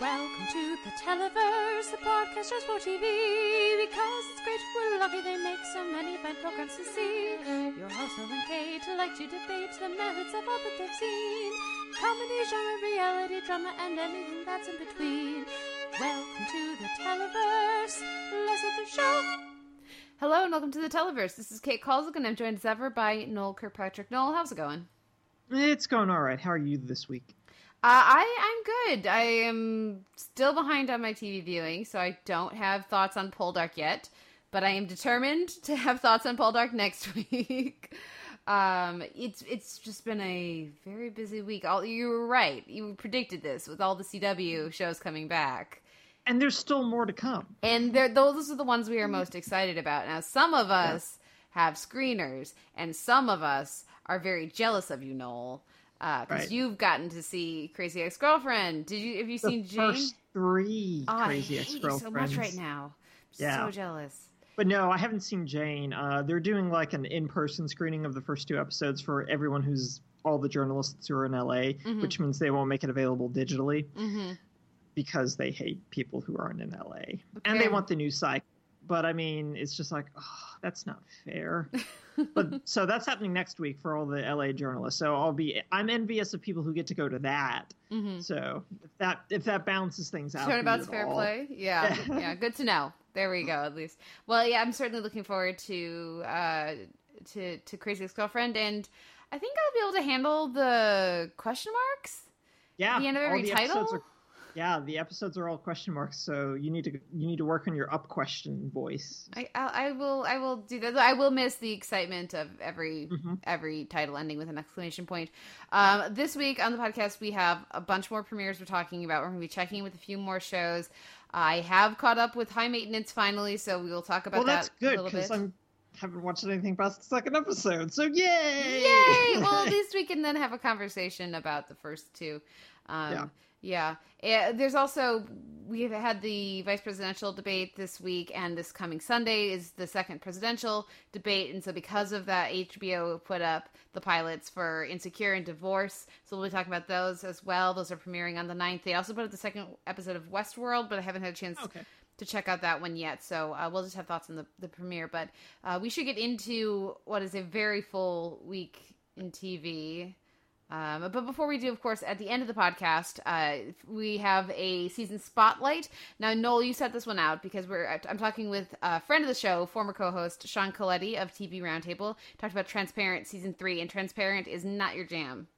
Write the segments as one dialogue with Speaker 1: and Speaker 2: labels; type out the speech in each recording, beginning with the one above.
Speaker 1: Welcome to the Televerse, the podcast just for TV. Because it's great, we're lucky they make so many fine programs to see. Your host, Noel and Kate, like to debate the merits of all that they've seen. Comedy, genre, reality, drama, and anything that's in between. Welcome to the Televerse. Let's get the show.
Speaker 2: Hello and welcome to the Televerse. This is Kate Kulzick and I'm joined as ever by Noel Kirkpatrick. Noel, how's it going?
Speaker 3: It's going all right. How are you this week?
Speaker 2: Uh, I I'm good. I am still behind on my TV viewing, so I don't have thoughts on Poldark yet. But I am determined to have thoughts on Poldark next week. um, it's it's just been a very busy week. All you were right. You predicted this with all the CW shows coming back.
Speaker 3: And there's still more to come.
Speaker 2: And those are the ones we are most excited about. Now, some of us have screeners, and some of us are very jealous of you, Noel, because
Speaker 3: Right.
Speaker 2: you've gotten to see Crazy Ex Girlfriend. Did you? Have you
Speaker 3: The
Speaker 2: seen Jane?
Speaker 3: first three
Speaker 2: Oh,
Speaker 3: Crazy Ex
Speaker 2: you so much right now. I'm
Speaker 3: Yeah.
Speaker 2: So jealous.
Speaker 3: But no, I haven't seen Jane. Uh, they're doing like an in-person screening of the first two episodes for everyone who's all the journalists who are in LA,
Speaker 2: Mm-hmm.
Speaker 3: which means they won't make it available digitally
Speaker 2: hmm
Speaker 3: because they hate people who aren't in LA and they want the new cycle. But I mean, it's just like, oh, that's not fair. but so that's happening next week for all the LA journalists. So I'll be, I'm envious of people who get to go to that.
Speaker 2: hmm
Speaker 3: So if that if that balances things out,
Speaker 2: Turnabout's fair
Speaker 3: all-
Speaker 2: play. Yeah,
Speaker 3: Yeah.
Speaker 2: Good to know. There we go. At least. Well, yeah. I'm certainly looking forward to uh, to to Crazy Ex Girlfriend, and I think I'll be able to handle the question marks.
Speaker 3: Yeah,
Speaker 2: the end of every
Speaker 3: the
Speaker 2: title?
Speaker 3: Yeah, the episodes are all question marks, so you need to you need to work on your up question voice.
Speaker 2: I, I I will I will do that. I will miss the excitement of every
Speaker 3: Mhm.
Speaker 2: every title ending with an exclamation point. Um, this week on the podcast we have a bunch more premieres we're talking about. We're going to be checking in with a few more shows. I have caught up with High Maintenance finally, so we will talk about
Speaker 3: Well,
Speaker 2: that
Speaker 3: Well,
Speaker 2: that's
Speaker 3: good because. I'm haven't watched anything past the second episode, so yay!
Speaker 2: Yay! well, at least we can then have a conversation about the first two. Um,
Speaker 3: Yeah.
Speaker 2: Yeah. Eh, There's also we have had the vice presidential debate this week, and this coming Sunday is the second presidential debate. And so, because of that, HBO put up the pilots for Insecure and Divorce. So we'll be talking about those as well. Those are premiering on the 9th. They also put up the second episode of Westworld, but I haven't had a chance
Speaker 3: Okay.
Speaker 2: to check out that one yet. So uh, we'll just have thoughts on the, the premiere. But uh, we should get into what is a very full week in TV. Um, but before we do, of course, at the end of the podcast, uh, we have a season spotlight. Now, Noel, you set this one out because we're I'm talking with a friend of the show, former co-host Sean Colletti of TV Roundtable. Talked about Transparent season three, and Transparent is not your jam.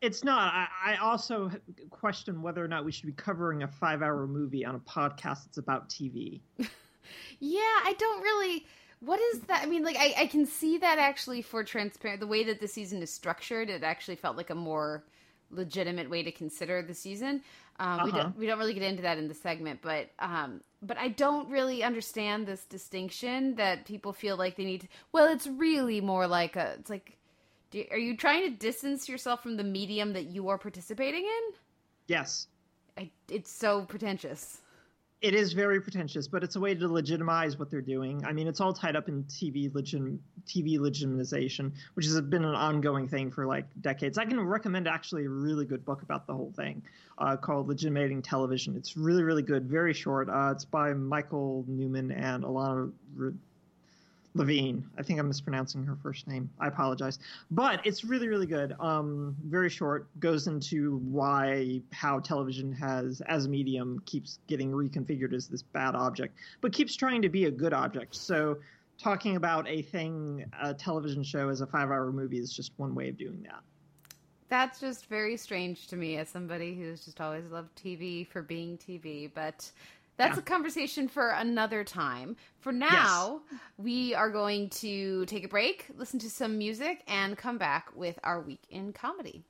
Speaker 3: It's not. I, I also question whether or not we should be covering a five-hour movie on a podcast that's about TV.
Speaker 2: Yeah, I don't really. What is that? I mean, like, I, I can see that actually for transparent. The way that the season is structured, it actually felt like a more legitimate way to consider the season. Um, we
Speaker 3: Uh-huh.
Speaker 2: don't we don't really get into that in the segment, but um, but I don't really understand this distinction that people feel like they need. To, well, it's really more like a. It's like, do, are you trying to distance yourself from the medium that you are participating in?
Speaker 3: Yes,
Speaker 2: I, it's so pretentious.
Speaker 3: It is very pretentious, but it's a way to legitimize what they're doing. I mean, it's all tied up in TV legit TV legitimization, which has been an ongoing thing for like decades. I can recommend actually a really good book about the whole thing uh, called "Legitimating Television." It's really, really good, very short. Uh, it's by Michael Newman and Alana Levine. I think I'm mispronouncing her first name. I apologize, but it's really, really good. Um, very short. Goes into why how television has, as a medium, keeps getting reconfigured as this bad object, but keeps trying to be a good object. So, talking about a thing, a television show, as a five-hour movie is just one way of doing that.
Speaker 2: That's just very strange to me as somebody who's just always loved TV for being TV, but that's
Speaker 3: Yeah.
Speaker 2: a conversation for another time. For now, we are going to take a break, listen to some music, and come back with our week in comedy.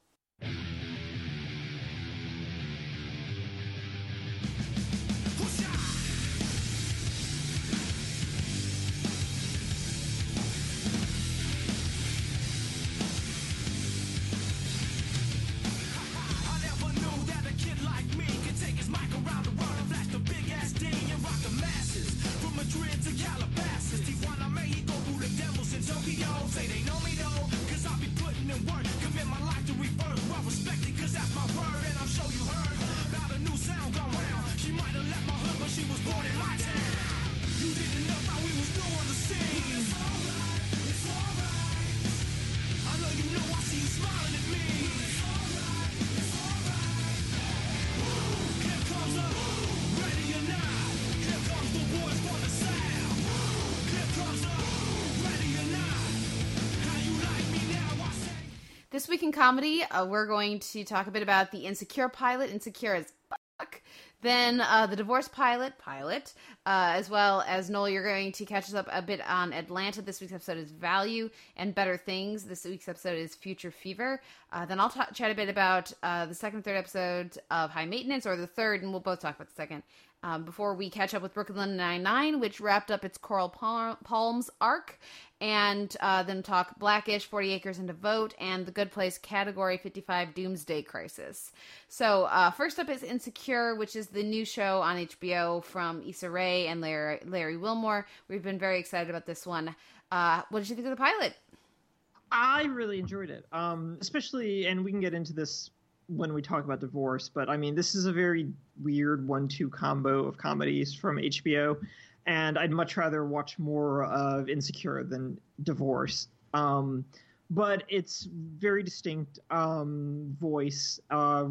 Speaker 2: Comedy, uh, we're going to talk a bit about the Insecure pilot, Insecure as fuck. Then uh, the divorce pilot, pilot, uh, as well as Noel, you're going to catch us up a bit on Atlanta. This week's episode is Value and Better Things. This week's episode is Future Fever. Uh, then I'll chat a bit about uh, the second third episode of High Maintenance, or the third, and we'll both talk about the second. Um, before we catch up with Brooklyn Nine-Nine, which wrapped up its Coral Palms arc, and uh, then talk Blackish, 40 Acres and a Vote, and The Good Place Category 55 Doomsday Crisis. So, uh, first up is Insecure, which is the new show on HBO from Issa Rae and Larry, Larry Wilmore. We've been very excited about this one. Uh, what did you think of the pilot?
Speaker 3: I really enjoyed it, um, especially, and we can get into this when we talk about divorce. But I mean, this is a very weird one-two combo of comedies from HBO, and I'd much rather watch more of Insecure than Divorce. Um, but it's very distinct um, voice, uh,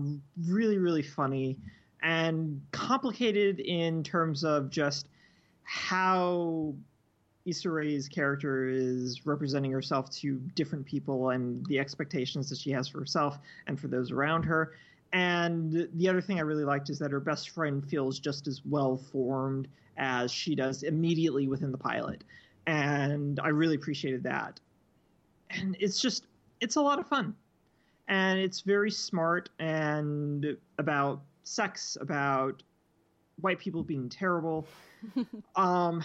Speaker 3: really, really funny, and complicated in terms of just how Issa Rae's character is representing herself to different people and the expectations that she has for herself and for those around her. And the other thing I really liked is that her best friend feels just as well formed as she does immediately within the pilot. And I really appreciated that. And it's just, it's a lot of fun. And it's very smart and about sex, about white people being terrible. um,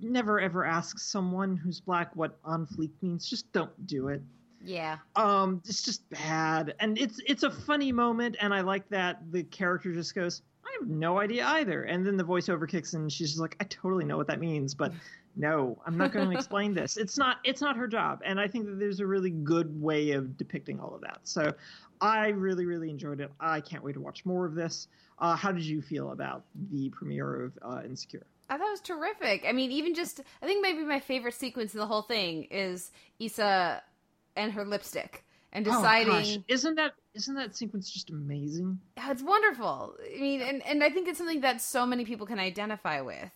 Speaker 3: never ever ask someone who's black what on fleek means. Just don't do it.
Speaker 2: Yeah.
Speaker 3: Um, it's just bad, and it's it's a funny moment, and I like that the character just goes, "I have no idea either," and then the voiceover kicks in, and she's just like, "I totally know what that means, but no, I'm not going to explain this. It's not it's not her job," and I think that there's a really good way of depicting all of that. So, I really really enjoyed it. I can't wait to watch more of this. Uh, how did you feel about the premiere of uh, Insecure?
Speaker 2: I thought it was terrific. I mean, even just I think maybe my favorite sequence in the whole thing is Issa and her lipstick and deciding
Speaker 3: oh, gosh. isn't that isn't that sequence just amazing?
Speaker 2: Yeah, it's wonderful. I mean, and and I think it's something that so many people can identify with.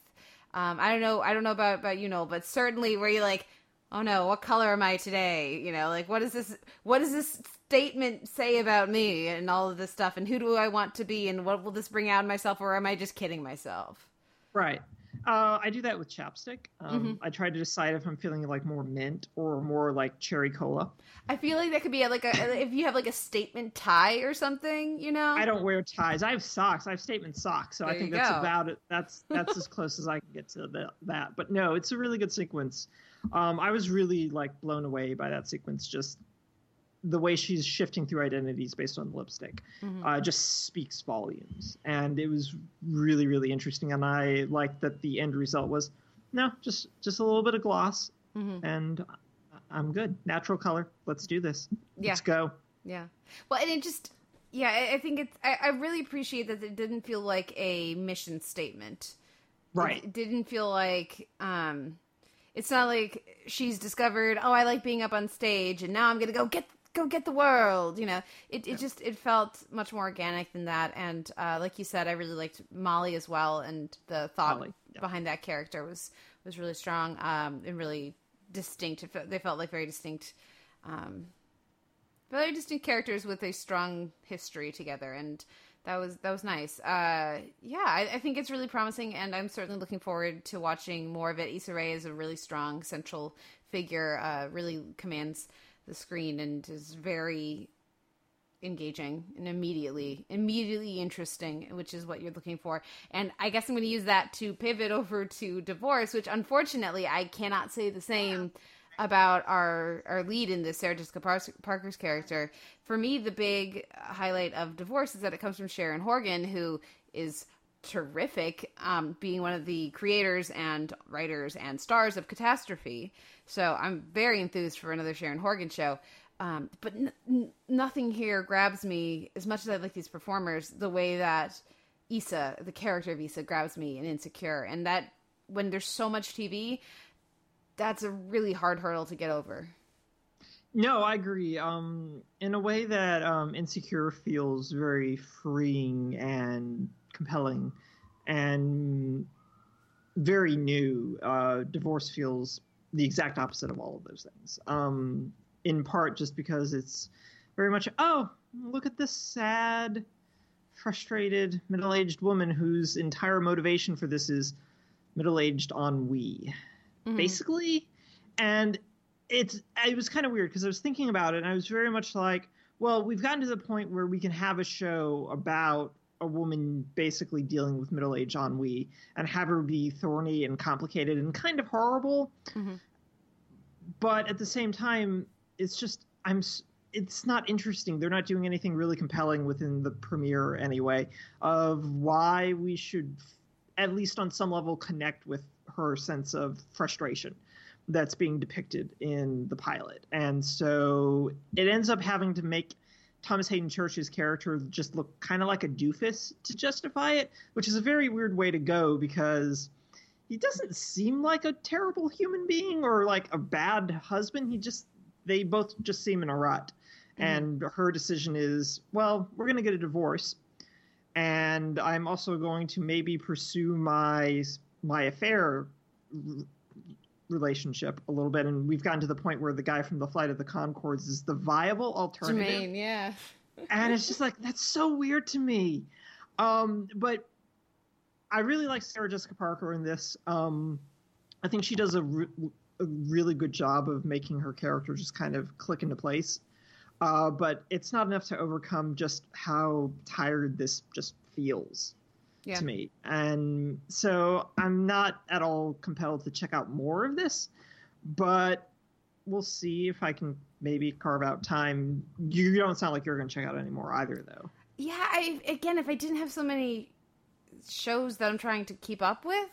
Speaker 2: Um, I don't know, I don't know about about you know, but certainly where you're like, oh no, what color am I today? You know, like what is this? What does this statement say about me and all of this stuff? And who do I want to be? And what will this bring out in myself? Or am I just kidding myself?
Speaker 3: Right. Uh, I do that with chapstick. Um,
Speaker 2: Mm-hmm.
Speaker 3: I try to decide if I'm feeling like more mint or more like cherry cola.
Speaker 2: I feel like that could be like a if you have like a statement tie or something, you know.
Speaker 3: I don't wear ties. I have socks. I have statement socks, so I think that's
Speaker 2: go.
Speaker 3: about it. That's that's as close as I can get to the, that. But no, it's a really good sequence. Um, I was really like blown away by that sequence. Just the way she's shifting through identities based on the lipstick
Speaker 2: Mhm.
Speaker 3: uh, just speaks volumes, and it was really really interesting. And I like that the end result was no, just just a little bit of gloss,
Speaker 2: Mhm.
Speaker 3: and I'm good. Natural color. Let's do this.
Speaker 2: Yeah.
Speaker 3: Let's go.
Speaker 2: Yeah. Well, and it just, yeah, I, think it's, I, I really appreciate that it didn't feel like a mission statement.
Speaker 3: Right.
Speaker 2: It didn't feel like, um, it's not like she's discovered, oh, I like being up on stage and now I'm going to go get, go get the world. You know, it, it just, it felt much more organic than that. And, uh, like you said, I really liked Molly as well. And the thought
Speaker 3: Molly, yeah.
Speaker 2: behind that character was, was really strong, um, and really distinct. They felt like very distinct, um, very distinct characters with a strong history together and that was that was nice uh yeah I, I think it's really promising and i'm certainly looking forward to watching more of it Issa Rae is a really strong central figure uh really commands the screen and is very engaging and immediately immediately interesting which is what you're looking for. And i guess i'm going to use that to pivot over to divorce which unfortunately i cannot say the same about our our lead in this sarah jessica parker's character. For me the big highlight of divorce is that it comes from sharon horgan who is terrific um, being one of the creators and writers and stars of catastrophe so i'm very enthused for another sharon horgan show um, but n- nothing here grabs me as much as I like these performers. The way that Issa, the character of Issa, grabs me in Insecure, and that when there's so much TV, that's a really hard hurdle to get over.
Speaker 3: No, I agree. Um, in a way that um, Insecure feels very freeing and compelling and very new. Uh, Divorce feels the exact opposite of all of those things. Um, in part just because it's very much oh look at this sad frustrated middle-aged woman whose entire motivation for this is middle-aged ennui
Speaker 2: Mhm.
Speaker 3: basically and it's it was kind of weird because i was thinking about it and i was very much like well we've gotten to the point where we can have a show about a woman basically dealing with middle-aged ennui and have her be thorny and complicated and kind of horrible.
Speaker 2: Mhm.
Speaker 3: but at the same time it's just i'm it's not interesting. They're not doing anything really compelling within the premiere anyway of why we should at least on some level connect with her sense of frustration that's being depicted in the pilot. And so it ends up having to make thomas haden church's character just look kind of like a doofus to justify it which is a very weird way to go because he doesn't seem like a terrible human being or like a bad husband. He just they both just seem in a rut. Mm-hmm. And her decision is well we're going to get a divorce and i'm also going to maybe pursue my my affair relationship a little bit and we've gotten to the point where the guy from the flight of the conchords is the viable alternative.
Speaker 2: Jermaine, yeah.
Speaker 3: and it's just like that's so weird to me. Um but i really like sarah jessica parker in this. Um i think she does a, re- a really good job of making her character just kind of click into place. Uh, but it's not enough to overcome just how tired this just feels
Speaker 2: Yeah.
Speaker 3: to me and so i'm not at all compelled to check out more of this but we'll see if i can maybe carve out time you don't sound like you're going to check out any more either though
Speaker 2: Yeah, I again, if I didn't have so many shows that I'm trying to keep up with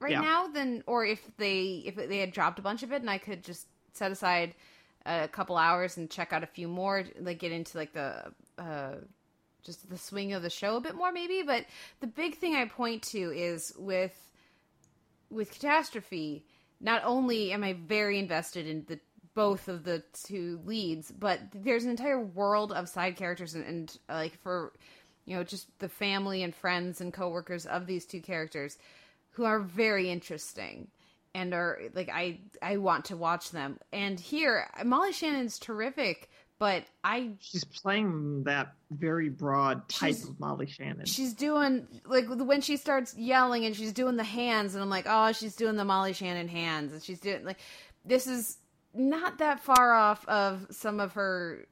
Speaker 2: right
Speaker 3: Yeah.
Speaker 2: now, then or if they if they had dropped a bunch of it and I could just set aside a couple hours and check out a few more, like get into like the uh just the swing of the show a bit more maybe, but the big thing I point to is with with catastrophe, not only am I very invested in the both of the two leads, but there's an entire world of side characters and, and like for you know just the family and friends and coworkers of these two characters who are very interesting and are like I I want to watch them. And here Molly Shannon's terrific, but I
Speaker 3: she's playing that very broad type of molly shannon.
Speaker 2: she's doing like when she starts yelling and she's doing the hands and i'm like oh she's doing the molly shannon hands and she's doing like this is not that far off of some of her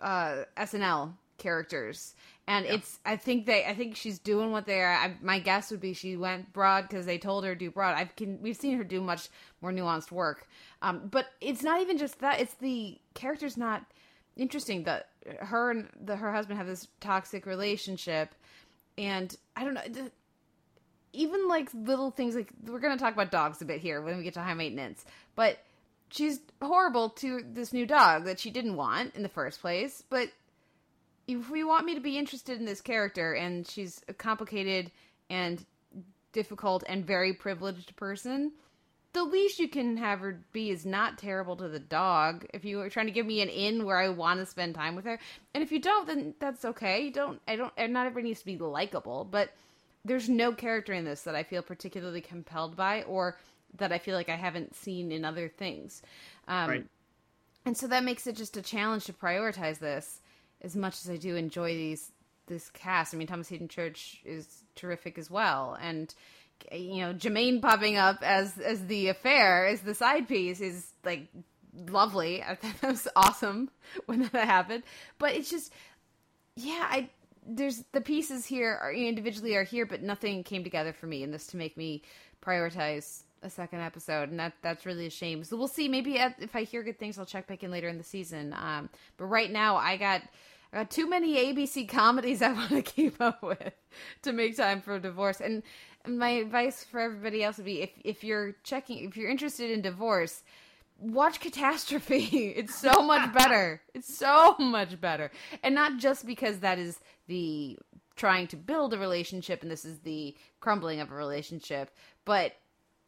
Speaker 2: uh snl characters. And it's i think they i think she's doing what they are I, my guess would be she went broad because they told her to do broad. I've can we've seen her do much more nuanced work. Um but it's not even just that it's the character's not interesting that her and the, her husband have this toxic relationship. And i don't know even like little things like we're to talk about dogs a bit here when we get to high maintenance but she's horrible to this new dog that she didn't want in the first place. But if we want me to be interested in this character and she's a complicated and difficult and very privileged person the least you can have her be is not terrible to the dog. If you are trying to give me an in where i want to spend time with her and if you don't then that's okay. You don't i don't and not everybody needs to be likable but there's no character in this that i feel particularly compelled by or that i feel like i haven't seen in other things. Um,
Speaker 3: Right.
Speaker 2: and so that makes it just a challenge to prioritize this as much as i do enjoy these this cast. I mean thomas haden church is terrific as well and you know Jermaine popping up as as the affair as the side piece is like lovely. I thought that was awesome when that happened. But it's just yeah, I there's the pieces here are individually are here, but nothing came together for me in this to make me prioritize a second episode, and that that's really a shame. So we'll see. Maybe if I hear good things, I'll check back in later in the season. Um, but right now, I got. I got too many ABC comedies I want to keep up with to make time for divorce. And my advice for everybody else would be if if you're checking if you're interested in divorce, watch Catastrophe. It's so much better. It's so much better. And not just because that is the trying to build a relationship and this is the crumbling of a relationship, but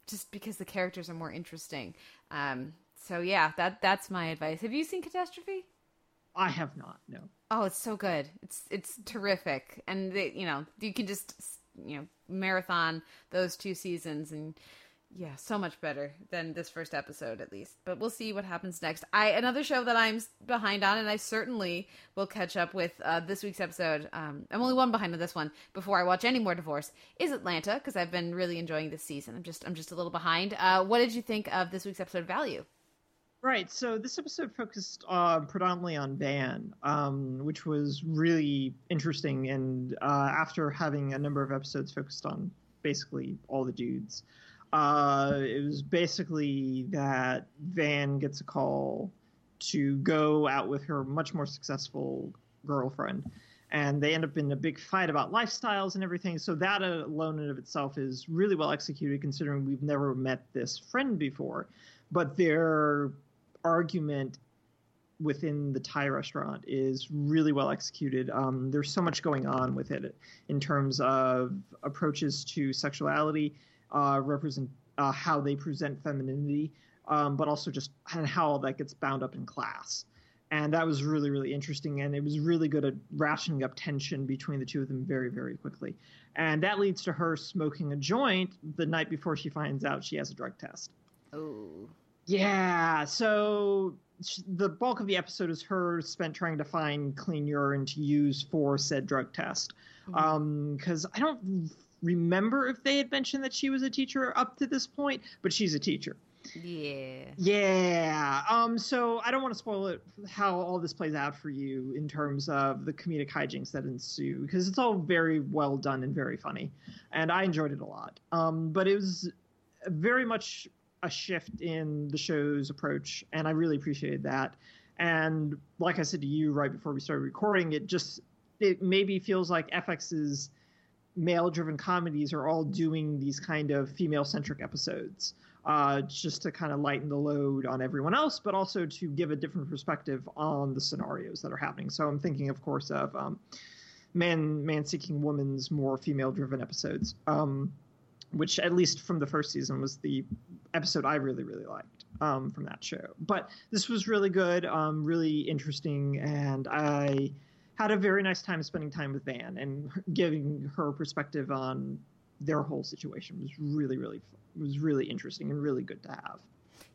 Speaker 2: just because the characters are more interesting. Um so yeah, that that's my advice. Have you seen Catastrophe?
Speaker 3: i have not no
Speaker 2: Oh, it's so good. It's it's terrific, and they, you know you can just you know marathon those two seasons, and Yeah, so much better than this first episode, at least. But we'll see what happens next. I another show that I'm behind on, and I certainly will catch up with uh, this week's episode. Um, I'm only one behind on this one before I watch any more Divorce. Is Atlanta because I've been really enjoying this season. I'm just I'm just a little behind. Uh, what did you think of this week's episode of Value?
Speaker 3: Right. So this episode focused uh, predominantly on Van, um, which was really interesting. And uh, after having a number of episodes focused on basically all the dudes, uh, it was basically that Van gets a call to go out with her much more successful girlfriend. And they end up in a big fight about lifestyles and everything. So that alone in of itself is really well executed, considering we've never met this friend before. But their argument within the Thai restaurant is really well executed. Um, there's so much going on with it in terms of approaches to sexuality, uh, represent uh, how they present femininity, um, but also just how all that gets bound up in class. And that was really, really interesting. And it was really good at ratcheting up tension between the two of them very, very quickly. And that leads to her smoking a joint the night before she finds out she has a drug test.
Speaker 2: Oh,
Speaker 3: Yeah, so the bulk of the episode is her spent trying to find clean urine to use for said drug test. Because I don't remember if they had mentioned that she was a teacher up to this point, but she's a teacher.
Speaker 2: yeah.
Speaker 3: Yeah. Um. So I don't want to spoil it how all this plays out for you in terms of the comedic hijinks that ensue because it's all very well done and very funny, and I enjoyed it a lot. Um. But it was very much a shift in the show's approach, and I really appreciated that. And like I said to you right before we started recording, it just it maybe feels like FX's male-driven comedies are all doing these kind of female-centric episodes uh, just to kind of lighten the load on everyone else, but also to give a different perspective on the scenarios that are happening. So I'm thinking, of course, of um, man man seeking woman's more female driven episodes, um, which at least from the first season was the episode I really really liked um, from that show. But this was really good, um, really interesting, and I had a very nice time spending time with Van and giving her perspective on their whole situation was really really was really interesting and really good to have.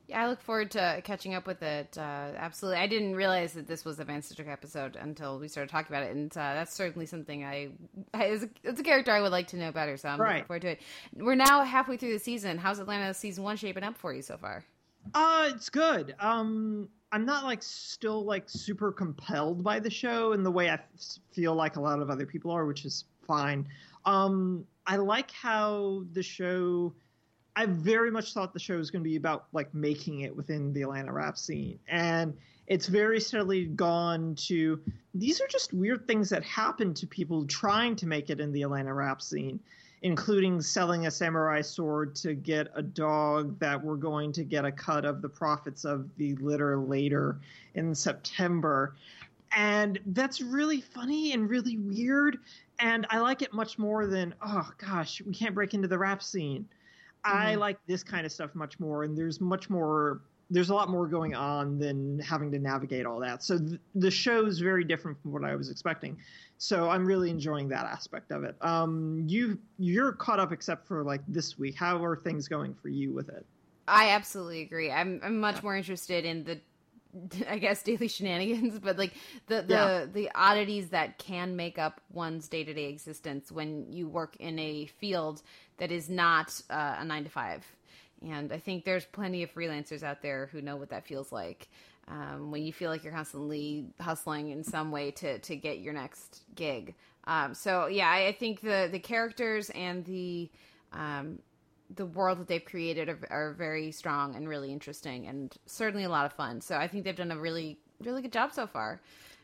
Speaker 2: Yeah, I look forward to catching up with it. Uh, absolutely, I didn't realize that this was a Van Citric episode until we started talking about it, and uh, that's certainly something I, I it's, a, it's a character I would like to know better. So I'm looking forward to it. We're now halfway through the season. How's Atlanta season one shaping up for you so far?
Speaker 3: Uh, it's good. Um, I'm not like still like super compelled by the show in the way I f- feel like a lot of other people are, which is fine. Um, I like how the show. I very much thought the show was going to be about like making it within the Atlanta rap scene, and it's very steadily gone to these are just weird things that happen to people trying to make it in the Atlanta rap scene including selling a samurai sword to get a dog that we're going to get a cut of the profits of the litter later in September. And that's really funny and really weird. And I like it much more than, oh gosh, we can't break into the rap scene. I like this kind of stuff much more. And there's much more, there's a lot more going on than having to navigate all that. So th- the is very different from what I was expecting so I'm really enjoying that aspect of it. Um, you you're caught up except for like this week. How are things going for you with it?
Speaker 2: I absolutely agree. I'm I'm much more interested in the I guess daily shenanigans, but like the the
Speaker 3: Yeah.
Speaker 2: the oddities that can make up one's day to day existence when you work in a field that is not uh, a nine to five. And I think there's plenty of freelancers out there who know what that feels like. Um, when you feel like you're constantly hustling in some way to to get your next gig. Um, so yeah, I, I think the the characters and the um, the world that they've created are, are very strong and really interesting and certainly a lot of fun. So I think they've done a really really good job so far.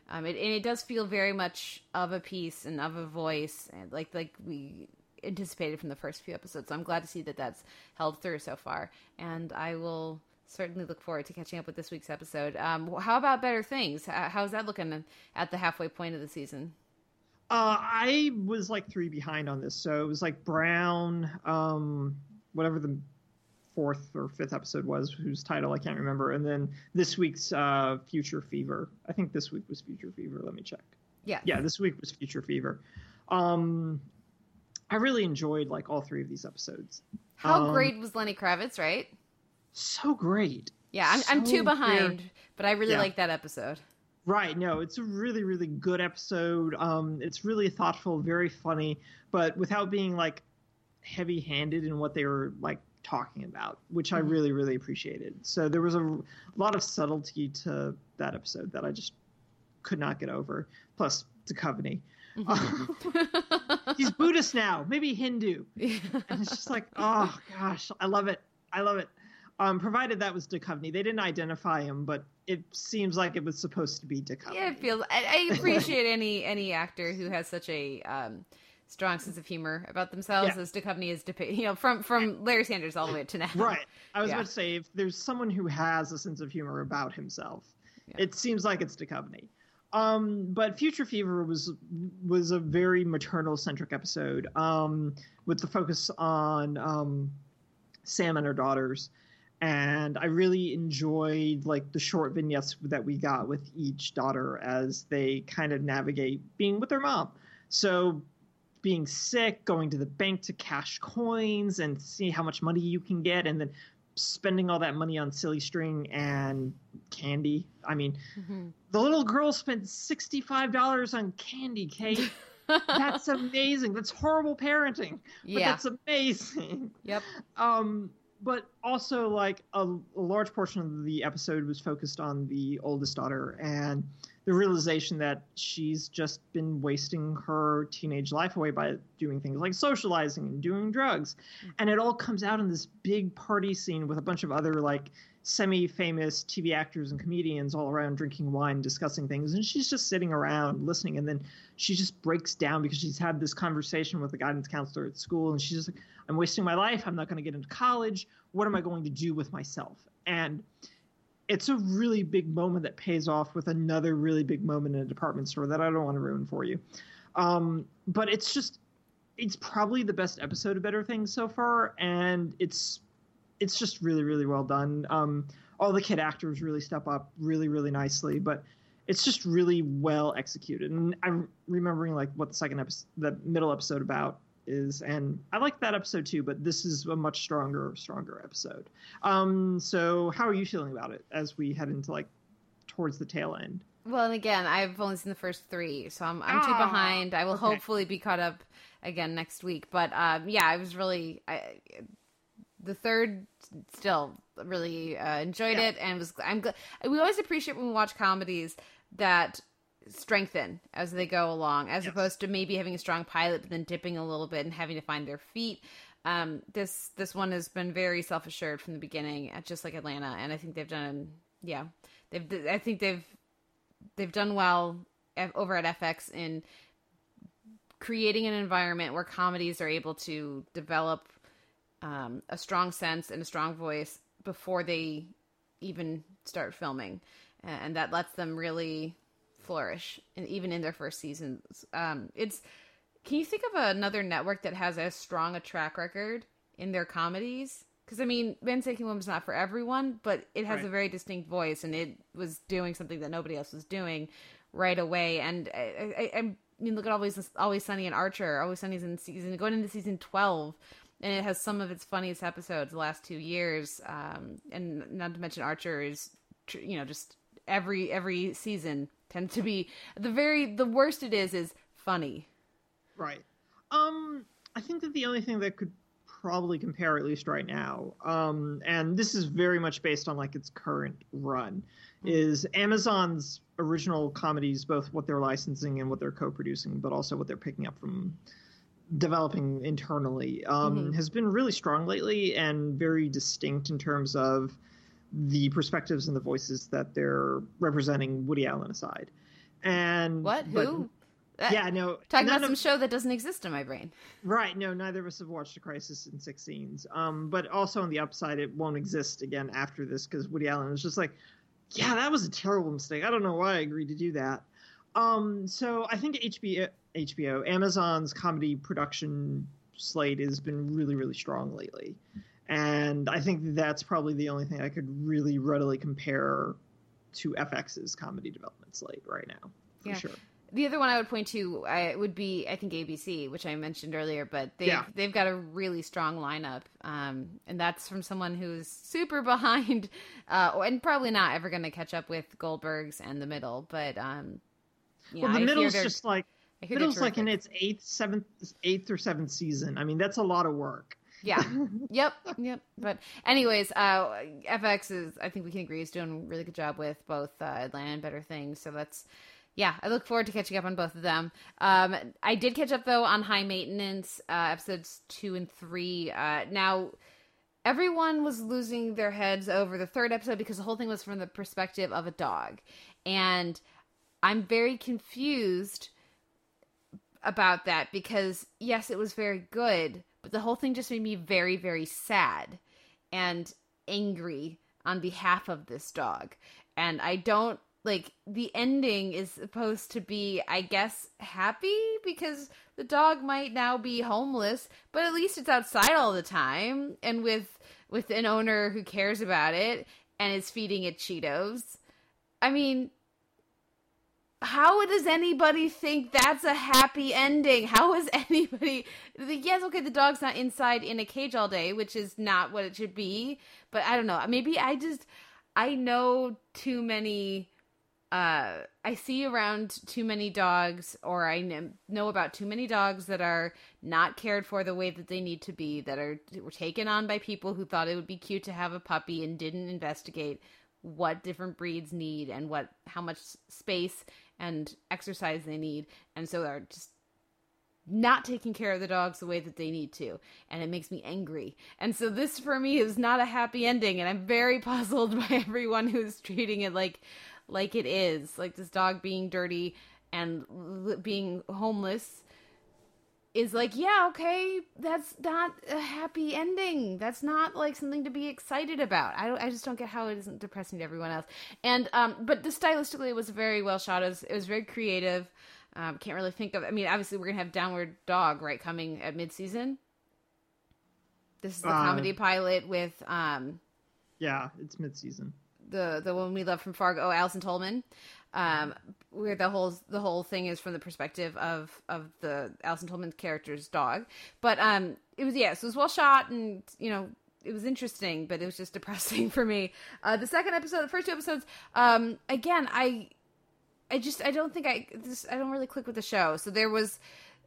Speaker 2: Um, it, and it does feel very much of a piece and of a voice, and like like we anticipated from the first few episodes. So I'm glad to see that that's held through so far, and I will certainly look forward to catching up with this week's episode. Um, how about Better Things? How's that looking at the halfway point of the season?
Speaker 3: Uh, I was like three behind on this, so it was like Brown, um, whatever the fourth or fifth episode was, whose title I can't remember, and then this week's uh, Future Fever. I think this week was Future Fever. Let me check.
Speaker 2: Yeah,
Speaker 3: Yeah, this week was Future Fever. Um, I really enjoyed like all three of these episodes.
Speaker 2: How
Speaker 3: Um,
Speaker 2: great was Lenny Kravitz, right?
Speaker 3: So great.
Speaker 2: Yeah, I'm, I'm too behind,
Speaker 3: very-
Speaker 2: but I really
Speaker 3: Yeah.
Speaker 2: like that episode.
Speaker 3: Right. No, it's a really, really good episode. Um, it's really thoughtful, very funny, but without being like heavy-handed in what they were like talking about, which I
Speaker 2: Mhm.
Speaker 3: really, really appreciated. So there was a lot of subtlety to that episode that I just could not get over. Plus, Duchovny. He's Buddhist now, maybe Hindu. and it's just like, oh gosh, I love it. I love it. Um, provided that was Duchovny, they didn't identify him, but it seems like it was supposed to be Duchovny.
Speaker 2: yeah, it feels. I, I appreciate any any actor who has such a um, strong sense of humor about themselves
Speaker 3: Yeah.
Speaker 2: as Duchovny is depicted. You know, from from Larry Sanders all the way to now.
Speaker 3: Right. I was
Speaker 2: Yeah.
Speaker 3: about to say, if there's someone who has a sense of humor about himself,
Speaker 2: Yeah.
Speaker 3: it seems like it's Duchovny. Um, but Future Fever was was a very maternal centric episode, um, with the focus on um, Sam and her daughters, and I really enjoyed like the short vignettes that we got with each daughter as they kind of navigate being with their mom. So being sick, going to the bank to cash coins and see how much money you can get, and then spending all that money on silly string and candy. I mean,
Speaker 2: Mhm.
Speaker 3: the little girl spent $65 on candy, Kate. That's amazing. That's horrible parenting. But
Speaker 2: yeah.
Speaker 3: that's amazing.
Speaker 2: Yep.
Speaker 3: Um, but also, like a, a large portion of the episode was focused on the oldest daughter and the realization that she's just been wasting her teenage life away by doing things like socializing and doing drugs, mm-hmm. and it all comes out in this big party scene with a bunch of other like semi-famous TV actors and comedians all around drinking wine, discussing things, and she's just sitting around listening, and then she just breaks down because she's had this conversation with the guidance counselor at school, and she's just like, "I'm wasting my life. I'm not going to get into college. What am I going to do with myself?" And it's a really big moment that pays off with another really big moment in a department store that I don't want to ruin for you. Um, but it's just, it's probably the best episode of Better Things so far, and it's it's just really really well done. Um, all the kid actors really step up really really nicely, but it's just really well executed. And I'm remembering like what the second episode, the middle episode about is, and I like that episode too. But this is a much stronger stronger episode. Um, so how are you feeling about it as we head into like towards the tail end?
Speaker 2: Well, and again, I've only seen the first three, so I'm I'm too
Speaker 3: Ah,
Speaker 2: behind. I will
Speaker 3: okay.
Speaker 2: hopefully be caught up again next week. But um, yeah, I was really I, the third still really uh, enjoyed
Speaker 3: Yeah.
Speaker 2: it, and was I'm glad we always appreciate when we watch comedies that strengthen as they go along, as
Speaker 3: Yes.
Speaker 2: opposed to maybe having a strong pilot but then dipping a little bit and having to find their feet. Um, this this one has been very self assured from the beginning, just like Atlanta, and I think they've done yeah they've I think they've they've done well over at FX in creating an environment where comedies are able to develop um, a strong sense and a strong voice before they even start filming, and that lets them really flourish, and even in their first seasons. Um, it's can you think of another network that has as strong a track record in their comedies? Because I mean, Man Seeking Woman's not for everyone, but it has
Speaker 3: Right.
Speaker 2: a very distinct voice, and it was doing something that nobody else was doing right away. And I, I, I mean, look at always Always Sunny and Archer. Always Sunny's in season going into season twelve, and it has some of its funniest episodes the last two years. Um, and not to mention Archer is, you know, just every every season tends to be the very the worst it is is funny.
Speaker 3: Right. Um, I think that the only thing that could probably compare, at least right now, um, and this is very much based on like its current run, is Amazon's original comedies, both what they're licensing and what they're co-producing, but also what they're picking up from developing internally, um,
Speaker 2: Mhm.
Speaker 3: has been really strong lately and very distinct in terms of the perspectives and the voices that they're representing Woody Allen aside. And
Speaker 2: What?
Speaker 3: but-
Speaker 2: Who? That-
Speaker 3: yeah, no.
Speaker 2: Talking about some
Speaker 3: of-
Speaker 2: show that doesn't exist in my brain.
Speaker 3: Right. No, neither of us have watched A Crisis in Six Scenes. Um, but also on the upside, it won't exist again after this because Woody Allen was just like, yeah, that was a terrible mistake. I don't know why I agreed to do that. Um, so I think HBO, HBO, Amazon's comedy production slate has been really, really strong lately. And I think that's probably the only thing I could really readily compare to FX's comedy development slate right now, for
Speaker 2: Yeah.
Speaker 3: sure.
Speaker 2: the other one I would point to I, would be I think ABC, which I mentioned earlier, but they've
Speaker 3: Yeah.
Speaker 2: they've got a really strong lineup, um, and that's from someone who's super behind, uh, and probably not ever going to catch up with Goldberg's and the middle. But um, yeah,
Speaker 3: well, the
Speaker 2: I
Speaker 3: middle's just like middle's like in its eighth, seventh, eighth or seventh season. I mean, that's a lot of work.
Speaker 2: Yeah. yep. Yep. But anyways, uh, FX is I think we can agree is doing a really good job with both uh, Atlanta and Better Things. So that's yeah, I look forward to catching up on both of them. Um, I did catch up though on High Maintenance uh, episodes two and three. Uh, now everyone was losing their heads over the third episode because the whole thing was from the perspective of a dog, and I'm very confused about that because yes, it was very good, but the whole thing just made me very, very sad and angry on behalf of this dog. And I don't like the ending is supposed to be, I guess, happy because the dog might now be homeless, but at least it's outside all the time and with with an owner who cares about it and is feeding it Cheetos. I mean, how does anybody think that's a happy ending? How is anybody? Yes, okay, the dog's not inside in a cage all day, which is not what it should be. But I don't know. Maybe I just I know too many. Uh, I see around too many dogs, or I know about too many dogs that are not cared for the way that they need to be. That are were taken on by people who thought it would be cute to have a puppy and didn't investigate what different breeds need and what how much space and exercise they need and so are just not taking care of the dogs the way that they need to and it makes me angry. And so this for me is not a happy ending and i'm very puzzled by everyone who's treating it like like it is like this dog being dirty and being homeless is like, yeah, okay, that's not a happy ending. That's not like something to be excited about. I don't, I just don't get how it isn't depressing to everyone else. And um, but the stylistically, it was very well shot. It was, it was very creative. Um, can't really think of. I mean, obviously, we're gonna have Downward Dog right coming at mid season. This is the
Speaker 3: Uh,
Speaker 2: comedy pilot with um,
Speaker 3: Yeah, it's mid-season.
Speaker 2: the the one we love from Fargo, Allison Tolman, um, where the whole the whole thing is from the perspective of of the Allison Tolman character's dog. But um, it was yes, it was well shot, and you know it was interesting, but it was just depressing for me. Uh, the second episode, the first two episodes, um, again, I I just I don't think I this I don't really click with the show. So there was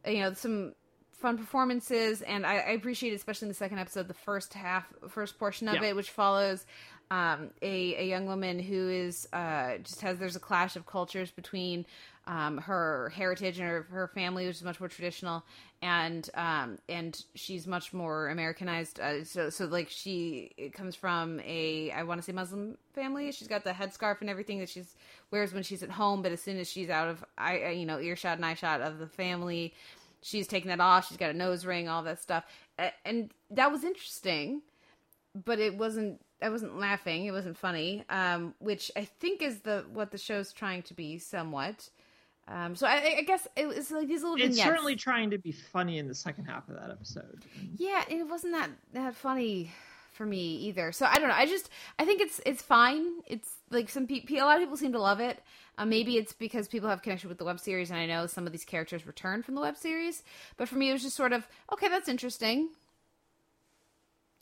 Speaker 2: you know some fun performances and I, I appreciate especially in the second episode the first half first portion of
Speaker 3: Yeah.
Speaker 2: it which follows um, a, a young woman who is uh, just has there's a clash of cultures between um, her heritage and her, her family which is much more traditional and um, and she's much more Americanized uh, so so like she comes from a I want to say Muslim family. She's got the headscarf and everything that she's wears when she's at home but as soon as she's out of I you know earshot and eye shot of the family she's taking that off. She's got a nose ring all that stuff. And that was interesting but it wasn't I wasn't laughing it wasn't funny um which I think is the what the show's trying to be somewhat um so I, I guess it was like these little
Speaker 3: It's
Speaker 2: vignettes
Speaker 3: certainly trying to be funny in the second half of that episode.
Speaker 2: yeah, it wasn't that that funny for me either. So I don't know. I just I think it's it's fine. It's like some people, a lot of people seem to love it. Uh, maybe it's because people have connection with the web series, and I know some of these characters return from the web series. But for me, it was just sort of okay. That's interesting,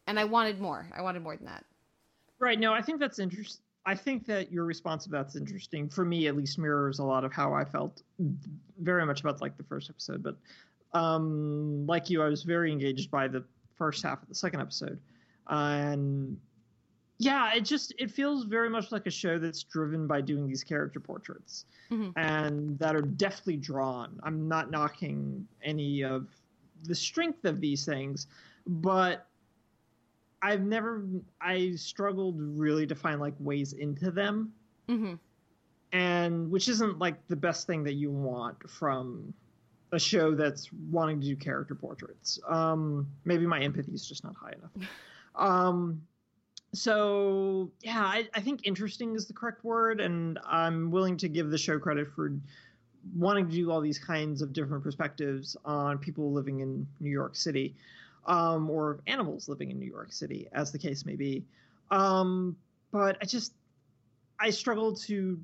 Speaker 2: and I wanted more. I wanted more than that.
Speaker 3: Right. No, I think that's interesting. I think that your response to that's interesting. For me, at least, mirrors a lot of how I felt very much about like the first episode. But um, like you, I was very engaged by the first half of the second episode, and yeah, it just it feels very much like a show that's driven by doing these character portraits,
Speaker 2: Mhm.
Speaker 3: and that are deftly drawn. I'm not knocking any of the strength of these things, but I've never I struggled really to find like ways into them
Speaker 2: hmm
Speaker 3: and which isn't like the best thing that you want from a show that's wanting to do character portraits. Um maybe my empathy is just not high enough. um so yeah, I, I think interesting is the correct word, and I'm willing to give the show credit for wanting to do all these kinds of different perspectives on people living in New York City, um, or animals living in New York City, as the case may be. Um, but I just I struggle to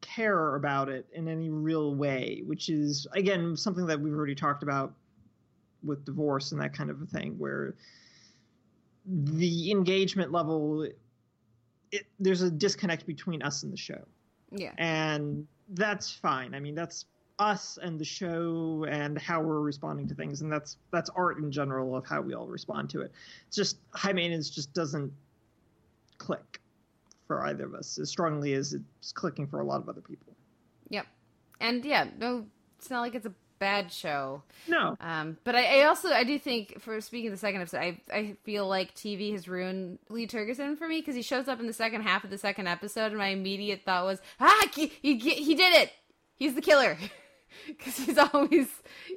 Speaker 3: care about it in any real way, which is again something that we've already talked about with divorce and that kind of a thing, where the engagement level, it, there's a disconnect between us and the show,
Speaker 2: Yeah.
Speaker 3: and that's fine. I mean, that's us and the show and how we're responding to things, and that's that's art in general of how we all respond to it. It's just high maintenance just doesn't click for either of us as strongly as it's clicking for a lot of other people.
Speaker 2: Yep. And yeah, no, it's not like it's a bad show.
Speaker 3: No,
Speaker 2: Um, but I, I also I do think for speaking of the second episode, I I feel like TV has ruined Lee Tergesen for me because he shows up in the second half of the second episode, and my immediate thought was, ah, he he, he did it, he's the killer, because he's always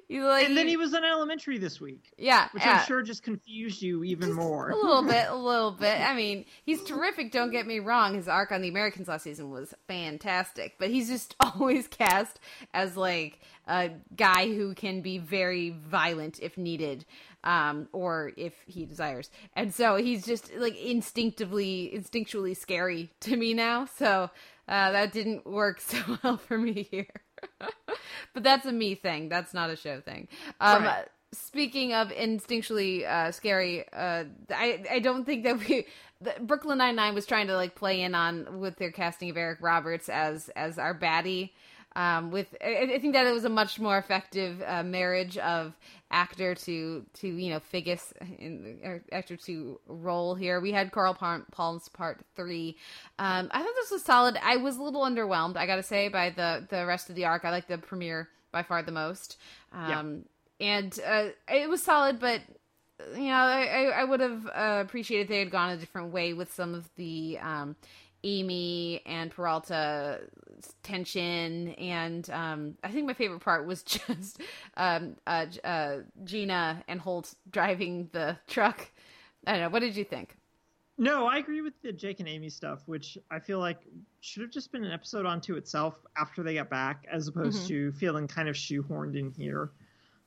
Speaker 2: he's like,
Speaker 3: and then he was on Elementary this week,
Speaker 2: yeah,
Speaker 3: which
Speaker 2: yeah.
Speaker 3: I'm sure just confused you even more.
Speaker 2: A little bit, a little bit. I mean, he's terrific, don't get me wrong. His arc on the Americans last season was fantastic, but he's just always cast as like a guy who can be very violent if needed, um, or if he desires. And so he's just like instinctively, instinctually scary to me now. So uh, that didn't work so well for me here. but that's a me thing. That's not a show thing. Um,
Speaker 3: Right.
Speaker 2: Speaking of instinctually uh, scary, uh, I I don't think that we the, Brooklyn Nine Nine was trying to like play in on with their casting of Eric Roberts as as our baddie. Um, with I, I think that it was a much more effective uh, marriage of actor to to you know Figgis in or actor to role here. We had Coral Palm, Palms part three. Um, I thought this was solid. I was a little underwhelmed, I gotta say, by the the rest of the arc. I like the premiere by far the most. Um, and uh, it was solid, but you know, I, I, I would have uh, appreciated if they had gone a different way with some of the um, Amy and Peralta tension, and um, I think my favorite part was just um, uh, uh, Gina and Holt driving the truck. I don't know. What did you think?
Speaker 3: No, I agree with the Jake and Amy stuff, which I feel like should have just been an episode onto itself after they got back, as opposed
Speaker 2: Mhm.
Speaker 3: to feeling kind of shoehorned in here.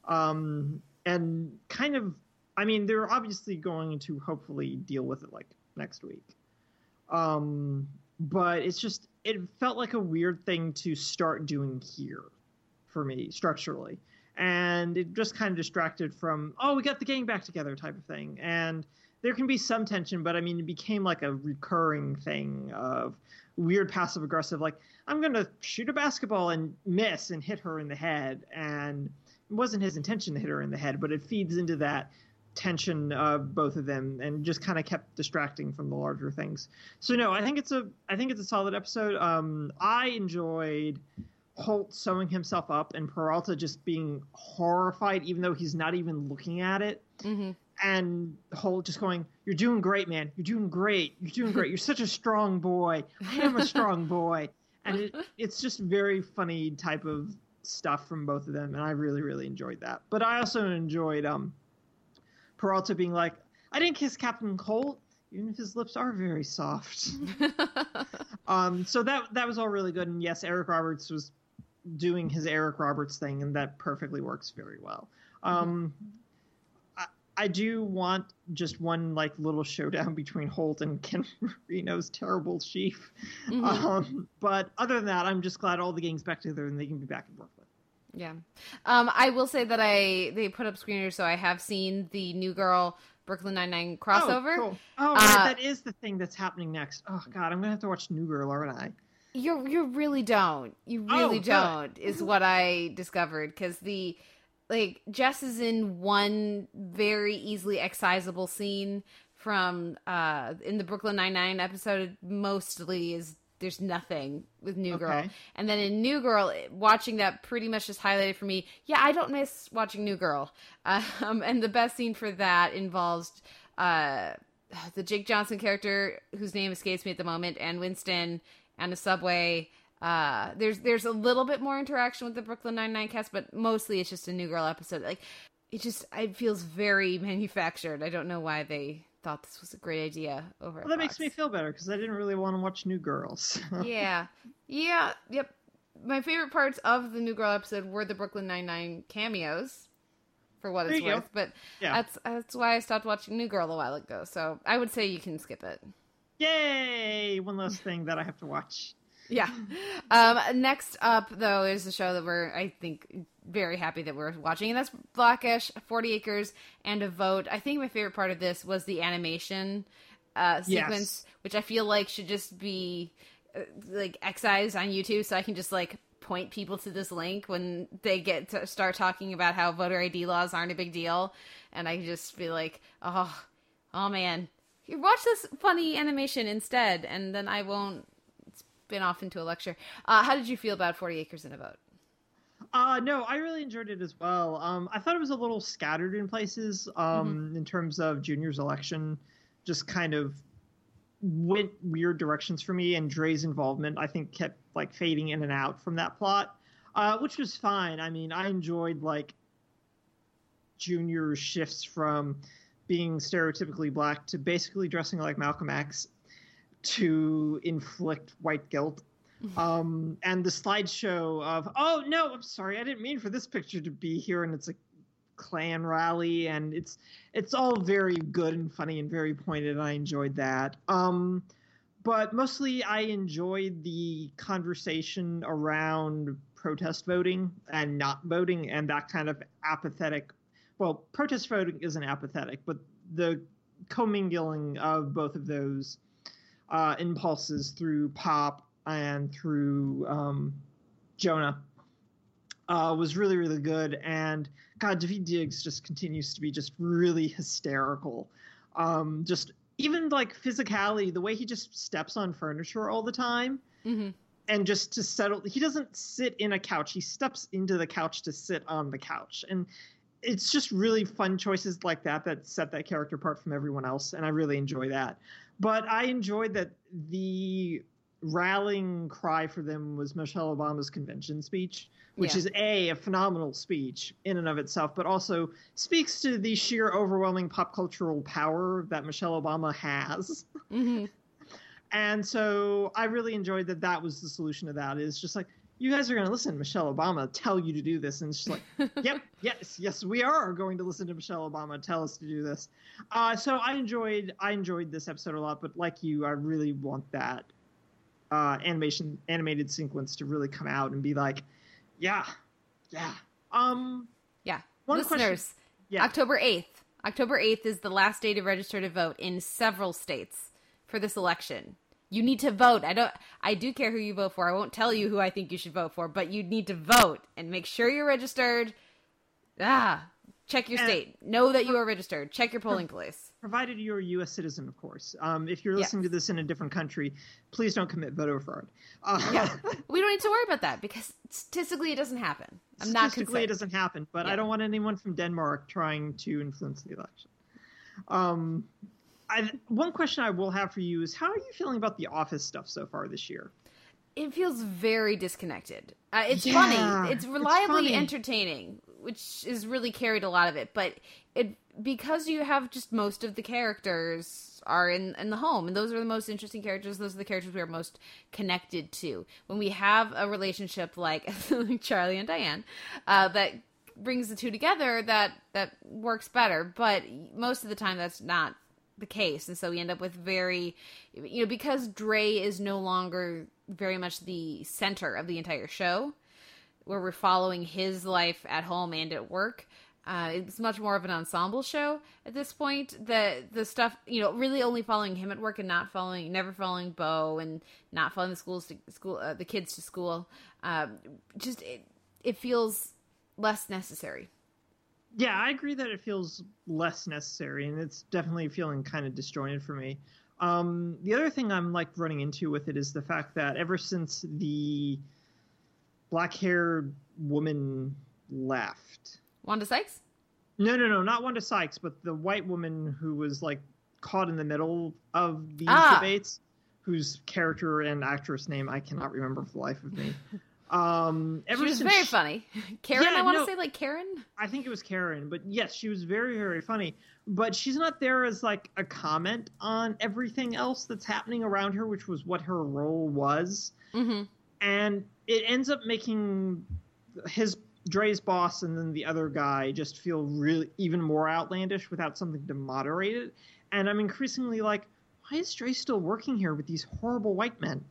Speaker 3: Um, and kind of, I mean, they're obviously going to hopefully deal with it like next week. Um, but it's just, it felt like a weird thing to start doing here for me structurally. And it just kind of distracted from, oh, we got the gang back together type of thing. And there can be some tension, but I mean, it became like a recurring thing of weird passive aggressive, like, I'm going to shoot a basketball and miss and hit her in the head. And it wasn't his intention to hit her in the head, but it feeds into that tension of both of them and just kind of kept distracting from the larger things. So no, I think it's a I think it's a solid episode. Um, I enjoyed Holt sewing himself up and Peralta just being horrified, even though he's not even looking at it
Speaker 2: Mm-hmm.
Speaker 3: and Holt just going, "You're doing great, man. You're doing great. You're doing great. You're such a strong boy. I am a strong boy." And it, it's just very funny type of stuff from both of them, and I really, really enjoyed that. But I also enjoyed um, Peralta being like, "I didn't kiss Captain Holt." Even if his lips are very soft, um, so that that was all really good. And yes, Eric Roberts was doing his Eric Roberts thing, and that perfectly works very well. Um, I, I do want just one like little showdown between Holt and Ken Marino's terrible chief.
Speaker 2: Mhm.
Speaker 3: Um, but other than that, I'm just glad all the gang's back together and they can be back in Brooklyn.
Speaker 2: Yeah. Um, I will say that I they put up screeners, so I have seen the New Girl Brooklyn Nine Nine crossover.
Speaker 3: Oh, cool. oh
Speaker 2: Uh,
Speaker 3: that is the thing that's happening next. Oh God, I'm gonna have to watch New Girl, aren't I?
Speaker 2: You you really don't. You
Speaker 3: Oh,
Speaker 2: really
Speaker 3: good.
Speaker 2: don't. Is what I discovered because the like Jess is in one very easily excisable scene from uh in the Brooklyn Nine Nine episode. Mostly is there's nothing with New Girl,
Speaker 3: Okay.
Speaker 2: and then in New Girl, watching that pretty much just highlighted for me. Yeah, I don't miss watching New Girl. Um, and the best scene for that involves uh the Jake Johnson character whose name escapes me at the moment, and Winston and the subway. Uh, there's there's a little bit more interaction with the Brooklyn Nine Nine cast, but mostly it's just a New Girl episode. Like it just it feels very manufactured. I don't know why they thought this was a great idea over.
Speaker 3: Well,
Speaker 2: at
Speaker 3: that makes me feel better because I didn't really want to watch New Girls.
Speaker 2: yeah, yeah, yep. My favorite parts of the New Girl episode were the Brooklyn Nine Nine cameos, for what
Speaker 3: There
Speaker 2: it's
Speaker 3: you go.
Speaker 2: worth. But
Speaker 3: Yeah.
Speaker 2: that's that's why I stopped watching New Girl a while ago. So I would say you can skip it.
Speaker 3: Yay! One less thing that I have to watch.
Speaker 2: Yeah. Um, next up, though, is a show that we're, I think, very happy that we're watching, and that's black-ish, 40 Acres, and a Vote. I think my favorite part of this was the animation uh, sequence, which I feel like should just be uh, like excised on YouTube, so I can just like point people to this link when they get to start talking about how voter ID laws aren't a big deal, and I can just be like, oh, oh man, Here, watch this funny animation instead, and then I won't spin off into a lecture. Uh, how did you feel about Forty Acres and a Vote?
Speaker 3: Uh, no, I really enjoyed it as well. Um, I thought it was a little scattered in places um, in terms of Junior's election, just kind of went weird directions for me, and Dre's involvement, I think, kept like fading in and out from that plot, uh, which was fine. I mean, I enjoyed like Junior's shifts from being stereotypically black to basically dressing like Malcolm X to inflict white guilt um, and the slideshow of oh no i'm sorry i didn't mean for this picture to be here and it's a Klan rally and it's it's all very good and funny and very pointed and i enjoyed that. Um, but mostly i enjoyed the conversation around protest voting and not voting and that kind of apathetic well protest voting isn't apathetic but the commingling of both of those uh, impulses through pop and through um, Jonah uh, was really really good. And God, Daveed Diggs just continues to be just really hysterical. Um, just even like physicality, the way he just steps on furniture all the time.
Speaker 2: Mm-hmm.
Speaker 3: And just to settle, he doesn't sit in a couch. He steps into the couch to sit on the couch, and it's just really fun choices like that that set that character apart from everyone else, and I really enjoy that. But I enjoyed that the rallying cry for them was Michelle Obama's convention speech, which
Speaker 2: Yeah.
Speaker 3: is a a phenomenal speech in and of itself, but also speaks to the sheer overwhelming pop cultural power that Michelle Obama has.
Speaker 2: Mm-hmm.
Speaker 3: And so I really enjoyed that that was the solution to that is just like you guys are going to listen to Michelle Obama tell you to do this and it's just like yep yes yes we are going to listen to Michelle Obama tell us to do this. Uh, so I enjoyed I enjoyed this episode a lot but like you I really want that uh, animation animated sequence to really come out and be like yeah yeah um
Speaker 2: Yeah.
Speaker 3: One
Speaker 2: Listeners,
Speaker 3: question- yeah.
Speaker 2: October 8th. October 8th is the last day to register to vote in several states for this election. You need to vote. I don't I do care who you vote for. I won't tell you who I think you should vote for, but you need to vote and make sure you're registered. Ah, check your
Speaker 3: And-
Speaker 2: state. Know that you are registered. Check your polling place.
Speaker 3: provided you're a U.S. citizen, of course. Um, if you're listening to this in a different country, please don't commit voter fraud. Uh,
Speaker 2: Yeah. we don't need to worry about that because statistically it doesn't happen. I'm not
Speaker 3: Statistically, it doesn't happen, but
Speaker 2: Yeah.
Speaker 3: I don't want anyone from Denmark trying to influence the election. Um, I, one question I will have for you is how are you feeling about the office stuff so far this year?
Speaker 2: it feels very disconnected. Uh, it's
Speaker 3: Yeah,
Speaker 2: funny. It's
Speaker 3: it's
Speaker 2: reliably
Speaker 3: funny.
Speaker 2: entertaining, which is really carried a lot of it. But it because you have just most of the characters are in in the home, and those are the most interesting characters. Those are the characters we are most connected to. When we have a relationship like Charlie and Diane, uh, that brings the two together, that that works better. But most of the time, that's not the case and so we end up with very you know because Dre is no longer very much the center of the entire show where we're following his life at home and at work. Uh, it's much more of an ensemble show at this point. The the stuff you know really only following him at work and not following never following Bow and not following the schools to school uh, the kids to school. Um, just it, it feels less necessary.
Speaker 3: Yeah, I agree that it feels less necessary, and it's definitely feeling kind of disjointed for me. Um, the other thing I'm like running into with it is the fact that ever since the black-haired woman left,
Speaker 2: Wanda Sykes
Speaker 3: no, no, no, not Wanda Sykes, but the white woman who was like caught in the middle of these
Speaker 2: Ah.
Speaker 3: debates, whose character and actress name I cannot remember for the life of me. Um, ever
Speaker 2: she was very funny Karen
Speaker 3: Yeah,
Speaker 2: I want to
Speaker 3: no.
Speaker 2: say like Karen
Speaker 3: I think it was Karen, but yes, she was very, very funny. But she's not there as like a comment on everything else that's happening around her, which was what her role was.
Speaker 2: mm-hmm.
Speaker 3: And it ends up making his Dre's boss and then the other guy just feel really even more outlandish without something to moderate it. And I'm increasingly like, why is Dre still working here with these horrible white men?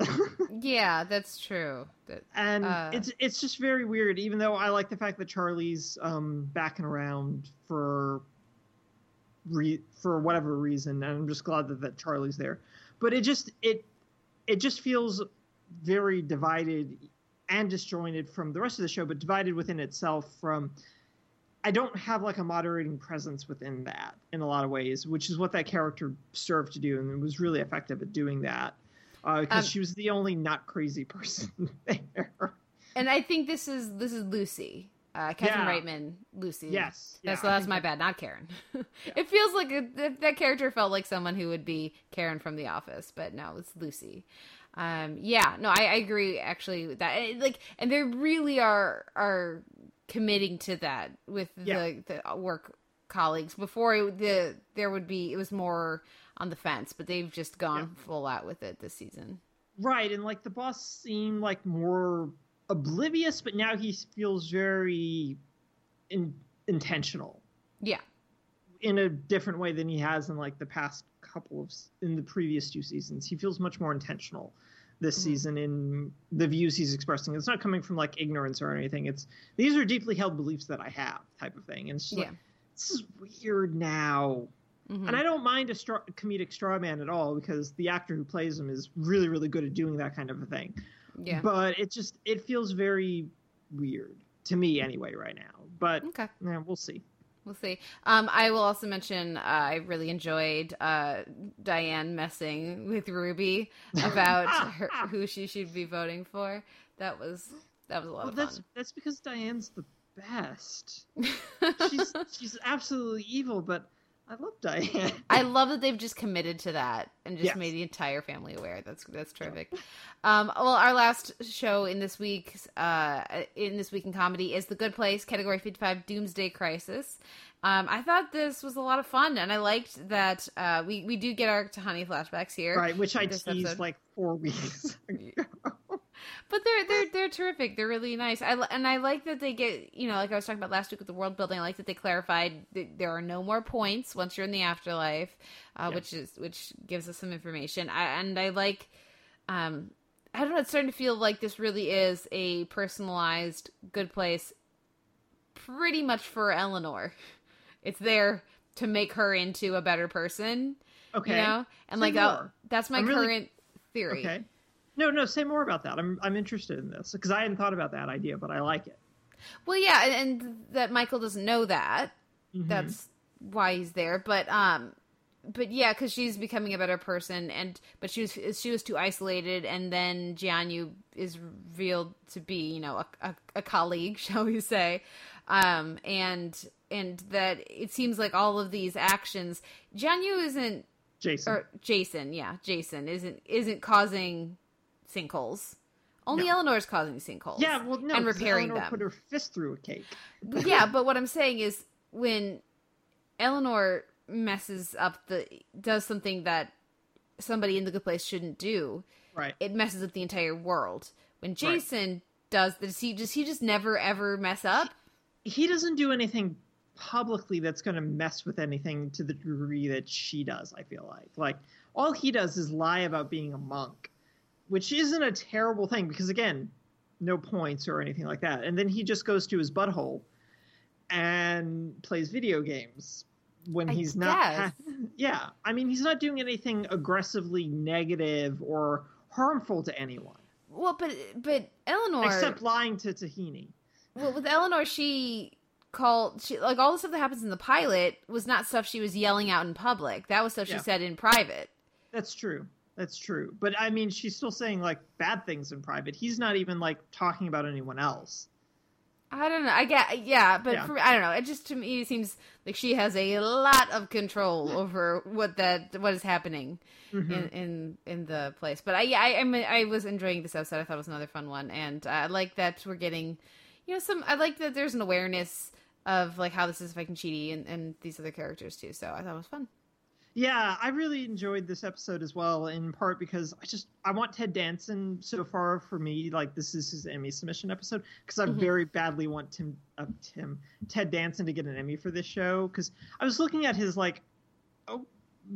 Speaker 2: Yeah, that's true. That,
Speaker 3: and
Speaker 2: Uh.
Speaker 3: it's it's just very weird. Even though I like the fact that Charlie's um, backing around for re- for whatever reason, and I'm just glad that, that Charlie's there. But it just it it just feels very divided and disjointed from the rest of the show, but divided within itself from. I don't have like a moderating presence within that in a lot of ways, which is what that character served to do, and it was really effective at doing that because
Speaker 2: Um,
Speaker 3: she was the only not crazy person there.
Speaker 2: and I think this is this is Lucy, uh, Catherine
Speaker 3: Yeah.
Speaker 2: Reitman, Lucy.
Speaker 3: Yes, yeah,
Speaker 2: that's, so that's
Speaker 3: think
Speaker 2: my bad, not Karen. it feels like a, that, that character felt like someone who would be Karen from The Office, but no, it's Lucy. Um, yeah, no, I, I agree actually with that. And, like, and they really are are committing to that with
Speaker 3: Yeah.
Speaker 2: the the work colleagues. Before it, the there would be it was more on the fence, but they've just gone full out with it this season.
Speaker 3: Right, and like the boss seemed like more oblivious, but now he feels very in, intentional
Speaker 2: Yeah,
Speaker 3: in a different way than he has in like the past couple of in the previous two seasons. He feels much more intentional this
Speaker 2: Mhm.
Speaker 3: season in the views he's expressing. It's not coming from like ignorance or anything. It's these are deeply held beliefs that I have, type of thing. And it's just
Speaker 2: yeah.
Speaker 3: like this is weird now.
Speaker 2: Mhm.
Speaker 3: And I don't mind a straw, comedic straw man at all because the actor who plays him is really, really good at doing that kind of a thing.
Speaker 2: yeah.
Speaker 3: But it just it feels very weird to me anyway right now. But
Speaker 2: Okay.
Speaker 3: yeah, we'll see.
Speaker 2: We'll see. Um, I will also mention uh, I really enjoyed uh, Diane messing with Ruby about her, who she should be voting for. That was that was a lot
Speaker 3: Well,
Speaker 2: of
Speaker 3: that's
Speaker 2: fun.
Speaker 3: that's because Diane's the best. She's she's absolutely evil, but I love Diane.
Speaker 2: I love that they've just committed to that and just
Speaker 3: Yes.
Speaker 2: made the entire family aware. That's that's terrific. Um, well, our last show in this week's uh, in this week in comedy is The Good Place, Category Fifty Five, Doomsday Crisis. Um, I thought this was a lot of fun, and I liked that uh, we we do get our Tahani flashbacks here.
Speaker 3: right, which I teased
Speaker 2: episode.
Speaker 3: like four weeks ago.
Speaker 2: But they're they're they're terrific. They're really nice. I and I like that they get you know like I was talking about last week with the world building. I like that they clarified that there are no more points once you're in the afterlife, uh,
Speaker 3: Yeah.
Speaker 2: which is which gives us some information. I, and I like, um, I don't know. It's starting to feel like this really is a personalized good place, pretty much for Eleanor. It's there to make her into a better person.
Speaker 3: Okay.
Speaker 2: You know, and
Speaker 3: Say
Speaker 2: like I'll- that's my
Speaker 3: I'm really-
Speaker 2: current theory.
Speaker 3: Okay. No, no, say more about that. I'm I'm interested in this because I hadn't thought about that idea, but I like it.
Speaker 2: Well, yeah, and, and that Michael doesn't know that.
Speaker 3: Mhm.
Speaker 2: That's why he's there. But um, but yeah, because she's becoming a better person, and but she was she was too isolated, and then Jianyu is revealed to be you know a, a, a colleague, shall we say, um, and and that it seems like all of these actions, Jianyu isn't
Speaker 3: Jason.
Speaker 2: or Jason, yeah, Jason isn't isn't causing sinkholes. Only
Speaker 3: No.
Speaker 2: Eleanor's causing sinkholes.
Speaker 3: yeah, well, no,
Speaker 2: and repairing
Speaker 3: Eleanor
Speaker 2: them.
Speaker 3: put her fist through a cake.
Speaker 2: yeah, but what I'm saying is when Eleanor messes up the does something that somebody in the good place shouldn't do,
Speaker 3: Right.
Speaker 2: it messes up the entire world. When Jason does does he does he just never ever mess up?
Speaker 3: he doesn't do anything publicly that's going to mess with anything to the degree that she does i feel like like all he does is lie about being a monk which isn't a terrible thing because again no points or anything like that and then he just goes to his butthole and plays video games when
Speaker 2: I
Speaker 3: he's not yeah i mean he's not doing anything aggressively negative or harmful to anyone
Speaker 2: Well, but but Eleanor
Speaker 3: except lying to Tahani
Speaker 2: well with Eleanor she called she like all the stuff that happens in the pilot was not stuff she was yelling out in public. That was stuff
Speaker 3: Yeah.
Speaker 2: she said in private.
Speaker 3: That's true. That's true. But I mean, she's still saying like bad things in private. He's not even like talking about anyone else.
Speaker 2: I don't know. I get yeah, but
Speaker 3: Yeah.
Speaker 2: For, I don't know. It just to me it seems like she has a lot of control over what that what is happening
Speaker 3: Mhm.
Speaker 2: in, in in the place. But I yeah, I I'm, I was enjoying this episode. I thought it was another fun one, and I like that we're getting you know some. I like that there's an awareness of like how this is affecting Chidi and, and these other characters too. So I thought it was fun.
Speaker 3: Yeah, I really enjoyed this episode as well, in part because I just I want Ted Danson so far for me like this is his Emmy submission episode because I
Speaker 2: Mhm.
Speaker 3: very badly want Tim uh, Tim Ted Danson to get an Emmy for this show because I was looking at his like oh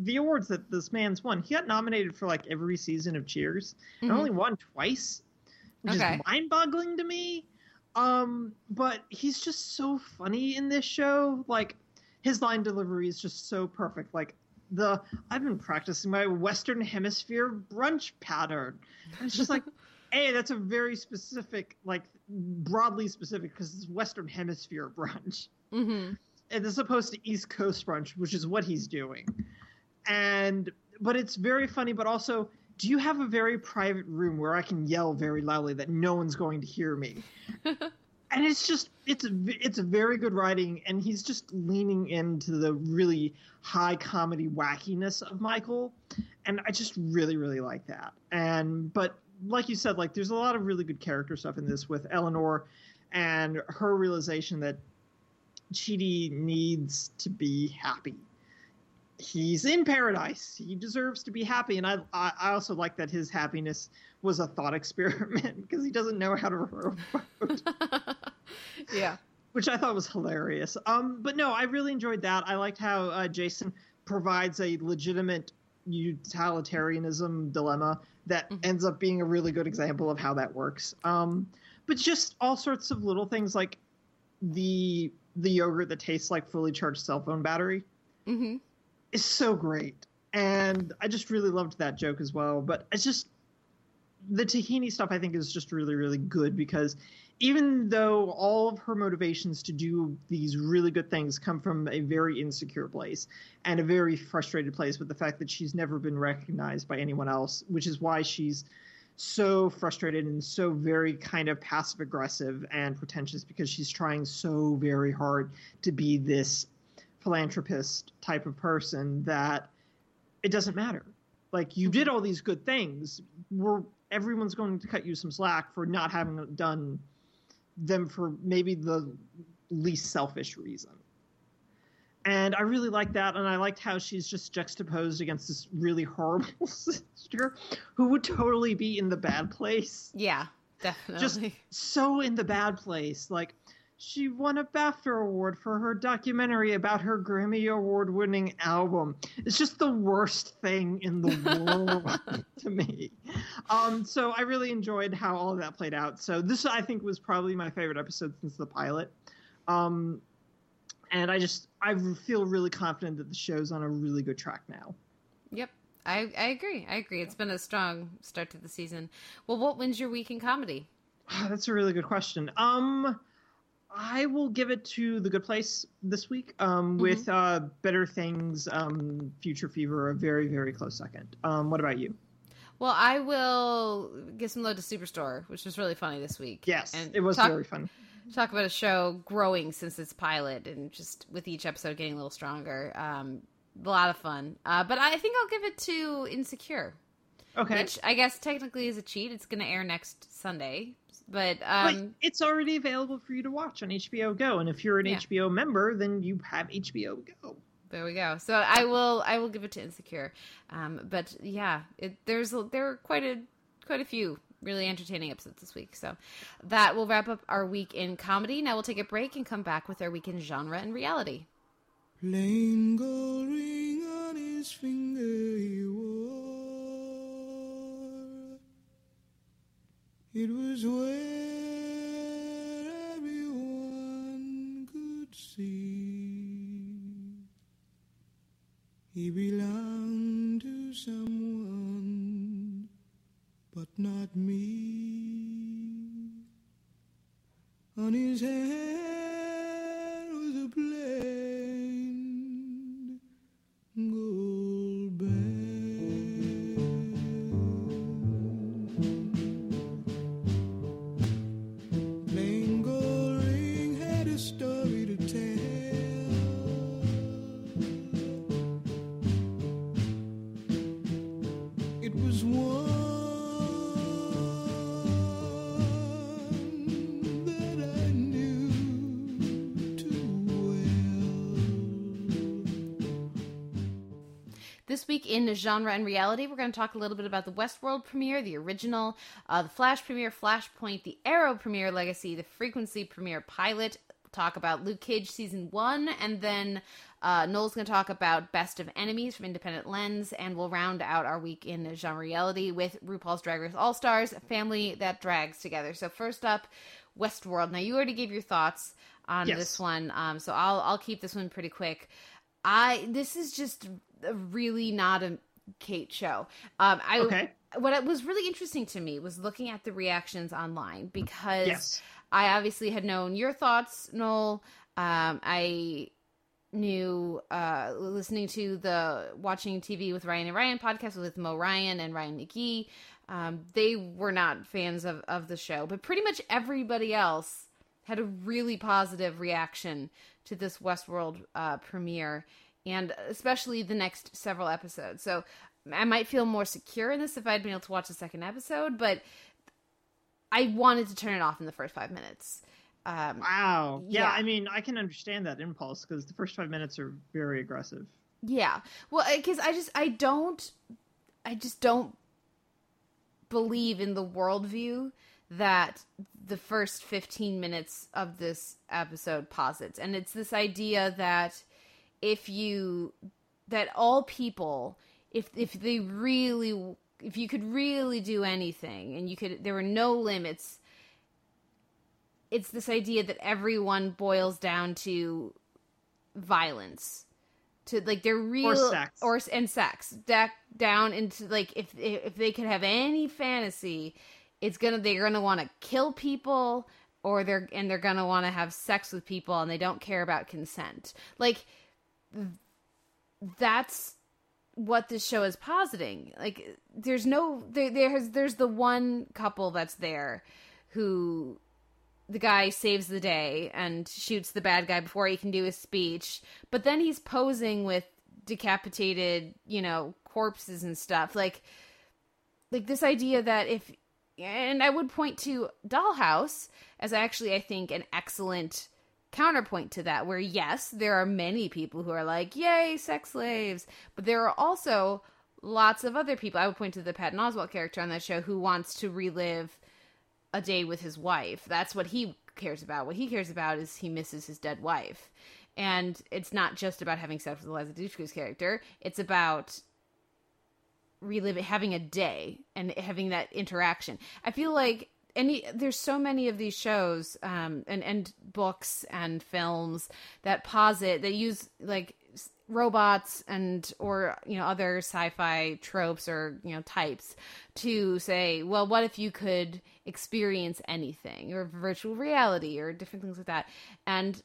Speaker 3: the awards that this man's won. He got nominated for like every season of Cheers and
Speaker 2: Mhm.
Speaker 3: only won twice, which
Speaker 2: Okay.
Speaker 3: is mind-boggling to me. Um, but he's just so funny in this show. Like his line delivery is just so perfect. Like the I've been practicing my Western Hemisphere brunch pattern. And it's just like, hey, that's a very specific, like broadly specific, because it's Western Hemisphere brunch
Speaker 2: Mm-hmm.
Speaker 3: and as opposed to East Coast brunch, which is what he's doing. And but it's very funny, but also, do you have a very private room where I can yell very loudly that no one's going to hear me? and it's just it's it's very good writing, and he's just leaning into the really high comedy wackiness of Michael, and I just really really like that. And but like you said, like there's a lot of really good character stuff in this with Eleanor and her realization that Chidi needs to be happy. He's in paradise. He deserves to be happy, and I I I also like that his happiness was a thought experiment because he doesn't know how to row
Speaker 2: yeah.
Speaker 3: which I thought was hilarious. Um, but no, I really enjoyed that. I liked how uh, Jason provides a legitimate utilitarianism dilemma that
Speaker 2: Mhm.
Speaker 3: ends up being a really good example of how that works. Um, but just all sorts of little things like the the yogurt that tastes like fully charged cell phone battery
Speaker 2: Mm-hmm.
Speaker 3: is so great. And I just really loved that joke as well. But it's just the Tahani stuff I think is just really, really good because even though all of her motivations to do these really good things come from a very insecure place and a very frustrated place with the fact that she's never been recognized by anyone else, which is why she's so frustrated and so very kind of passive aggressive and pretentious because she's trying so very hard to be this philanthropist type of person that it doesn't matter. Like you mm-hmm. did all these good things, we're everyone's going to cut you some slack for not having done them for maybe the least selfish reason. And I really liked that, and I liked how she's just juxtaposed against this really horrible sister who would totally be in the bad place
Speaker 2: Yeah. Definitely.
Speaker 3: just so in the bad place. Like she won a BAFTA award for her documentary about her Grammy award winning album. It's just the worst thing in the world to me. Um, so I really enjoyed how all of that played out. So this I think was probably my favorite episode since the pilot. Um, and I just I feel really confident that the show's on a really good track now.
Speaker 2: Yep. I, I agree. I agree. It's been a strong start to the season. Well, what wins your week in comedy?
Speaker 3: That's a really good question. Um, I will give it to The Good Place this week. Um, with uh, Better Things, um, Future Fever, a very very close second. Um, what about you?
Speaker 2: Well, I will give some love to Superstore, which was really funny this week.
Speaker 3: Yes,
Speaker 2: and
Speaker 3: it was
Speaker 2: talk,
Speaker 3: very fun.
Speaker 2: talk about a show growing since its pilot and just with each episode getting a little stronger. Um, a lot of fun. Uh, but I think I'll give it to Insecure,
Speaker 3: Okay,
Speaker 2: which I guess technically is a cheat. It's going to air next Sunday, but
Speaker 3: but
Speaker 2: um,
Speaker 3: it's already available for you to watch on HBO Go, and if you're an
Speaker 2: Yeah.
Speaker 3: HBO member, then you have HBO Go.
Speaker 2: There we go. So I will I will give it to Insecure. Um, but yeah, it, there's a- there are quite a quite a few really entertaining episodes this week. So that will wrap up our week in comedy. Now we'll take a break and come back with our week in genre and reality.
Speaker 4: Plain gold ring on his finger he wore. It was where everyone could see. He belonged to someone, but not me. On his hand
Speaker 2: week in genre and reality, we're going to talk a little bit about the Westworld premiere, the original, uh, the Flash premiere, Flashpoint, the Arrow premiere, Legacy, the Frequency premiere, pilot, talk about Luke Cage season one, and then uh, Noel's going to talk about Best of Enemies from Independent Lens, and we'll round out our week in genre reality with RuPaul's Drag Race All Stars, family that drags together. So first up, Westworld. Now you already gave your thoughts on
Speaker 3: Yes.
Speaker 2: this one, um, so I'll I'll keep this one pretty quick. I this is just really not a Kate show. Um, I
Speaker 3: Okay.
Speaker 2: what was really interesting to me was looking at the reactions online because
Speaker 3: Yes.
Speaker 2: I obviously had known your thoughts, Noel. Um, I knew uh, listening to the Watching TV with Ryan and Ryan podcast with Mo Ryan and Ryan McGee. Um, they were not fans of, of the show, but pretty much everybody else had a really positive reaction to this Westworld uh, premiere, and especially the next several episodes. So I might feel more secure in this if I'd been able to watch the second episode, but I wanted to turn it off in the first five minutes. Um,
Speaker 3: Wow. Yeah,
Speaker 2: Yeah.
Speaker 3: I mean, I can understand that impulse because the first five minutes are very aggressive.
Speaker 2: Yeah. Well, because I just I don't I just don't believe in the worldview that the first 15 minutes of this episode posits. And it's this idea that if you that all people if if they really if you could really do anything and you could there were no limits it's this idea that everyone boils down to violence to like they're real
Speaker 3: sex.
Speaker 2: or and sex deck down into like if if they could have any fantasy it's gonna they're gonna want to kill people or they're and they're gonna want to have sex with people and they don't care about consent like that's what this show is positing. Like there's no there there's there's the one couple that's there who the guy saves the day and shoots the bad guy before he can do his speech but then he's posing with decapitated you know corpses and stuff. Like like this idea that if and i would point to dollhouse as actually i think an excellent counterpoint to that where yes there are many people who are like yay sex slaves. But there are also lots of other people i would point to the patton oswalt character on that show who wants to relive a day with his wife. That's what he cares about. What he cares about is he misses his dead wife. And it's not just about having sex with Eliza Dushku's character. It's about reliving having a day and having that interaction. I feel like any there's so many of these shows um and and books and films that posit that use like robots and or you know other sci-fi tropes or you know types to say well what if you could experience anything or virtual reality or different things like that? And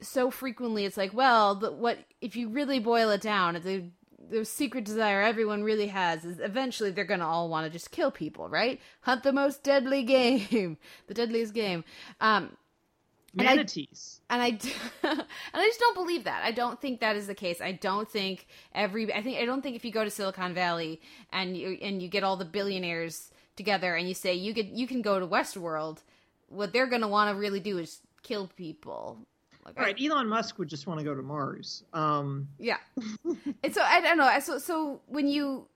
Speaker 2: so frequently it's like well the, what if you really boil it down the the secret desire everyone really has is eventually they're gonna all want to just kill people right hunt the most deadly game the deadliest game um And I- and I and I just don't believe that. I don't think that is the case. I don't think every I think I don't think if you go to Silicon Valley and you and you get all the billionaires together and you say you could you can go to Westworld, what they're going to want to really do is kill people. Like,
Speaker 3: All
Speaker 2: I-
Speaker 3: Elon Musk would just want to go to Mars. Um,
Speaker 2: yeah. and so I don't know. So so when you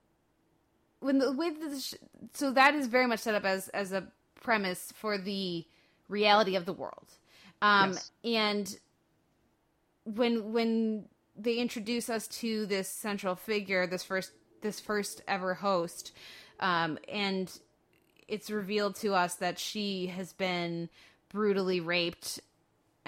Speaker 2: when the way that the sh- so that is very much set up as as a premise for the reality of the world. Um
Speaker 3: Yes.
Speaker 2: and when when they introduce us to this central figure, this first this first ever host, um, and it's revealed to us that she has been brutally raped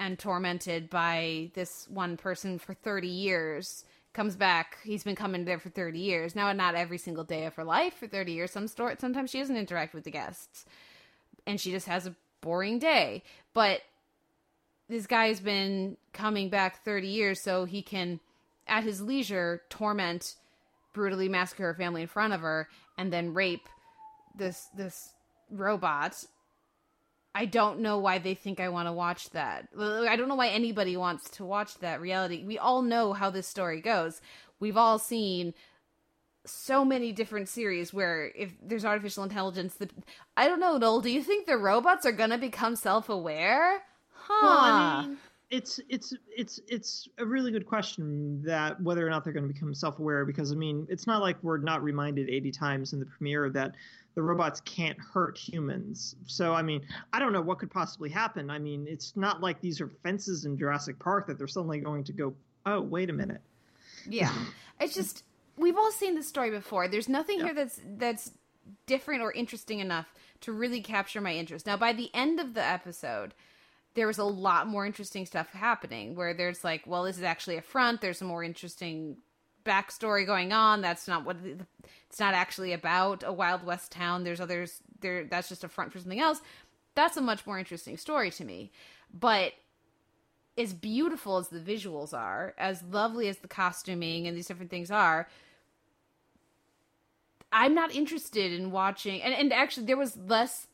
Speaker 2: and tormented by this one person for 30 years comes back. He's been coming there for 30 years. Now not every single day of her life for 30 years. Some store sometimes she doesn't interact with the guests and she just has a boring day. But this guy's been coming back 30 years so he can at his leisure torment brutally massacre her family in front of her and then rape this this robot I don't know why they think I want to watch that. I don't know why anybody wants to watch that reality. We all know how this story goes. We've all seen so many different series where if there's artificial intelligence that I don't know, Noel, do you think the robots are going to become self-aware? Huh.
Speaker 3: well, I mean, it's it's it's it's a really good question that whether or not they're going to become self-aware because I mean it's not like we're not reminded 80 times in the premiere that the robots can't hurt humans. So I mean I don't know what could possibly happen. I mean it's not like these are fences in Jurassic Park that they're suddenly going to go oh wait a minute.
Speaker 2: Yeah. It's just we've all seen this story before. There's nothing
Speaker 3: Yeah.
Speaker 2: here that's that's different or interesting enough to really capture my interest. Now by the end of the episode, there was a lot more interesting stuff happening where there's like, well, this is actually a front. There's some more interesting backstory going on. That's not what the, it's not actually about a Wild West town. There's others there. That's just a front for something else. That's a much more interesting story to me. But as beautiful as the visuals are, as lovely as the costuming and these different things are, I'm not interested in watching. And, and actually, there was less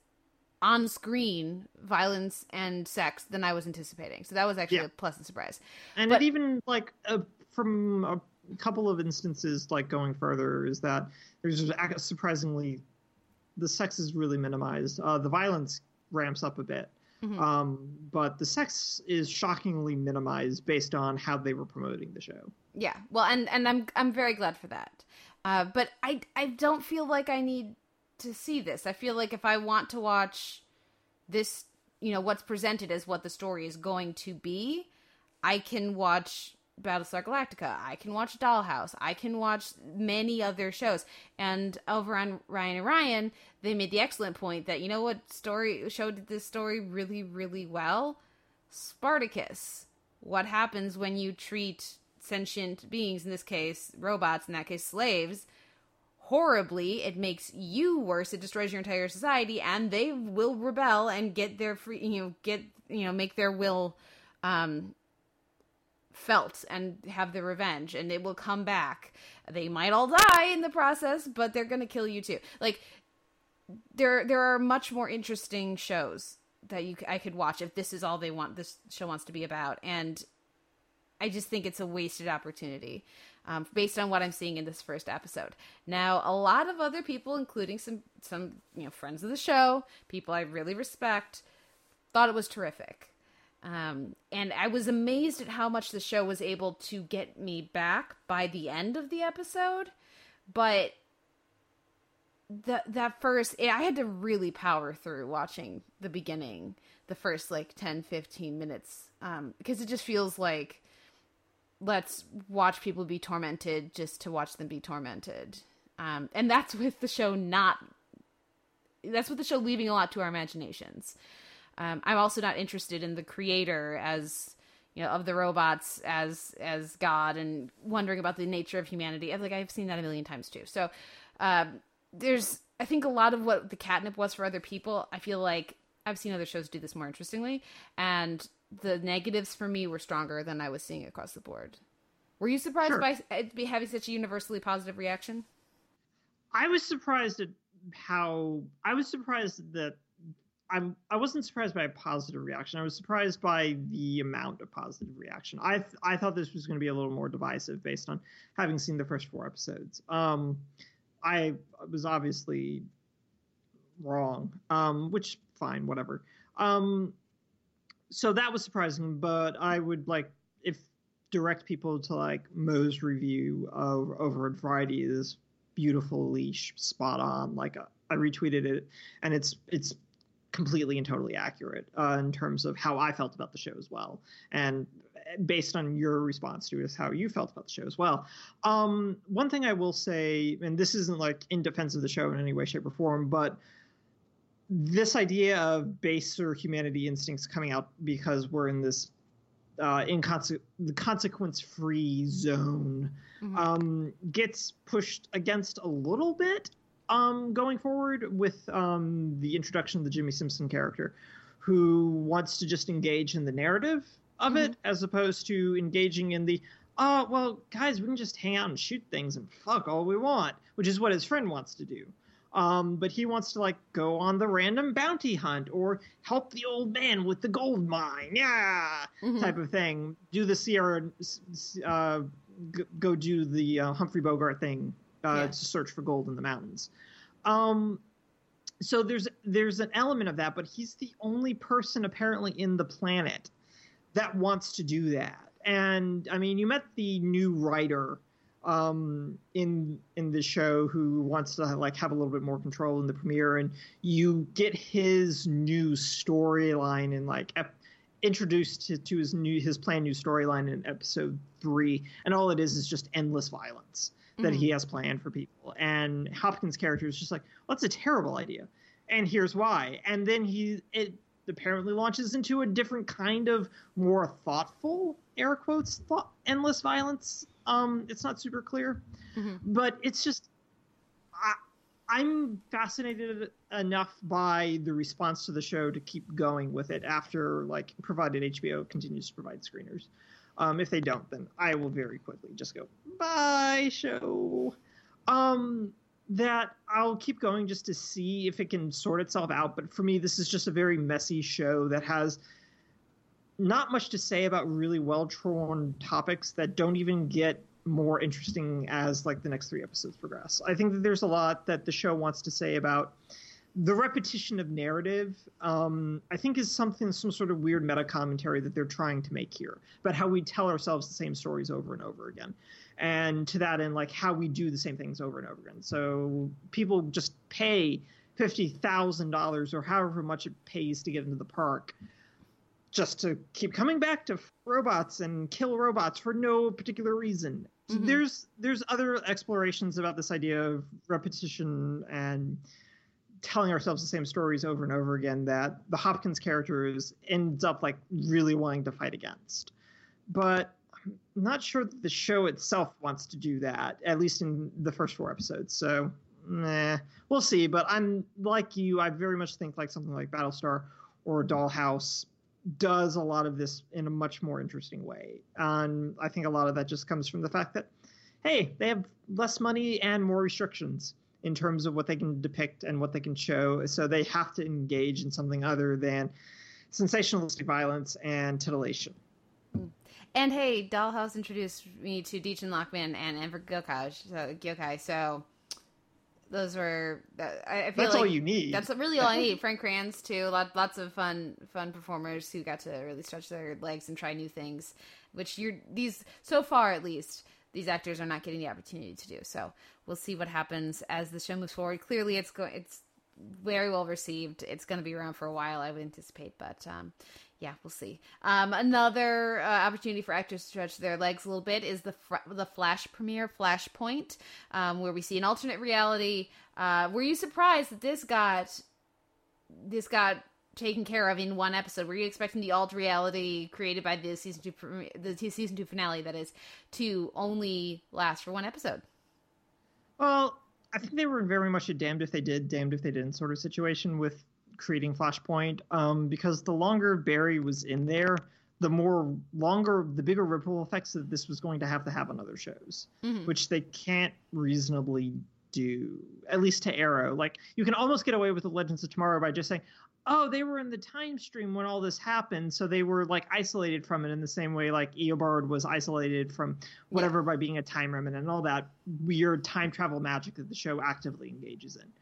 Speaker 2: on screen violence and sex than I was anticipating. So that was actually
Speaker 3: Yeah.
Speaker 2: a pleasant surprise.
Speaker 3: And
Speaker 2: But-
Speaker 3: it even like uh, from a couple of instances, like going further, is that there's surprisingly the sex is really minimized. Uh, the violence ramps up a bit,
Speaker 2: Mhm.
Speaker 3: um, but the sex is shockingly minimized based on how they were promoting the show.
Speaker 2: Yeah, well, and and I'm I'm very glad for that. Uh, but I I don't feel like I need to see this. I feel like if I want to watch this, you know, what's presented as what the story is going to be, I can watch Battlestar Galactica. I can watch Dollhouse. I can watch many other shows. And over on Ryan and Ryan, they made the excellent point that you know what story showed this story really really well. Spartacus. What happens when you treat sentient beings, in this case robots, in that case slaves, horribly? It makes you worse. It destroys your entire society, and they will rebel and get their free, you know, get you know, make their will um, felt and have their revenge, and it will come back. They might all die in the process, but they're gonna kill you too. Like there, there are much more interesting shows that you I could watch if this is all they want. This show wants to be about, and I just think it's a wasted opportunity. Um, based on what I'm seeing in this first episode. Now, a lot of other people, including some some you know friends of the show, people I really respect, thought it was terrific. Um, and I was amazed at how much the show was able to get me back by the end of the episode. But the that first, I had to really power through watching the beginning, the first like 10, 15 minutes, um, because it just feels like let's watch people be tormented just to watch them be tormented. Um, and that's with the show not that's with the show leaving a lot to our imaginations. Um, I'm also not interested in the creator as you know of the robots as as God and wondering about the nature of humanity. I- Like I've seen that a million times too. So um, there's I think a lot of what the catnip was for other people. I feel like I've seen other shows do this more interestingly, and the negatives for me were stronger than I was seeing across the board. Were you surprised
Speaker 3: Sure.
Speaker 2: by it be having such a universally positive reaction?
Speaker 3: I was surprised at how I was surprised that I'm I wasn't surprised by a positive reaction. I was surprised by the amount of positive reaction. I th- I thought this was going to be a little more divisive based on having seen the first four episodes. Um, I was obviously wrong, um, which fine, whatever. Um, so that was surprising, but I would like if direct people to like Mo's review of over at Variety is beautifully spot on. Like uh, I retweeted it, and it's it's completely and totally accurate uh, in terms of how I felt about the show as well, and based on your response to it is how you felt about the show as well. Um, one thing I will say, and this isn't like in defense of the show in any way, shape, or form, but this idea of baser humanity instincts coming out because we're in this uh, inconse- the consequence-free zone
Speaker 2: Mhm.
Speaker 3: um, gets pushed against a little bit um, going forward with um, the introduction of the Jimmy Simpson character, who wants to just engage in the narrative of it as opposed to engaging in the oh well guys we can just hang out and shoot things and fuck all we want which is what his friend wants to do. Um, but he wants to like go on the random bounty hunt or help the old man with the gold mine. Yeah!
Speaker 2: Mhm.
Speaker 3: type of thing. Do the sierra uh, go do the uh, humphrey bogart thing uh,
Speaker 2: Yeah.
Speaker 3: to search for gold in the mountains um, so there's there's an element of that but he's the only person apparently in the planet that wants to do that. And I mean, you met the new writer um, in in the show who wants to like have a little bit more control in the premiere, and you get his new storyline and like ep- introduced to, to his new his planned new storyline in episode three, and all it is is just endless violence that he has planned for people. And Hopkins' character is just like, well, that's a terrible idea, and here's why. And then he it apparently launches into a different kind of more thoughtful air quotes thought, endless violence. Um, it's not super clear, but it's just I, I'm fascinated enough by the response to the show to keep going with it after like provided HBO continues to provide screeners. Um, if they don't, then I will very quickly just go bye show. Um, that I'll keep going just to see if it can sort itself out. But for me, this is just a very messy show that has not much to say about really well drawn topics that don't even get more interesting as like the next three episodes progress. I think that there's a lot that the show wants to say about the repetition of narrative. Um, I think is something some sort of weird meta commentary that they're trying to make here about how we tell ourselves the same stories over and over again, and to that end, like how we do the same things over and over again. So people just pay fifty thousand dollars or however much it pays to get into the park just to keep coming back to robots and kill robots for no particular reason. So mm-hmm. There's there's other explorations about this idea of repetition and telling ourselves the same stories over and over again that the Hopkins characters ends up like really wanting to fight against. But not sure that the show itself wants to do that, at least in the first four episodes. So, nah, we'll see. But I'm like you, I very much think like something like Battlestar or Dollhouse does a lot of this in a much more interesting way. And I think a lot of that just comes from the fact that, hey, they have less money and more restrictions in terms of what they can depict and what they can show. So they have to engage in something other than sensationalistic violence and titillation.
Speaker 2: And hey, Dollhouse introduced me to Dichen Lachman and Enver Gjokaj. So, uh, Gjokaj, so those were uh, I, I feel
Speaker 3: That's
Speaker 2: like
Speaker 3: all you need.
Speaker 2: That's really all I need. Fran Kranz too. Lot, lots of fun, fun performers who got to really stretch their legs and try new things, which you're these so far at least these actors are not getting the opportunity to do. So we'll see what happens as the show moves forward. Clearly, it's going. It's very well received. It's going to be around for a while, I would anticipate, but um, yeah, we'll see. Um, another uh, opportunity for actors to stretch their legs a little bit is the fr- the Flash premiere, Flashpoint, um, where we see an alternate reality. Uh, were you surprised that this got this got taken care of in one episode? Were you expecting the alt reality created by the season two premi- the season two finale that is to only last for one episode?
Speaker 3: Well, I think they were very much a damned if they did, damned if they didn't sort of situation with creating Flashpoint. Um, because the longer Barry was in there, the more longer, the bigger ripple effects that this was going to have to have on other shows, which they can't reasonably do, at least to Arrow. Like you can almost get away with the Legends of Tomorrow by just saying, "Oh, they were in the time stream when all this happened, so they were like isolated from it in the same way like Eobard was isolated from whatever by being a time remnant and all that weird time travel magic that the show actively engages in."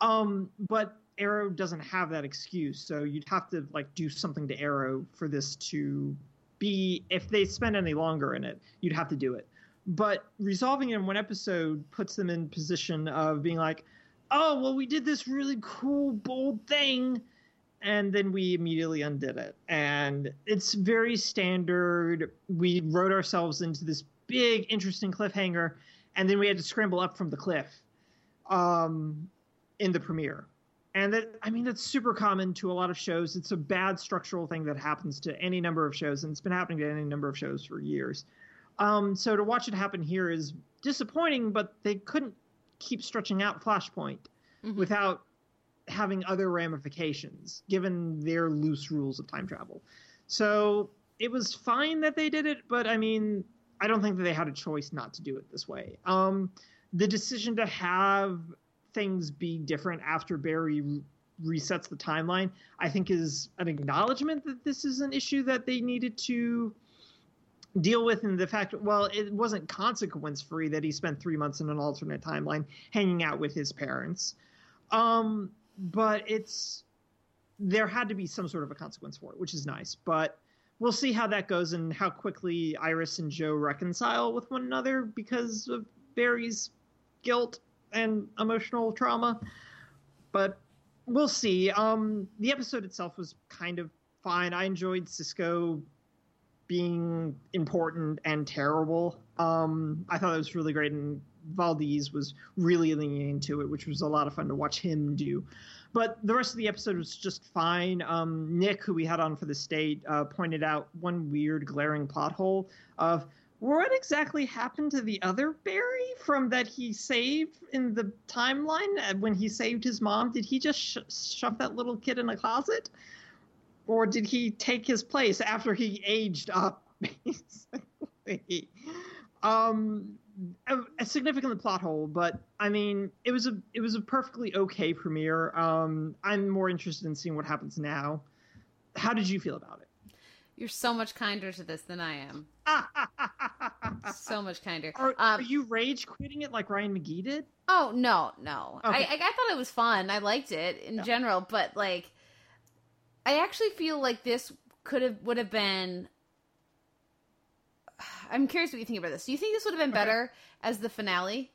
Speaker 3: Um, but Arrow doesn't have that excuse, so you'd have to like do something to Arrow for this to be. If they spend any longer in it, you'd have to do it. But resolving it in one episode puts them in position of being like, "Oh, well, we did this really cool, bold thing." And then we immediately undid it. And it's very standard. We wrote ourselves into this big, interesting cliffhanger, and then we had to scramble up from the cliff um, in the premiere. And that, I mean, that's super common to a lot of shows. It's a bad structural thing that happens to any number of shows, and it's been happening to any number of shows for years. Um, so to watch it happen here is disappointing, but they couldn't keep stretching out Flashpoint without having other ramifications, given their loose rules of time travel. So it was fine that they did it, but I mean, I don't think that they had a choice not to do it this way. Um, the decision to have things be different after Barry re- resets the timeline, I think, is an acknowledgement that this is an issue that they needed to deal with and the fact well it wasn't consequence free that he spent three months in an alternate timeline hanging out with his parents um but it's there had to be some sort of a consequence for it which is nice but we'll see how that goes and how quickly Iris and Joe reconcile with one another because of Barry's guilt and emotional trauma. But we'll see. Um, the episode itself was kind of fine. I enjoyed Cisco being important and terrible. Um, I thought it was really great, and Valdes was really leaning into it, which was a lot of fun to watch him do. But the rest of the episode was just fine. Um, Nick, who we had on for the state, uh, pointed out one weird, glaring plot hole of what exactly happened to the other Barry from that he saved in the timeline uh, when he saved his mom? Did he just sh- shove that little kid in a closet? Or did he take his place after he aged up, basically? um, a, a significant plot hole, but I mean, it was a it was a perfectly okay premiere. Um, I'm more interested in seeing what happens now. How did you feel about it?
Speaker 2: You're so much kinder to this than I am. So much kinder.
Speaker 3: Are,
Speaker 2: Um,
Speaker 3: are you rage quitting it like Ryan McGee did?
Speaker 2: Oh no, no.
Speaker 3: Okay.
Speaker 2: I, I I thought it was fun. I liked it in
Speaker 3: Yeah.
Speaker 2: general, but like, I actually feel like this could have would have been. I'm curious what you think about this. Do you think this would have been
Speaker 3: Okay.
Speaker 2: better as the finale?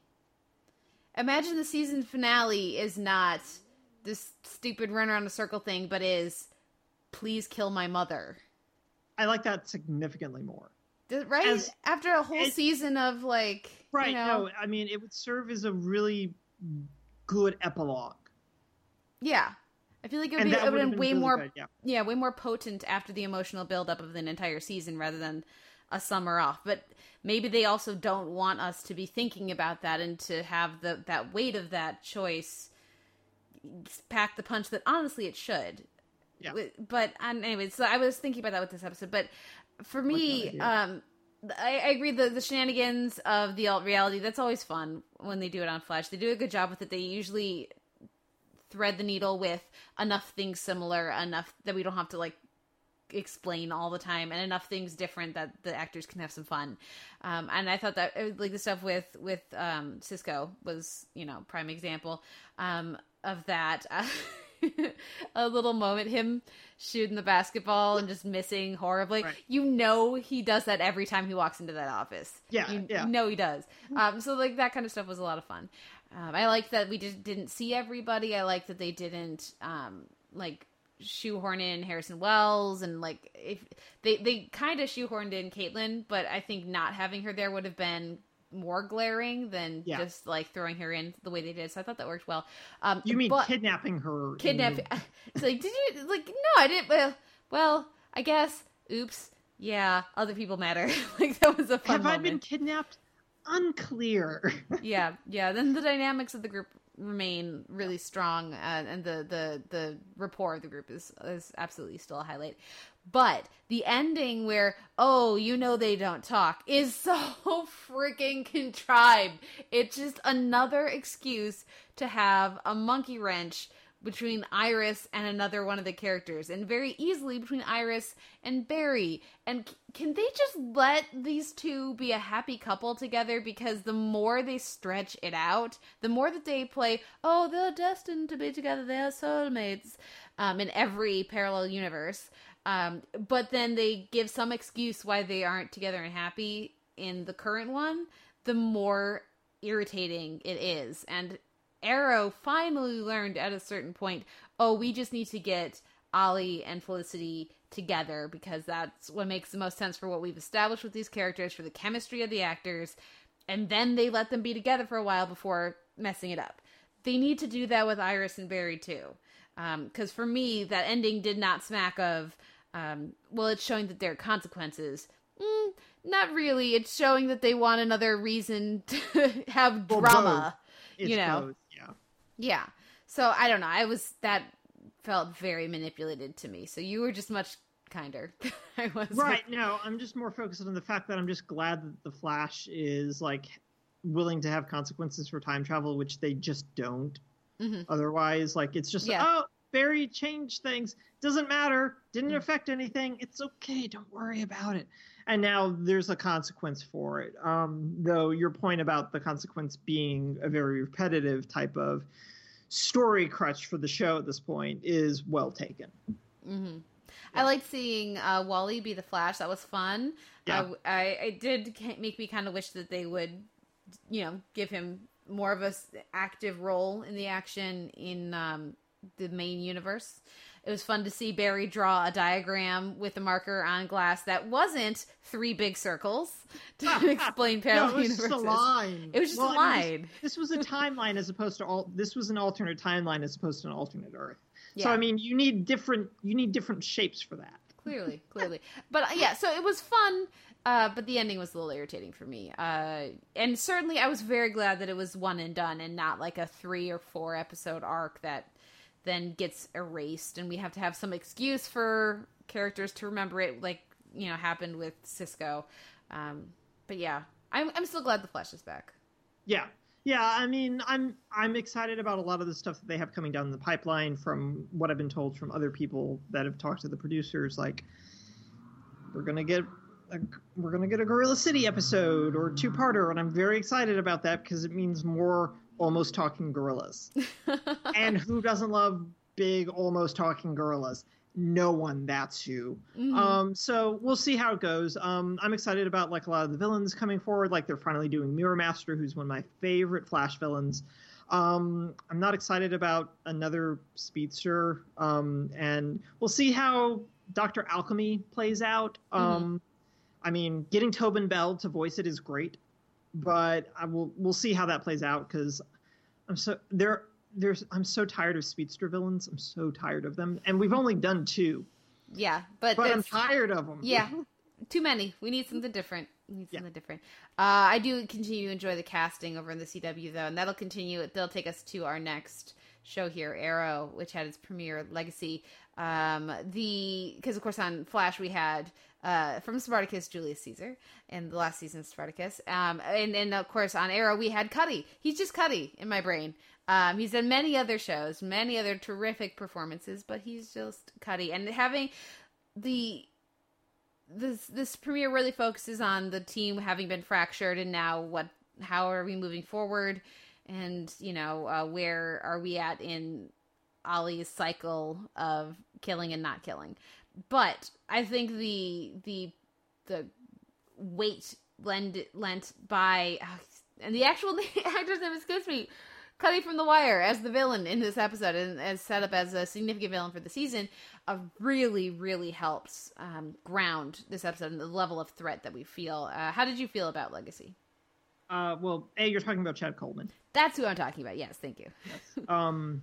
Speaker 2: Imagine the season finale is not this stupid run around a circle thing, but is please kill my mother.
Speaker 3: I like that significantly more.
Speaker 2: Right
Speaker 3: As-
Speaker 2: after a whole
Speaker 3: as-
Speaker 2: season of like,
Speaker 3: Right.
Speaker 2: You know,
Speaker 3: No, I mean it would serve as a really good epilogue.
Speaker 2: yeah. I feel like it would, be, it would
Speaker 3: would
Speaker 2: have
Speaker 3: have
Speaker 2: been
Speaker 3: been
Speaker 2: way
Speaker 3: really
Speaker 2: more
Speaker 3: good, yeah.
Speaker 2: yeah, way more potent after the emotional buildup of an entire season rather than a summer off. But maybe they also don't want us to be thinking about that and to have the that weight of that choice pack the punch that honestly it should.
Speaker 3: Yeah.
Speaker 2: But um, anyway, so I was thinking about that with this episode. But for me, um, I, I agree. The the shenanigans of the alt reality that's always fun when they do it on Flash. They do a good job with it. They usually thread the needle with enough things similar enough that we don't have to like explain all the time and enough things different that the actors can have some fun um, and i thought that uh, like the stuff with with um, cisco was you know prime example um, of that a little moment him shooting the basketball and just missing horribly
Speaker 3: Right.
Speaker 2: you know he does that every time he walks into that office
Speaker 3: Yeah,
Speaker 2: you
Speaker 3: yeah.
Speaker 2: know he does um, so like that kind of stuff was a lot of fun um, I like that we just didn't see everybody. I like that they didn't um, like shoehorn in Harrison Wells and like if they they kind of shoehorned in Caitlin, but I think not having her there would have been more glaring than
Speaker 3: Yeah.
Speaker 2: just like throwing her in the way they did. So I thought that worked well. Um,
Speaker 3: You mean
Speaker 2: but-
Speaker 3: kidnapping her? in
Speaker 2: kidnap? It's like did you like no? I didn't. Well, well, I guess. Oops. Yeah, other people matter. like that was a fun
Speaker 3: Have I been kidnapped? Unclear.
Speaker 2: yeah, yeah. Then the dynamics of the group remain really strong, uh, and the the the rapport of the group is is absolutely still a highlight. But the ending, where oh, you know they don't talk, is so freaking contrived. It's just another excuse to have a monkey wrench between Iris and another one of the characters, and very easily between Iris and Barry. And c- can they just let these two be a happy couple together? Because the more they stretch it out, the more that they play, oh, they're destined to be together, they're soulmates, um, in every parallel universe. Um, but then they give some excuse why they aren't together and happy in the current one, the more irritating it is. And Arrow finally learned at a certain point, oh, we just need to get Ollie and Felicity together because that's what makes the most sense for what we've established with these characters, for the chemistry of the actors, and then they let them be together for a while before messing it up. They need to do that with Iris and Barry too. Because for me, that ending did not smack of, um, well, it's showing that there are consequences. Mm, not really. It's showing that they want another reason to have
Speaker 3: Well,
Speaker 2: drama.
Speaker 3: It's
Speaker 2: you know.
Speaker 3: both, yeah.
Speaker 2: So I don't know. I was that felt very manipulated to me. So you were just much kinder. I was
Speaker 3: Right. No, I'm just more focused on the fact that I'm just glad that the Flash is like willing to have consequences for time travel, which they just don't.
Speaker 2: Mhm.
Speaker 3: Otherwise, like it's just
Speaker 2: Yeah.
Speaker 3: oh, Barry changed things. Doesn't matter. Didn't affect anything. It's okay. Don't worry about it. And now there's a consequence for it. Um, though your point about the consequence being a very repetitive type of story crutch for the show at this point is well taken.
Speaker 2: hmm I liked seeing uh, Wally be the Flash. That was fun.
Speaker 3: Yeah.
Speaker 2: Uh, I, I did make me kind of wish that they would, you know, give him more of a active role in the action in um, the main universe. It was fun to see Barry draw a diagram with a marker on glass that wasn't three big circles to explain
Speaker 3: No,
Speaker 2: parallel
Speaker 3: it was
Speaker 2: universes.
Speaker 3: just a line.
Speaker 2: It was just a
Speaker 3: I mean,
Speaker 2: line.
Speaker 3: This, this was a timeline as opposed to all. This was an alternate timeline as opposed to an alternate Earth. So I mean, you need different. You need different shapes for that.
Speaker 2: clearly clearly but uh, yeah so it was fun uh, but the ending was a little irritating for me uh, and certainly i was very glad that it was one and done and not like a three or four episode arc that then gets erased and we have to have some excuse for characters to remember it like you know happened with cisco um, but yeah I'm, I'm still glad the flash is back
Speaker 3: Yeah. Yeah, I mean, I'm I'm excited about a lot of the stuff that they have coming down the pipeline from what I've been told from other people that have talked to the producers like we're to get a, we're to get a Gorilla City episode or two-parter and I'm very excited about that because it means more almost talking gorillas. and who doesn't love big almost talking gorillas? No one, that's who.
Speaker 2: Mhm.
Speaker 3: Um, so we'll see how it goes. Um, I'm excited about like a lot of the villains coming forward. Like they're finally doing Mirror Master, who's one of my favorite Flash villains. Um, I'm not excited about another speedster. Um, and we'll see how Doctor Alchemy plays out. Um, I mean, getting Tobin Bell to voice it is great, but I will we'll see how that plays out because I'm so there. There's I'm so tired of speedster villains. I'm so tired of them, and we've only done two
Speaker 2: yeah but,
Speaker 3: but I'm tired of them.
Speaker 2: Yeah, too many. We need something different. We need
Speaker 3: Yeah.
Speaker 2: something different. Uh, I do continue to enjoy the casting over in the CW though, and that'll continue. They'll take us to our next show here, Arrow, which had its premiere Legacy. Um, the because of course on Flash we had uh, from Spartacus Julius Caesar in the last season of Spartacus, um, and and of course on Arrow we had Cutty. He's just Cutty in my brain. Um, he's done many other shows, many other terrific performances, but he's just Cutty. And having the this this premiere really focuses on the team having been fractured and now what how are we moving forward and you know uh, where are we at in Ollie's cycle of killing and not killing but I think the the the weight lend lent by and the actual actor's name escapes me Cutty from The Wire as the villain in this episode and as set up as a significant villain for the season uh, really, really helps um, ground this episode and the level of threat that we feel. Uh, how did you feel about Legacy?
Speaker 3: Uh, well, a you're talking about Chad Coleman.
Speaker 2: That's who I'm talking about. Yes, thank you.
Speaker 3: Um,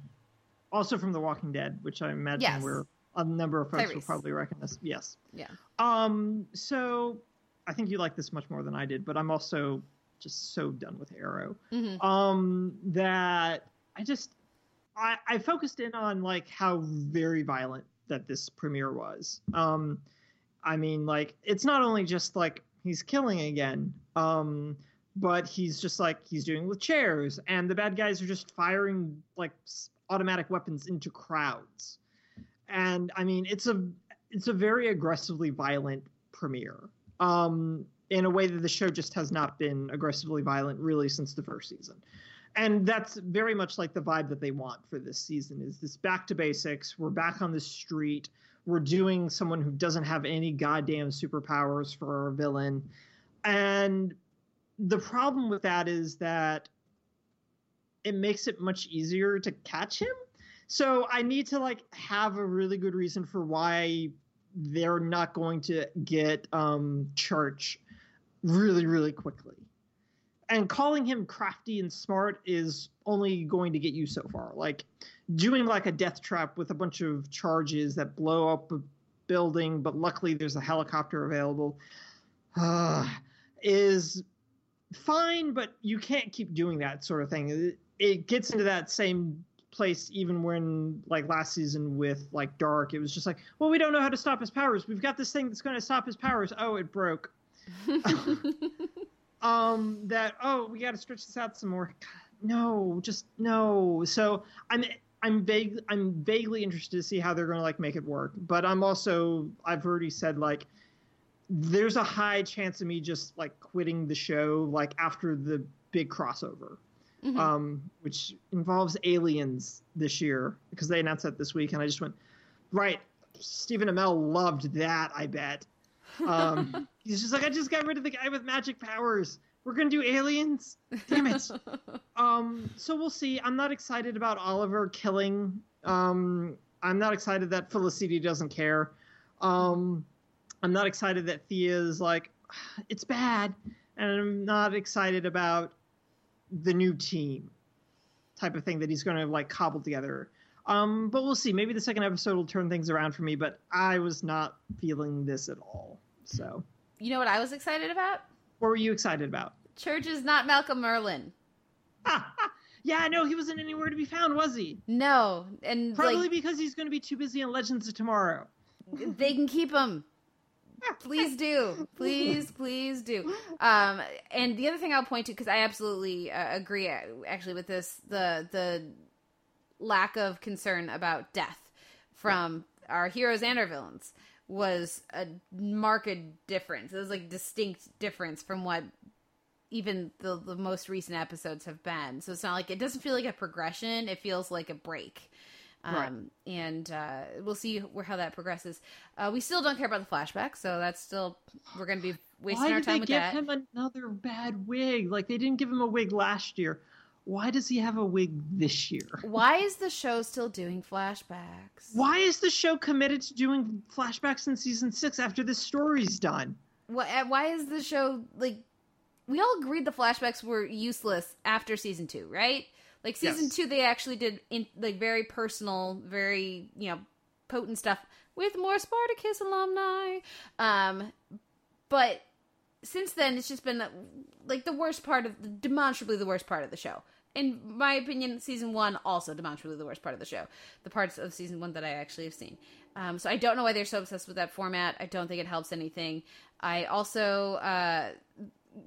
Speaker 3: also from The Walking Dead, which I imagine
Speaker 2: Yes.
Speaker 3: where a number of folks will
Speaker 2: Tyrese.
Speaker 3: probably recognize. Yes.
Speaker 2: Yeah.
Speaker 3: Um, so I think you like this much more than I did, but I'm also just so done with Arrow.
Speaker 2: Mhm.
Speaker 3: Um, that I just I, I focused in on like how very violent that this premiere was. Um, I mean, like it's not only just like he's killing again, um, but he's just like he's doing with chairs, and the bad guys are just firing like automatic weapons into crowds. And I mean, it's a it's a very aggressively violent premiere. Um, in a way that the show just has not been aggressively violent really since the first season. And that's very much like the vibe that they want for this season is this back to basics. We're back on the street. We're doing someone who doesn't have any goddamn superpowers for our villain. And the problem with that is that it makes it much easier to catch him. So I need to like have a really good reason for why they're not going to get um church really really quickly. And calling him crafty and smart is only going to get you so far. Like doing like a death trap with a bunch of charges that blow up a building but luckily there's a helicopter available uh, is fine but you can't keep doing that sort of thing. It, it gets into that same place even when like last season with like dark it was just like well we don't know how to stop his powers. We've got this thing that's going to stop his powers. Oh it broke. Um that oh we got to stretch this out some more. No just no. So i'm i'm vague i'm vaguely interested to see how they're going to like make it work. But i'm also i've already said like there's a high chance of me just like quitting the show like after the big crossover
Speaker 2: Mhm.
Speaker 3: um, which involves aliens this year because they announced that this week, and I just went, right, Stephen Amell loved that. I bet. Um, he's just like, I just got rid of the guy with magic powers. We're gonna do aliens. Damn it. um, so we'll see. I'm not excited about Oliver killing. Um, I'm not excited that Felicity doesn't care. Um, I'm not excited that Thea is like, it's bad, and I'm not excited about the new team type of thing that he's going to like cobble together. Um, but we'll see. Maybe the second episode will turn things around for me. But I was not feeling this at all. So,
Speaker 2: You know what I was excited about?
Speaker 3: what were you excited about?
Speaker 2: Church is not Malcolm Merlyn.
Speaker 3: yeah, no, he wasn't anywhere to be found, was he?
Speaker 2: No, and
Speaker 3: Probably
Speaker 2: like
Speaker 3: because he's going to be too busy on Legends of Tomorrow.
Speaker 2: they can keep him. Please do, please, please do. Um, and the other thing I'll point to because I absolutely uh, agree, uh, actually, with this the the lack of concern about death from our heroes and our villains was a marked difference. It was like distinct difference from what even the the most recent episodes have been. So it's not like it doesn't feel like a progression. It feels like a break. Um,
Speaker 3: Right.
Speaker 2: and uh, we'll see where how that progresses. Uh, we still don't care about the flashback, so that's still we're going to be wasting
Speaker 3: Why
Speaker 2: our
Speaker 3: did
Speaker 2: time
Speaker 3: they
Speaker 2: with
Speaker 3: give
Speaker 2: that.
Speaker 3: him another bad wig? Like they didn't give him a wig last year. Why does he have a wig this year?
Speaker 2: Why is the show still doing flashbacks?
Speaker 3: Why is the show committed to doing flashbacks in season six after this story's done?
Speaker 2: Why, uh, why is the show like? We all agreed the flashbacks were useless after season two, right? Like season
Speaker 3: Yes.
Speaker 2: two, they actually did in like very personal, very you know potent stuff with more Spartacus alumni. Um, but since then, it's just been like the worst part of demonstrably the worst part of the show. In my opinion, season one also demonstrably the worst part of the show. The parts of season one that I actually have seen. Um, so I don't know why they're so obsessed with that format. I don't think it helps anything. I also uh,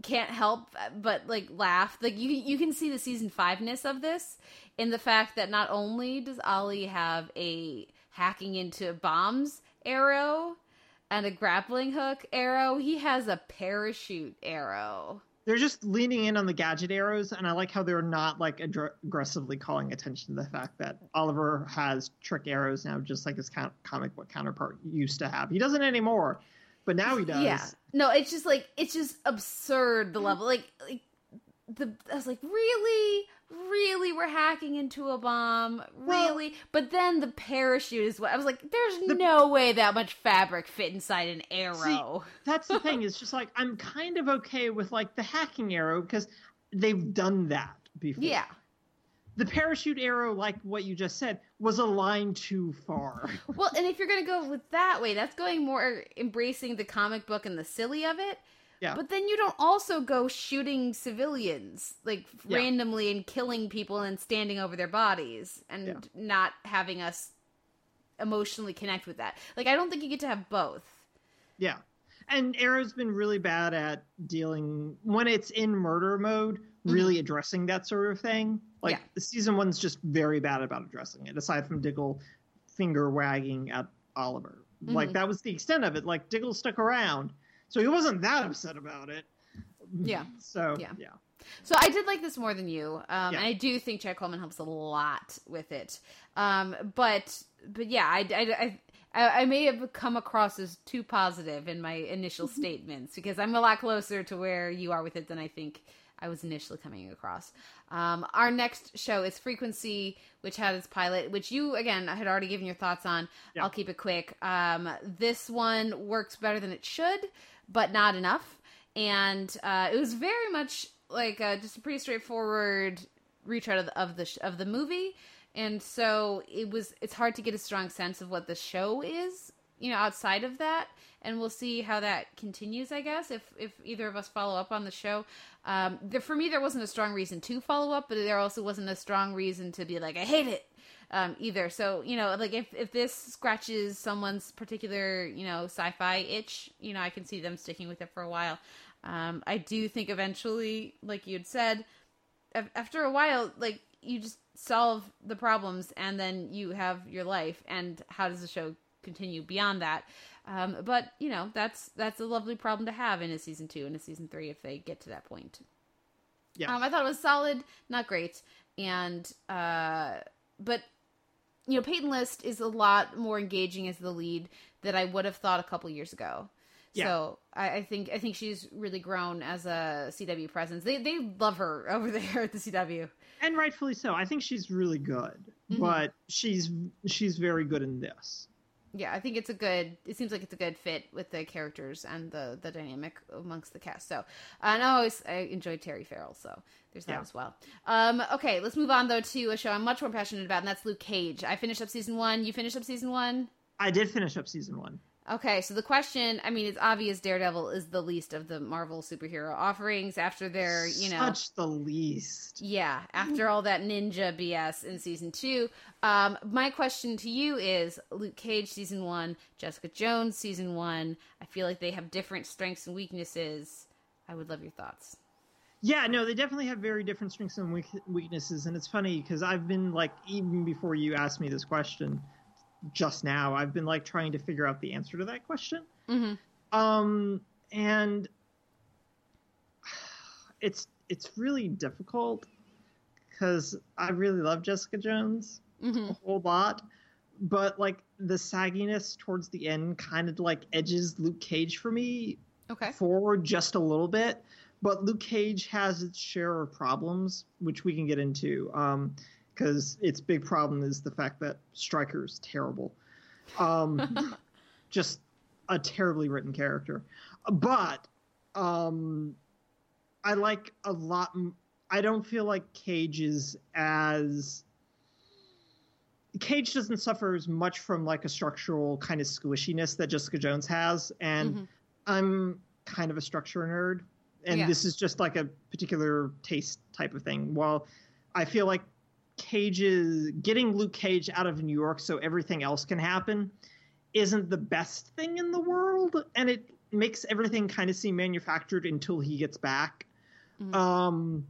Speaker 2: can't help but like laugh. Like you, you can see the season five ness of this in the fact that not only does Ollie have a hacking into bombs arrow and a grappling hook arrow, he has a parachute arrow.
Speaker 3: They're just leaning in on the gadget arrows, and I like how they're not like aggressively calling attention to the fact that Oliver has trick arrows now, just like his comic book counterpart used to have. He doesn't anymore, but now he does.
Speaker 2: Yeah. No, it's just like it's just absurd the level. Like like the I was like, really? Really we're hacking into a bomb?
Speaker 3: Well-
Speaker 2: Really? but then the parachute is what I was like, there's
Speaker 3: The-
Speaker 2: no way that much fabric fit inside an arrow.
Speaker 3: That's the thing. It's just like I'm kind of okay with like the hacking arrow because they've done that before.
Speaker 2: yeah.
Speaker 3: The parachute arrow, like what you just said, was a line too far.
Speaker 2: Well, and if you're gonna go with that way, that's going more embracing the comic book and the silly of it.
Speaker 3: Yeah.
Speaker 2: But then you don't also go shooting civilians like
Speaker 3: Yeah.
Speaker 2: randomly and killing people and standing over their bodies and
Speaker 3: Yeah.
Speaker 2: not having us emotionally connect with that. Like I don't think you get to have both.
Speaker 3: Yeah. And Arrow's been really bad at dealing when it's in murder mode, really addressing that sort of thing. Like
Speaker 2: Yeah.
Speaker 3: the season one's just very bad about addressing it, aside from Diggle finger wagging at Oliver. Like
Speaker 2: Mhm.
Speaker 3: that was the extent of it. Like Diggle stuck around. So he wasn't that upset about it.
Speaker 2: Yeah.
Speaker 3: So
Speaker 2: Yeah.
Speaker 3: yeah.
Speaker 2: So I did like this more than you, um,
Speaker 3: Yeah.
Speaker 2: and I do think Chad Coleman helps a lot with it. Um, but but yeah, I, I, I, I may have come across as too positive in my initial statements because I'm a lot closer to where you are with it than I think I was initially coming across. Um, our next show is Frequency, which had its pilot, which you again I had already given your thoughts on.
Speaker 3: Yeah.
Speaker 2: I'll keep it quick. Um, this one works better than it should, but not enough. And uh, it was very much like uh, just a pretty straightforward retread of the of the, sh- of the movie. And so it was. It's hard to get a strong sense of what the show is, you know, outside of that. And we'll see how that continues. I guess if if either of us follow up on the show, um, there, for me there wasn't a strong reason to follow up, but there also wasn't a strong reason to be like I hate it um, either. So you know, like if if this scratches someone's particular you know sci-fi itch, you know, I can see them sticking with it for a while. Um, I do think eventually, like you had said, after a while, like you just solve the problems and then you have your life. And how does the show continue beyond that? Um, but you know, that's that's a lovely problem to have in a season two and a season three if they get to that point.
Speaker 3: Yeah.
Speaker 2: Um, I thought it was solid, not great, and uh, but you know, Peyton List is a lot more engaging as the lead that I would have thought a couple years ago.
Speaker 3: Yeah.
Speaker 2: So I, I think I think she's really grown as a CW presence. They they love her over there at the CW.
Speaker 3: and rightfully so. I think she's really good,
Speaker 2: Mhm.
Speaker 3: but she's she's very good in this.
Speaker 2: Yeah, I think it's a good. It seems like it's a good fit with the characters and the the dynamic amongst the cast. So, and I always I enjoyed Terry Farrell. So there's that
Speaker 3: Yeah.
Speaker 2: as well. Um, okay, let's move on though to a show I'm much more passionate about, and that's Luke Cage. I finished up season one. You finished up season one.
Speaker 3: I did finish up season one.
Speaker 2: Okay, so the question, I mean, it's obvious Daredevil is the least of the Marvel superhero offerings after their, you know,
Speaker 3: such the least.
Speaker 2: yeah, after all that ninja BS in season two. Um, my question to you is Luke Cage season one, Jessica Jones season one. I feel like they have different strengths and weaknesses. I would love your thoughts.
Speaker 3: Yeah, no, they definitely have very different strengths and weaknesses, and it's funny because I've been like, even before you asked me this question, just now, I've been like trying to figure out the answer to that question.
Speaker 2: Mm-hmm.
Speaker 3: Um, and it's it's really difficult because I really love Jessica Jones
Speaker 2: Mm-hmm.
Speaker 3: a whole lot, but like the sagginess towards the end kind of like edges Luke Cage for me
Speaker 2: Okay.
Speaker 3: forward just a little bit. But Luke Cage has its share of problems, which we can get into, because its big problem is the fact that Stryker's terrible. Um, just a terribly written character. But um, I like a lot. m- I don't feel like Cage is as. Cage doesn't suffer as much from like a structural kind of squishiness that Jessica Jones has, and
Speaker 2: Mhm.
Speaker 3: I'm kind of a structure nerd, and
Speaker 2: Yeah.
Speaker 3: this is just like a particular taste type of thing. While I feel like Cage is getting Luke Cage out of New York so everything else can happen isn't the best thing in the world, and it makes everything kind of seem manufactured until he gets back.
Speaker 2: Mhm.
Speaker 3: Um,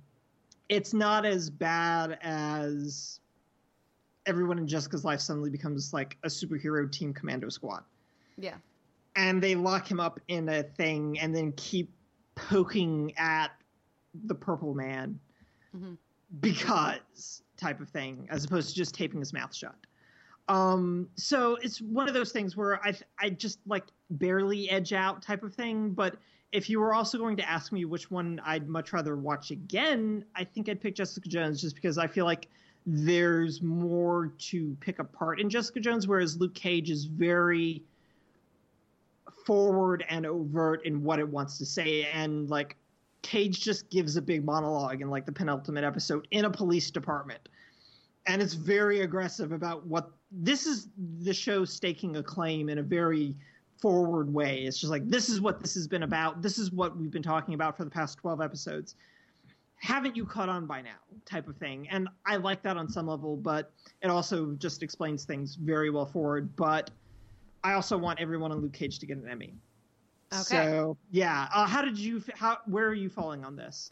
Speaker 3: it's not as bad as everyone in Jessica's life suddenly becomes like a superhero team commando squad
Speaker 2: Yeah.
Speaker 3: and they lock him up in a thing and then keep poking at the purple man
Speaker 2: Mhm.
Speaker 3: because type of thing as opposed to just taping his mouth shut. Um so it's one of those things where i i just like barely edge out type of thing but if you were also going to ask me which one i'd much rather watch again i think i'd pick jessica jones just because i feel like there's more to pick apart in jessica jones whereas luke cage is very forward and overt in what it wants to say and like cage just gives a big monologue in like the penultimate episode in a police department and it's very aggressive about what this is the show staking a claim in a very forward way it's just like this is what this has been about this is what we've been talking about for the past 12 episodes haven't you caught on by now type of thing and i like that on some level but it also just explains things very well forward but I also want everyone on Luke Cage to get an Emmy.
Speaker 2: Okay.
Speaker 3: So yeah, uh, how did you? How where are you falling on this?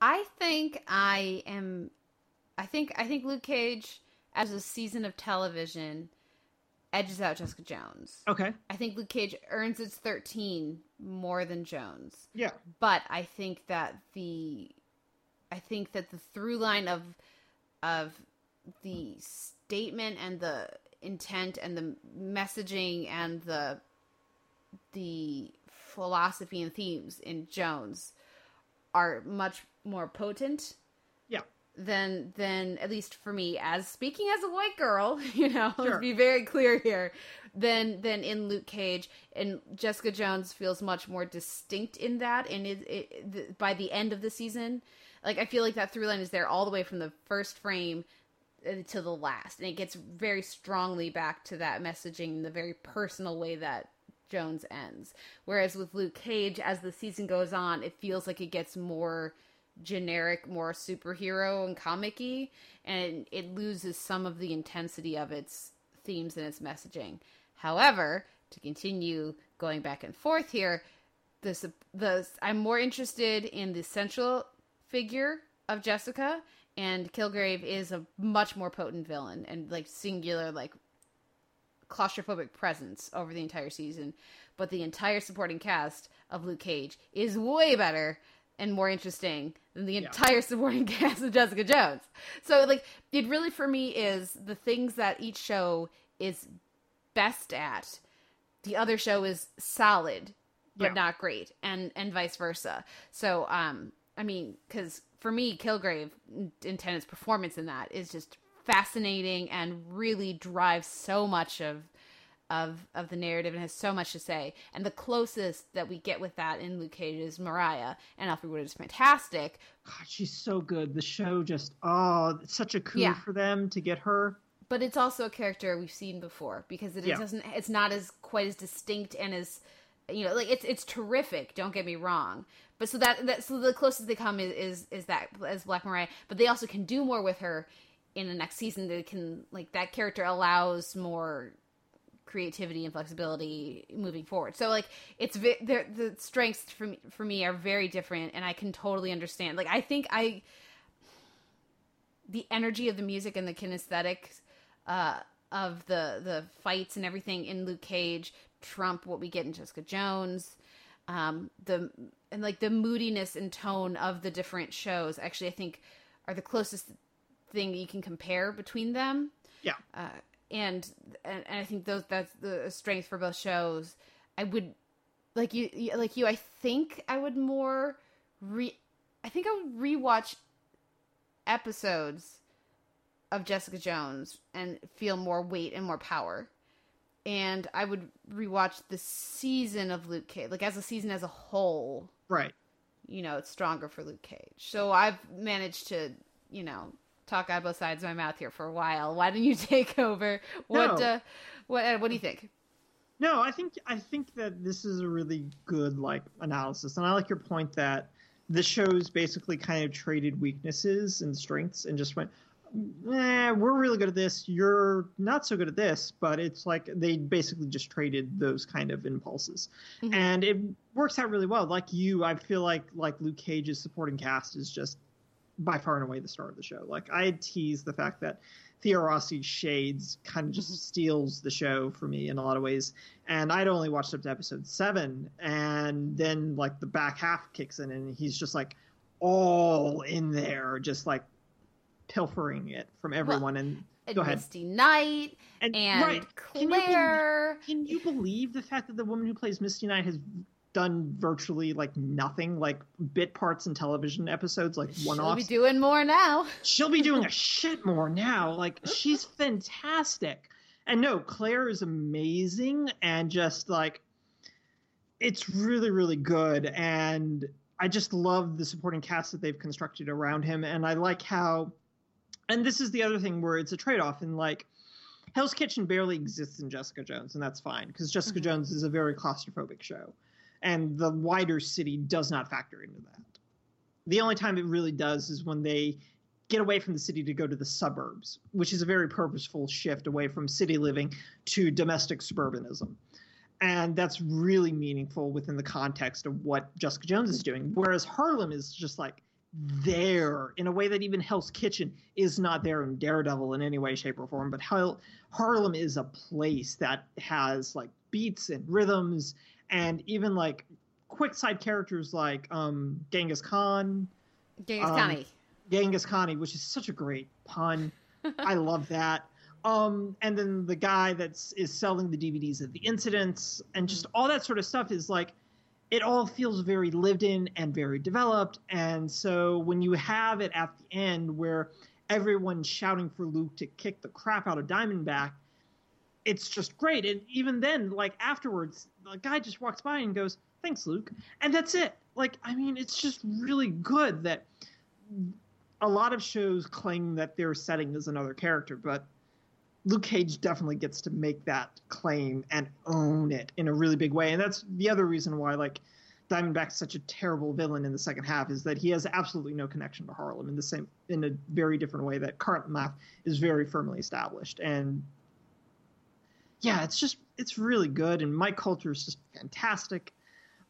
Speaker 2: I think I am. I think I think Luke Cage as a season of television edges out Jessica Jones.
Speaker 3: Okay.
Speaker 2: I think Luke Cage earns its 13 more than Jones.
Speaker 3: Yeah.
Speaker 2: But I think that the I think that the through line of of the statement and the intent and the messaging and the the philosophy and themes in Jones are much more potent. Than than at least for me as speaking as a white girl you know
Speaker 3: Sure.
Speaker 2: let's be very clear here than than in luke cage. And jessica jones feels much more distinct in that and it, it the, by the end of the season. Like i feel like that through line is there all the way from the first frame uh, to the last. And it gets very strongly back to that messaging in the very personal way that jones ends. Whereas with luke cage as the season goes on it feels like it gets more generic, more superhero and comic-y, and it loses some of the intensity of its themes and its messaging. However, to continue going back and forth here, this the I'm more interested in the central figure of Jessica, and Kilgrave is a much more potent villain and like singular like claustrophobic presence over the entire season. But the entire supporting cast of Luke Cage is way better and more interesting than the
Speaker 3: Yeah.
Speaker 2: entire supporting cast of Jessica Jones. So like it really for me is the things that each show is best at. The other show is solid but
Speaker 3: Yeah.
Speaker 2: not great and and vice versa. So um I mean cuz for me Kilgrave in Tennant's performance in that is just fascinating and really drives so much of of of the narrative and has so much to say. And the closest that we get with that in Luke Cage is Mariah, and Alfre Woodard is fantastic.
Speaker 3: God, she's so good. The show just oh, it's such a coup
Speaker 2: Yeah.
Speaker 3: for them to get her.
Speaker 2: But it's also a character we've seen before because it
Speaker 3: Yeah.
Speaker 2: doesn't. It's not as quite as distinct and as you know, like it's it's terrific. Don't get me wrong. But so that that so the closest they come is is, is that as Black Mariah. But they also can do more with her in the next season. They can like that character allows more creativity and flexibility moving forward. So like it's they're- the strengths for me, for me are very different and I can totally understand. Like I think I the energy of the music and the kinesthetics uh of the the fights and everything in Luke Cage trump what we get in Jessica Jones. Um the and like the moodiness and tone of the different shows actually I think are the closest thing you can compare between them
Speaker 3: Yeah.
Speaker 2: uh, and, and and I think those that's the strength for both shows. I would like you like you. I think I would more re. I think I would rewatch episodes of Jessica Jones and feel more weight and more power. And I would rewatch the season of Luke Cage, like as a season as a whole.
Speaker 3: Right.
Speaker 2: You know, it's stronger for Luke Cage. So I've managed to, you know, talk out both sides of my mouth here for a while. Why don't you take over? What
Speaker 3: No.
Speaker 2: uh, what uh, what do you think?
Speaker 3: No, I think I think that this is a really good like analysis, and I like your point that the shows basically kind of traded weaknesses and strengths and just went, eh, we're really good at this, you're not so good at this, but it's like they basically just traded those kind of impulses,
Speaker 2: Mhm.
Speaker 3: and it works out really well. Like you, I feel like like Luke Cage's supporting cast is just by far and away the star of the show. Like I tease the fact that Theo Rossi's shades kind of just mm-hmm. steals the show for me in a lot of ways. And I'd only watched up to episode seven, and then like the back half kicks in, and he's just like all in there, just like pilfering it from everyone. and
Speaker 2: And
Speaker 3: Go ahead.
Speaker 2: Misty Knight
Speaker 3: and,
Speaker 2: and
Speaker 3: right, Can you believe-
Speaker 2: Claire.
Speaker 3: can you believe the fact that the woman who plays Misty Knight has done virtually like nothing, like bit parts in television episodes, like one off.
Speaker 2: She'll be doing more now.
Speaker 3: she'll be doing a shit more now. Like she's fantastic. And no, Claire is amazing and just like it's really really good and I just love the supporting cast that they've constructed around him and I like how and this is the other thing where it's a trade-off and like Hell's Kitchen barely exists in Jessica Jones and that's fine because Jessica
Speaker 2: Mhm.
Speaker 3: Jones is a very claustrophobic show and the wider city does not factor into that. The only time it really does is when they get away from the city to go to the suburbs, which is a very purposeful shift away from city living to domestic suburbanism. And that's really meaningful within the context of what Jessica Jones is doing. Whereas Harlem is just like there in a way that even Hell's Kitchen is not there in Daredevil in any way, shape, or form. But Harlem is a place that has like beats and rhythms and even like quick side characters like um, Genghis Khan,
Speaker 2: Genghis
Speaker 3: Um. Genghis Connie, which is such a great pun. I love that. Um, and then the guy that's is selling the DVDs of the incidents and just all that sort of stuff is like it all feels very lived in and very developed. And so when you have it at the end where everyone's shouting for Luke to kick the crap out of Diamondback, it's just great. And even then, like afterwards, the guy just walks by and goes, "Thanks, Luke," and that's it. Like, I mean, it's just really good that a lot of shows claim that their setting is another character, but Luke Cage definitely gets to make that claim and own it in a really big way. And that's the other reason why, like, Diamondback's such a terrible villain in the second half is that he has absolutely no connection to Harlem in the same in a very different way that Math is very firmly established. And yeah, it's just it's really good. And Mike Colter is just fantastic.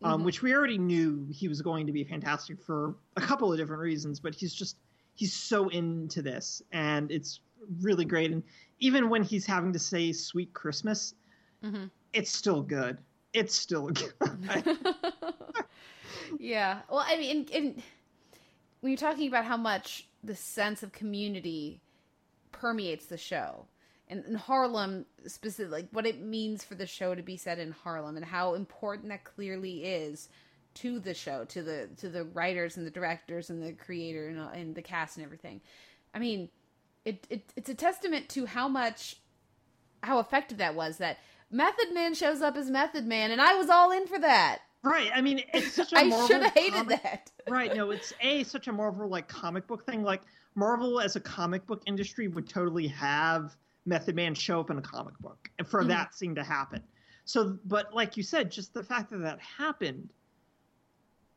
Speaker 3: Um,
Speaker 2: Mhm.
Speaker 3: which we already knew he was going to be fantastic for a couple of different reasons, but he's just he's so into this and it's really great. And even when he's having to say "Sweet Christmas,"
Speaker 2: Mhm.
Speaker 3: it's still good. It's still good.
Speaker 2: yeah. Well, I mean, in, in, when you're talking about how much the sense of community permeates the show, and in Harlem specifically, like what it means for the show to be set in Harlem, and how important that clearly is to the show, to the to the writers and the directors and the creator and, uh, and the cast and everything. I mean, it, it it's a testament to how much how effective that was. That Method Man shows up as Method Man, and I was all in for that.
Speaker 3: Right. I mean, it's such a
Speaker 2: I should have hated
Speaker 3: comic-
Speaker 2: that.
Speaker 3: Right. No, it's a such a Marvel like comic book thing. Like Marvel as a comic book industry would totally have Method Man show up in a comic book and for
Speaker 2: Mhm.
Speaker 3: that scene to happen. So, but like you said, just the fact that that happened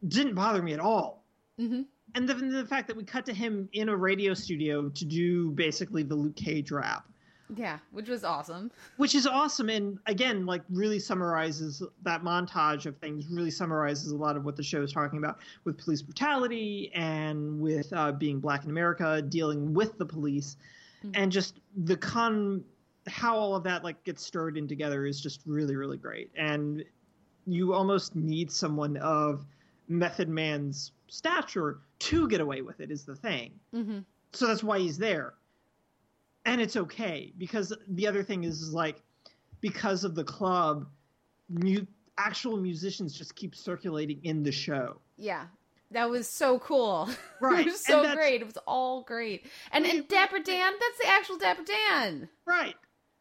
Speaker 3: didn't bother me at all.
Speaker 2: hmm
Speaker 3: And then the fact that we cut to him in a radio studio to do basically the Luke Cage rap,
Speaker 2: Yeah, which was awesome.
Speaker 3: which is awesome. And again, like really summarizes that montage of things, really summarizes a lot of what the show is talking about with police brutality and with uh, being black in America, dealing with the police,
Speaker 2: Mhm.
Speaker 3: and just the con, how all of that like gets stirred in together is just really, really great. And you almost need someone of Method Man's stature to get away with it, is the thing.
Speaker 2: Hmm
Speaker 3: so that's why he's there. And it's okay because the other thing is, is like because of the club mu- actual musicians just keep circulating in the show.
Speaker 2: Yeah, that was so cool.
Speaker 3: Right,
Speaker 2: it was so great. It was all great. And and Dapper Dan, that's the actual Dapper Dan.
Speaker 3: right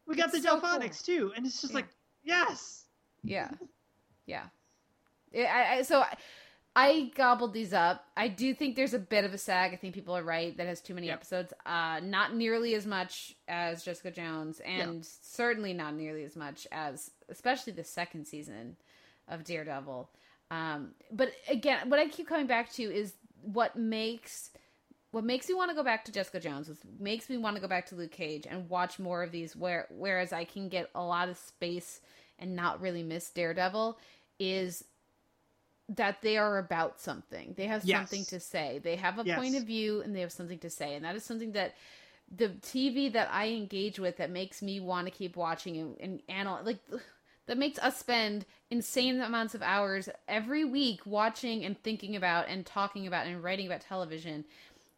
Speaker 3: we got
Speaker 2: It's
Speaker 3: the
Speaker 2: so
Speaker 3: Delfonics too and it's just
Speaker 2: Yeah.
Speaker 3: like yes
Speaker 2: Yeah, yeah. I, I, so I, I gobbled these up. I do think there's a bit of a sag. I think people are right that has too many
Speaker 3: Yep.
Speaker 2: episodes. Uh, not nearly as much as Jessica Jones, and certainly not nearly as much as, especially the second season of Daredevil. Um, but again, what I keep coming back to is what makes what makes me want to go back to Jessica Jones is makes me want to go back to Luke Cage and watch more of these where whereas I can get a lot of space and not really miss Daredevil is that they are about something. They have
Speaker 3: Yes.
Speaker 2: something to say. They have a
Speaker 3: Yes.
Speaker 2: point of view and they have something to say. And that is something that the TV that I engage with that makes me want to keep watching and, and analyze like that makes us spend insane amounts of hours every week watching and thinking about and talking about and writing about television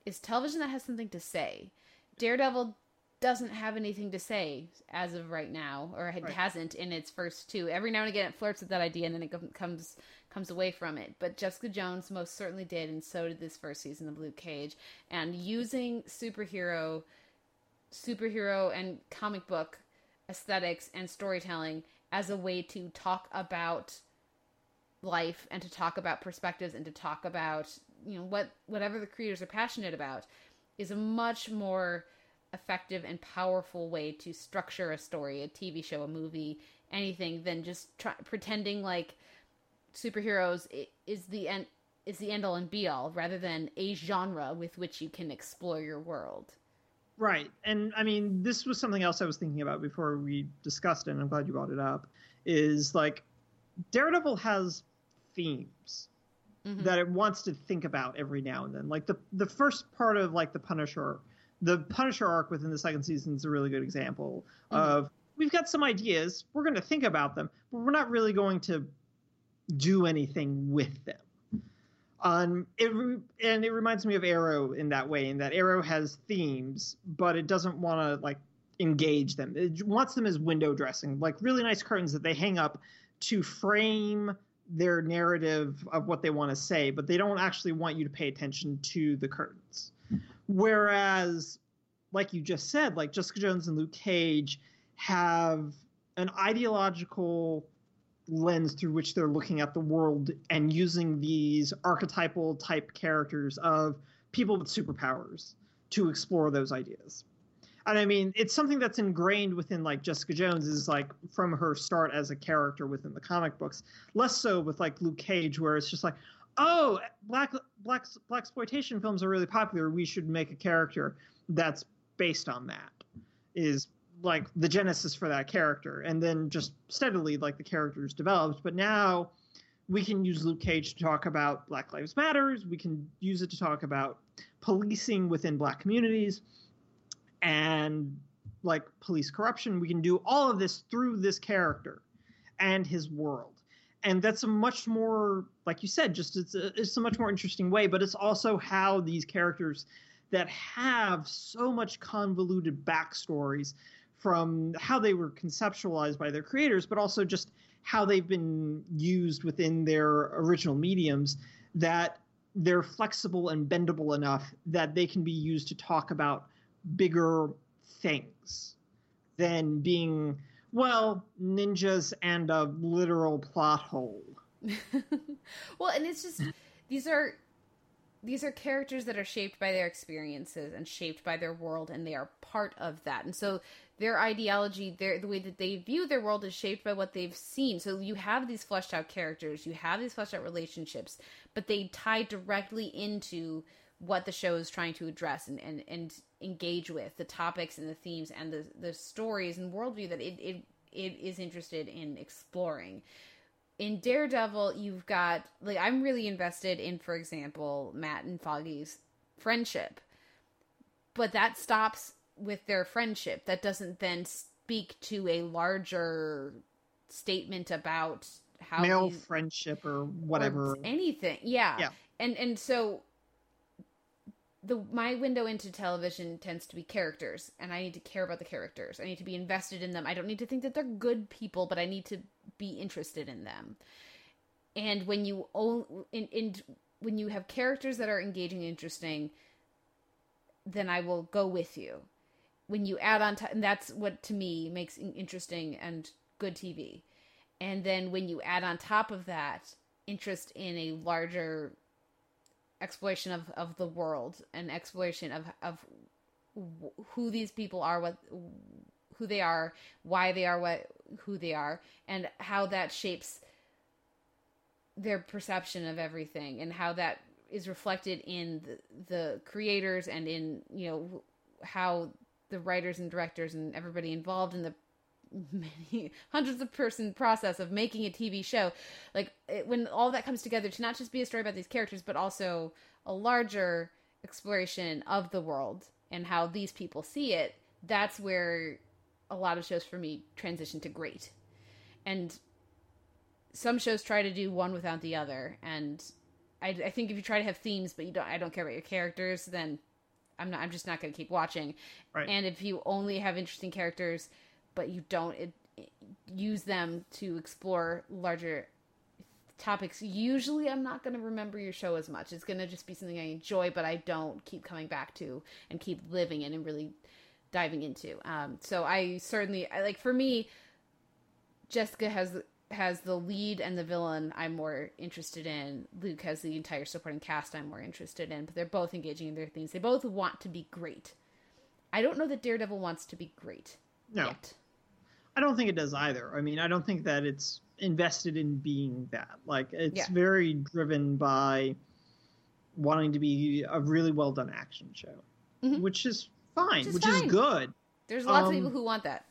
Speaker 2: is television that has something to say. Daredevil doesn't have anything to say as of right now, or it
Speaker 3: Right.
Speaker 2: hasn't in its first two. Every now and again, it flirts with that idea, and then it comes comes away from it. But Jessica Jones most certainly did, and so did this first season of Luke Cage. And using superhero, superhero and comic book aesthetics and storytelling as a way to talk about life and to talk about perspectives and to talk about you know what whatever the creators are passionate about is a much more effective and powerful way to structure a story a tv show a movie anything than just try, pretending like superheroes is the end is the end all and be all rather than a genre with which you can explore your world
Speaker 3: Right. And I mean, this was something else I was thinking about before we discussed it, and I'm glad you brought it up. Is like Daredevil has themes
Speaker 2: Mhm.
Speaker 3: that it wants to think about every now and then. Like the the first part of like the Punisher, the Punisher arc within the second season is a really good example
Speaker 2: Mhm.
Speaker 3: of we've got some ideas, we're going to think about them, but we're not really going to do anything with them. Um, it and it reminds me of Arrow in that way, in that Arrow has themes, but it doesn't want to like engage them. It wants them as window dressing, like really nice curtains that they hang up to frame their narrative of what they want to say, but they don't actually want you to pay attention to the curtains. Whereas, like you just said, like Jessica Jones and Luke Cage have an ideological lens through which they're looking at the world and using these archetypal type characters of people with superpowers to explore those ideas. And I mean, it's something that's ingrained within like Jessica Jones is like from her start as a character within the comic books. Less so with like Luke Cage, where it's just like, oh, black black black exploitation films are really popular. We should make a character that's based on that. Is like the genesis for that character, and then just steadily like the characters developed. But now we can use Luke Cage to talk about Black Lives Matters. We can use it to talk about policing within Black communities and like police corruption. We can do all of this through this character and his world. and that's a much more like you said just it's a, it's a much more interesting way but it's also how these characters that have so much convoluted backstories from how they were conceptualized by their creators but also just how they've been used within their original mediums that they're flexible and bendable enough that they can be used to talk about bigger things than being well ninjas and a literal plot hole
Speaker 2: well, and it's just these are these are characters that are shaped by their experiences and shaped by their world and they are part of that. And so their ideology, their the way that they view their world is shaped by what they've seen. So you have these fleshed out characters, you have these fleshed out relationships, but they tie directly into what the show is trying to address and, and, and engage with the topics and the themes and the, the stories and worldview that it, it it is interested in exploring in Daredevil, you've got like I'm really invested in, for example, Matt and Foggy's friendship, but that stops with their friendship. That doesn't then speak to a larger statement about how
Speaker 3: male
Speaker 2: these-
Speaker 3: friendship or whatever
Speaker 2: or anything. Yeah.
Speaker 3: Yeah.
Speaker 2: And and so the my window into television tends to be characters and I need to care about the characters. I need to be invested in them. I don't need to think that they're good people, but I need to be interested in them. And when you own in, in when you have characters that are engaging and interesting, then I will go with you. When you add on and that's what to me makes interesting and good TV. And then when you add on top of that interest in a larger exploration of, of the world and exploration of of who these people are, what who they are, why they are what who they are, and how that shapes their perception of everything, and how that is reflected in the, the creators and in you know how the writers and directors and everybody involved in the many hundreds of person process of making a TV show, like it, when all that comes together to not just be a story about these characters, but also a larger exploration of the world and how these people see it. That's where a lot of shows for me transition to great, and some shows try to do one without the other. And I, I think if you try to have themes, but you don't, I don't care about your characters, then I'm not. I'm just not going to keep watching.
Speaker 3: Right.
Speaker 2: And if you only have interesting characters, but you don't it, it- use them to explore larger topics, usually I'm not going to remember your show as much. It's going to just be something I enjoy, but I don't keep coming back to and keep living in and really diving into. Um, so I certainly I, like for me, Jessica has has the lead and the villain I'm more interested in. Luke has the entire supporting cast I'm more interested in, but they're both engaging in their things. They both want to be great. I don't know that Daredevil wants to be great
Speaker 3: no
Speaker 2: yet.
Speaker 3: I don't think it does either. I mean, I don't think that it's invested in being that. Like, it's
Speaker 2: Yeah.
Speaker 3: very driven by wanting to be a really well done action show,
Speaker 2: Mhm.
Speaker 3: which is fine,
Speaker 2: Which is
Speaker 3: which
Speaker 2: fine.
Speaker 3: is good.
Speaker 2: There's lots of
Speaker 3: Um,
Speaker 2: people who want that.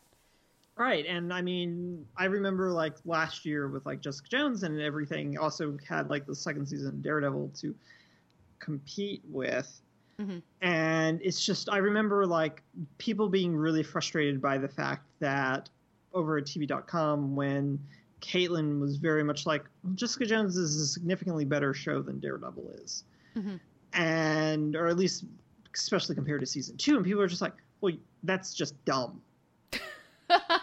Speaker 3: Right, and I mean, I remember like last year with like Jessica Jones and everything. Also had like the second season of Daredevil to compete with,
Speaker 2: Mhm.
Speaker 3: and it's just I remember like people being really frustrated by the fact that over at TV.com when Caitlin was very much like Jessica Jones is a significantly better show than Daredevil is,
Speaker 2: Mhm.
Speaker 3: and or at least especially compared to season two, and people are just like, well, that's just dumb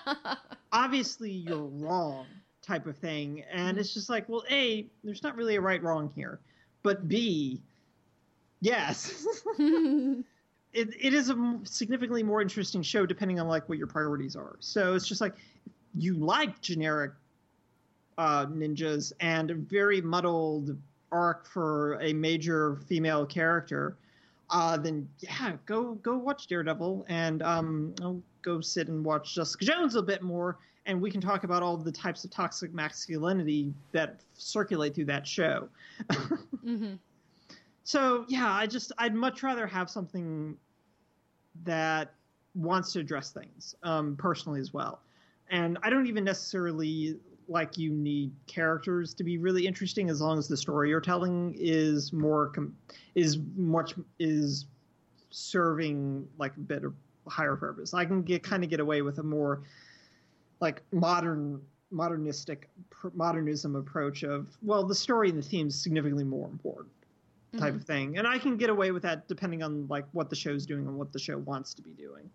Speaker 3: obviously you're wrong type of thing. And it's just like well a there's not really a right wrong here. But b yes. It, it is a significantly more interesting show depending on like what your priorities are. So it's just like you like generic uh, ninjas and a very muddled arc for a major female character uh, then yeah, go go watch Daredevil and um, go sit and watch Jessica Jones a bit more, and we can talk about all the types of toxic masculinity that circulate through that show.
Speaker 2: hmm
Speaker 3: So yeah, I just I'd much rather have something that wants to address things um, personally as well, and I don't even necessarily like you need characters to be really interesting as long as the story you're telling is more com- is much is serving like a bit of higher purpose. I can get kind of get away with a more like modern modernistic pr- modernism approach of well, the story and the theme is significantly more important type of thing, and I can get away with that depending on like what the show's doing and what the show wants to be doing.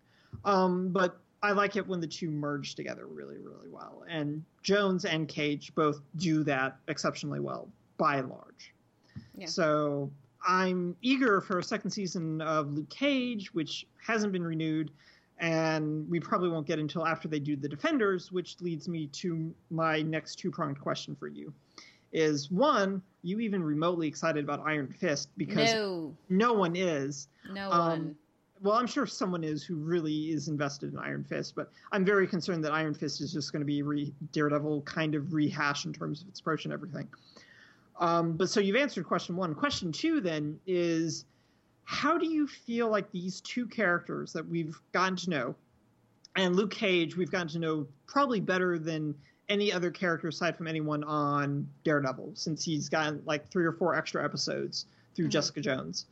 Speaker 3: Um, but I like it when the two merge together really, really well, and Jones and Cage both do that exceptionally well by and large.
Speaker 2: Yeah.
Speaker 3: So I'm eager for a second season of Luke Cage, which hasn't been renewed, and we probably won't get until after they do the Defenders, which leads me to my next two pronged question for you. Is one, you even remotely excited about Iron Fist because
Speaker 2: No,
Speaker 3: no one is.
Speaker 2: no
Speaker 3: Um,
Speaker 2: one.
Speaker 3: Well, I'm sure someone is who really is invested in Iron Fist, but I'm very concerned that Iron Fist is just going to be re- Daredevil kind of rehash in terms of its approach and everything. Um, but so you've answered question one. Question two then is how do you feel like these two characters that we've gotten to know, and Luke Cage, we've gotten to know probably better than any other character aside from anyone on Daredevil, since he's gotten like three or four extra episodes through
Speaker 2: Mhm.
Speaker 3: Jessica Jones.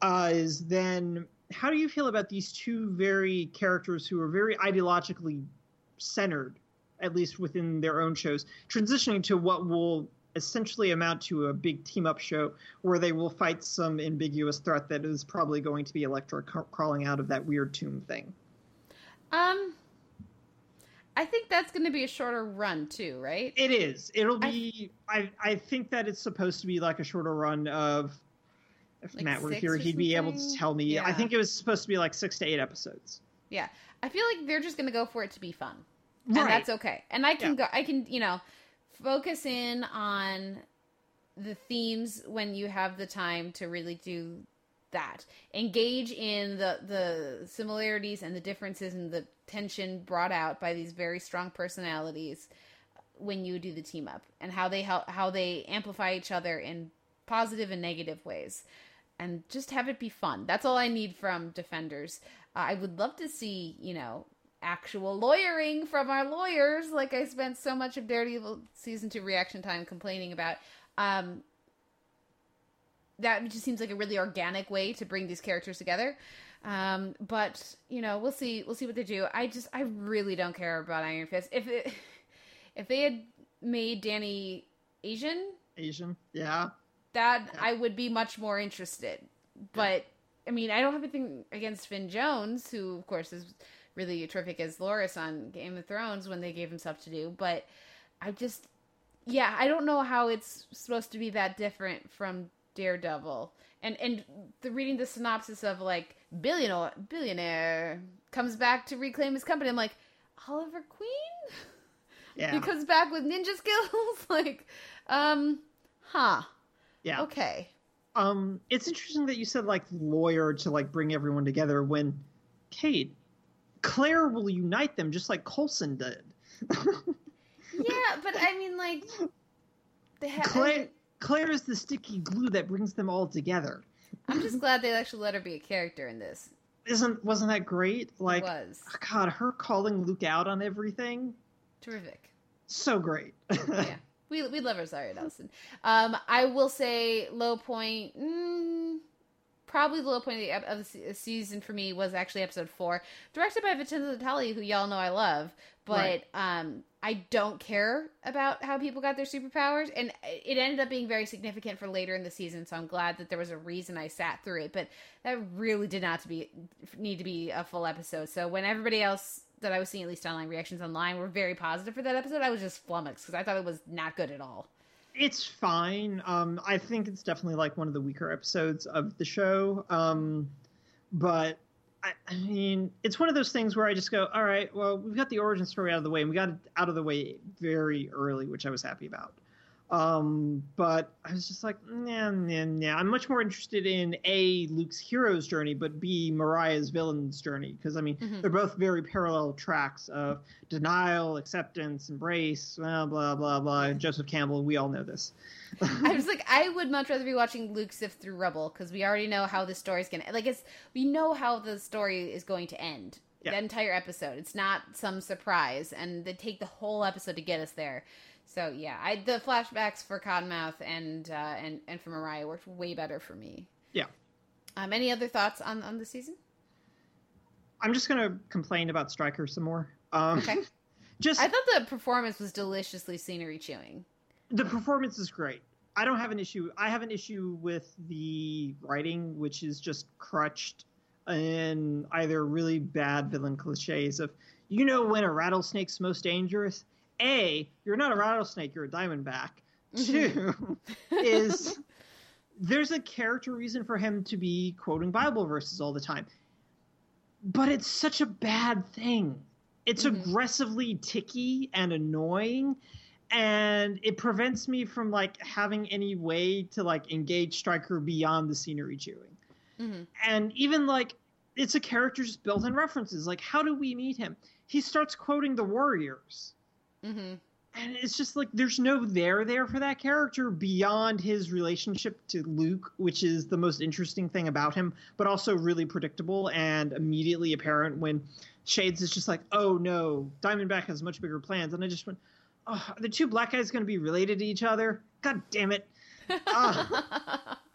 Speaker 3: Uh, is then how do you feel about these two very characters who are very ideologically centered, at least within their own shows, transitioning to what will essentially amount to a big team up show where they will fight some ambiguous threat that is probably going to be Elektra ca- crawling out of that weird tomb thing.
Speaker 2: Um, I think that's going to be a shorter run too, right?
Speaker 3: It is. It'll be. I I think that it's supposed to be like a shorter run of. If
Speaker 2: Like
Speaker 3: Matt were here, he'd be able to tell me. I think it was supposed to be like six to eight episodes.
Speaker 2: Yeah, I feel like they're just going to go for it to be fun. and that's okay. And I can
Speaker 3: Yeah.
Speaker 2: go. I can you know focus in on the themes when you have the time to really do that. Engage in the the similarities and the differences and the tension brought out by these very strong personalities when you do the team up and how they help how they amplify each other in positive and negative ways and just have it be fun. That's all I need from Defenders. Uh, I would love to see, you know, actual lawyering from our lawyers, like I spent so much of Daredevil season two reaction time complaining about. Um, that just seems like a really organic way to bring these characters together. Um, but you know, we'll see. We'll see what they do. I just, I really don't care about Iron Fist. If it, if they had made Danny Asian,
Speaker 3: Asian, yeah.
Speaker 2: that I would be much more interested. But I mean, I don't have anything against Finn Jones, who of course is really terrific as Loras on Game of Thrones when they gave him stuff to do. But I just, yeah, I don't know how it's supposed to be that different from Daredevil. And and the reading the synopsis of like billionaire billionaire comes back to reclaim his company. I'm like Oliver Queen.
Speaker 3: Yeah.
Speaker 2: He comes back with ninja skills. like, um, huh.
Speaker 3: yeah.
Speaker 2: Okay.
Speaker 3: Um, it's interesting that you said like lawyer to like bring everyone together when Kate, Claire will unite them just like Coulson did.
Speaker 2: Yeah, but I mean, like, they have.
Speaker 3: Claire, Claire is the sticky glue that brings them all together.
Speaker 2: I'm just glad they actually let her be a character in this.
Speaker 3: Isn't wasn't that great? Like,
Speaker 2: it was
Speaker 3: God, her calling Luke out on everything,
Speaker 2: terrific.
Speaker 3: so great.
Speaker 2: Yeah, we we love her, sorry, Nelson. Um, I will say low point. Mm, probably the low point of the, of the season for me was actually episode four, directed by Vincenzo Natali, who y'all know I love. But
Speaker 3: Right.
Speaker 2: um, I don't care about how people got their superpowers, and it ended up being very significant for later in the season. So I'm glad that there was a reason I sat through it. But that really did not to be need to be a full episode. So when everybody else that I was seeing, at least online reactions online, were very positive for that episode, I was just flummoxed because I thought it was not good at all.
Speaker 3: It's fine. Um, I think it's definitely like one of the weaker episodes of the show. Um, but I, I mean, it's one of those things where I just go, all right, well, we've got the origin story out of the way, and we got it out of the way very early, which I was happy about. Um, but I was just like, nah, nah, nah. I'm much more interested in A, Luke's hero's journey, but B, Mariah's villain's journey. Because, I mean,
Speaker 2: Mhm.
Speaker 3: they're both very parallel tracks of denial, acceptance, embrace, blah, blah, blah, blah. And Joseph Campbell, we all know this.
Speaker 2: I was like, I would much rather be watching Luke sift through rubble because we already know how the story's gonna like. It's we know how the story is going to end.
Speaker 3: Yeah.
Speaker 2: The entire episode. It's not some surprise, and they take the whole episode to get us there. So yeah, I the flashbacks for Cottonmouth and uh, and and for Mariah worked way better for me.
Speaker 3: Yeah.
Speaker 2: Um, any other thoughts on on the season?
Speaker 3: I'm just gonna complain about Stryker some more. Um,
Speaker 2: Okay.
Speaker 3: just
Speaker 2: I thought the performance was deliciously scenery chewing.
Speaker 3: the performance is great. I don't have an issue. I have an issue with the writing, which is just crutched in either really bad villain cliches of, you know, when a rattlesnake's most dangerous. A, you're not a rattlesnake, you're a diamondback. Two, is there's a character reason for him to be quoting Bible verses all the time, but it's such a bad thing. It's
Speaker 2: Mhm.
Speaker 3: aggressively ticky and annoying and it prevents me from like having any way to like engage Stryker beyond the scenery chewing.
Speaker 2: Mhm.
Speaker 3: And even like it's a character just built in references. Like how do we meet him? He starts quoting the Warriors.
Speaker 2: Hmm
Speaker 3: And it's just like there's no there there for that character beyond his relationship to Luke, which is the most interesting thing about him, but also really predictable and immediately apparent when Shades is just like, oh no, Diamondback has much bigger plans. And I just went, oh, are the two black guys going to be related to each other? God damn it. Ah.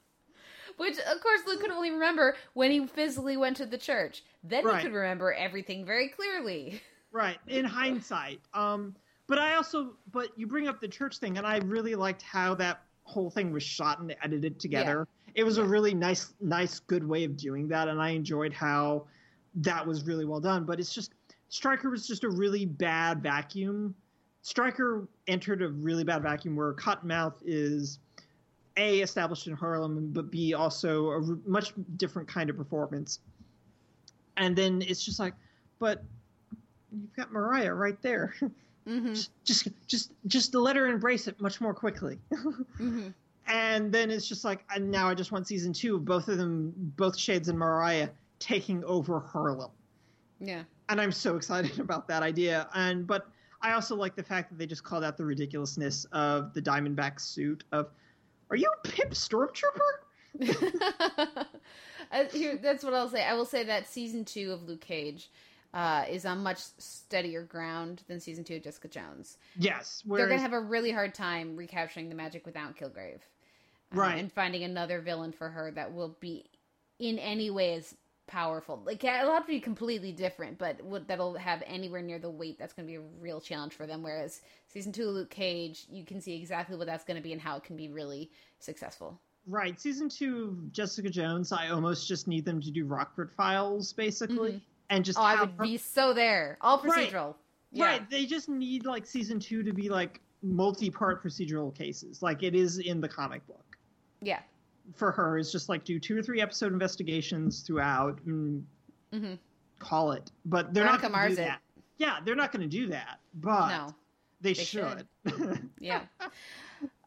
Speaker 2: Which, of course, Luke could only remember when he physically went to the church. Then
Speaker 3: Right.
Speaker 2: he could remember everything very clearly.
Speaker 3: Right, in hindsight. Um, but I also, but you bring up the church thing, and I really liked how that whole thing was shot and edited together. It was a really nice, nice, good way of doing that, and I enjoyed how that was really well done. But it's just Stryker was just a really bad vacuum. Stryker entered a really bad vacuum where Cottonmouth is a established in Harlem, but b also a r- much different kind of performance. And then it's just like, but you've got Mariah right there.
Speaker 2: hmm
Speaker 3: just, just, just, just let her embrace it much more quickly.
Speaker 2: hmm
Speaker 3: and then it's just like, and now I just want season two of both of them, both Shades and Mariah taking over Harlem.
Speaker 2: Yeah.
Speaker 3: And I'm so excited about that idea. And but I also like the fact that they just called out the ridiculousness of the Diamondback suit. Of, are you a Pip Stormtrooper?
Speaker 2: Uh, here, that's what I'll say. I will say that season two of Luke Cage uh, is on much steadier ground than season two of Jessica Jones.
Speaker 3: Yes.
Speaker 2: They're going to have a really hard time recapturing the magic without Kilgrave. Uh,
Speaker 3: Right.
Speaker 2: And finding another villain for her that will be in any way as powerful. Like, it'll have to be completely different, but what, that'll have anywhere near the weight that's going to be a real challenge for them. Whereas season two of Luke Cage, you can see exactly what that's going to be and how it can be really successful.
Speaker 3: right. Season two of Jessica Jones, I almost just need them to do Rockford Files, basically.
Speaker 2: Mhm.
Speaker 3: And just
Speaker 2: Oh, I would
Speaker 3: her-
Speaker 2: be so there. All procedural. Yeah.
Speaker 3: Right. They just need like season two to be like multi-part procedural cases, like it is in the comic book.
Speaker 2: Yeah.
Speaker 3: For her, is just like do two or three episode investigations throughout and
Speaker 2: hmm
Speaker 3: call it. But they're
Speaker 2: Veronica
Speaker 3: not going to do
Speaker 2: it.
Speaker 3: that. Yeah, they're not going to do that. But
Speaker 2: No.
Speaker 3: they,
Speaker 2: they
Speaker 3: should.
Speaker 2: Yeah.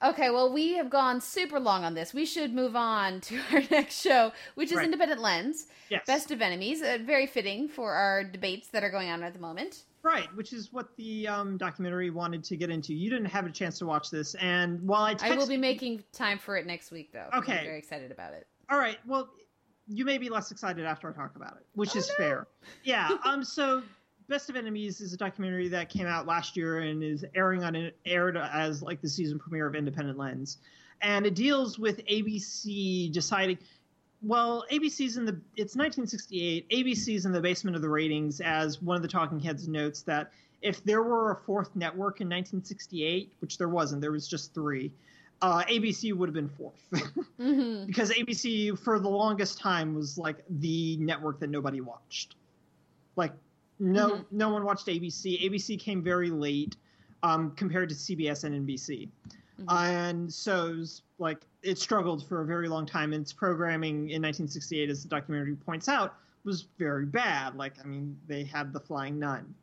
Speaker 2: Okay, well, we have gone super long on this. We should move on to our next show, which is
Speaker 3: Right.
Speaker 2: Independent Lens,
Speaker 3: yes.
Speaker 2: Best of Enemies. Uh, very fitting for our debates that are going on at the moment.
Speaker 3: Right, which is what the um, documentary wanted to get into. You didn't have a chance to watch this, and while I
Speaker 2: I will be making time for it next week, though.
Speaker 3: Okay.
Speaker 2: I'm very excited about it.
Speaker 3: All right. Well, you may be less excited after I talk about it, which
Speaker 2: Oh,
Speaker 3: is
Speaker 2: no.
Speaker 3: fair. Yeah. Um. So, Best of Enemies is a documentary that came out last year and is airing on aired as like the season premiere of Independent Lens, and it deals with ABC deciding. Well, ABC's in the it's 1968. ABC's in the basement of the ratings as one of the talking heads notes that if there were a fourth network in 1968, which there wasn't, there was just three. Uh, ABC would have been fourth.
Speaker 2: hmm
Speaker 3: because ABC for the longest time was like the network that nobody watched. Like no
Speaker 2: Mhm.
Speaker 3: no one watched ABC. ABC came very late um, compared to CBS and NBC.
Speaker 2: Mhm.
Speaker 3: And so like it struggled for a very long time and its programming in 1968 as the documentary points out was very bad. Like I mean they had the flying nun.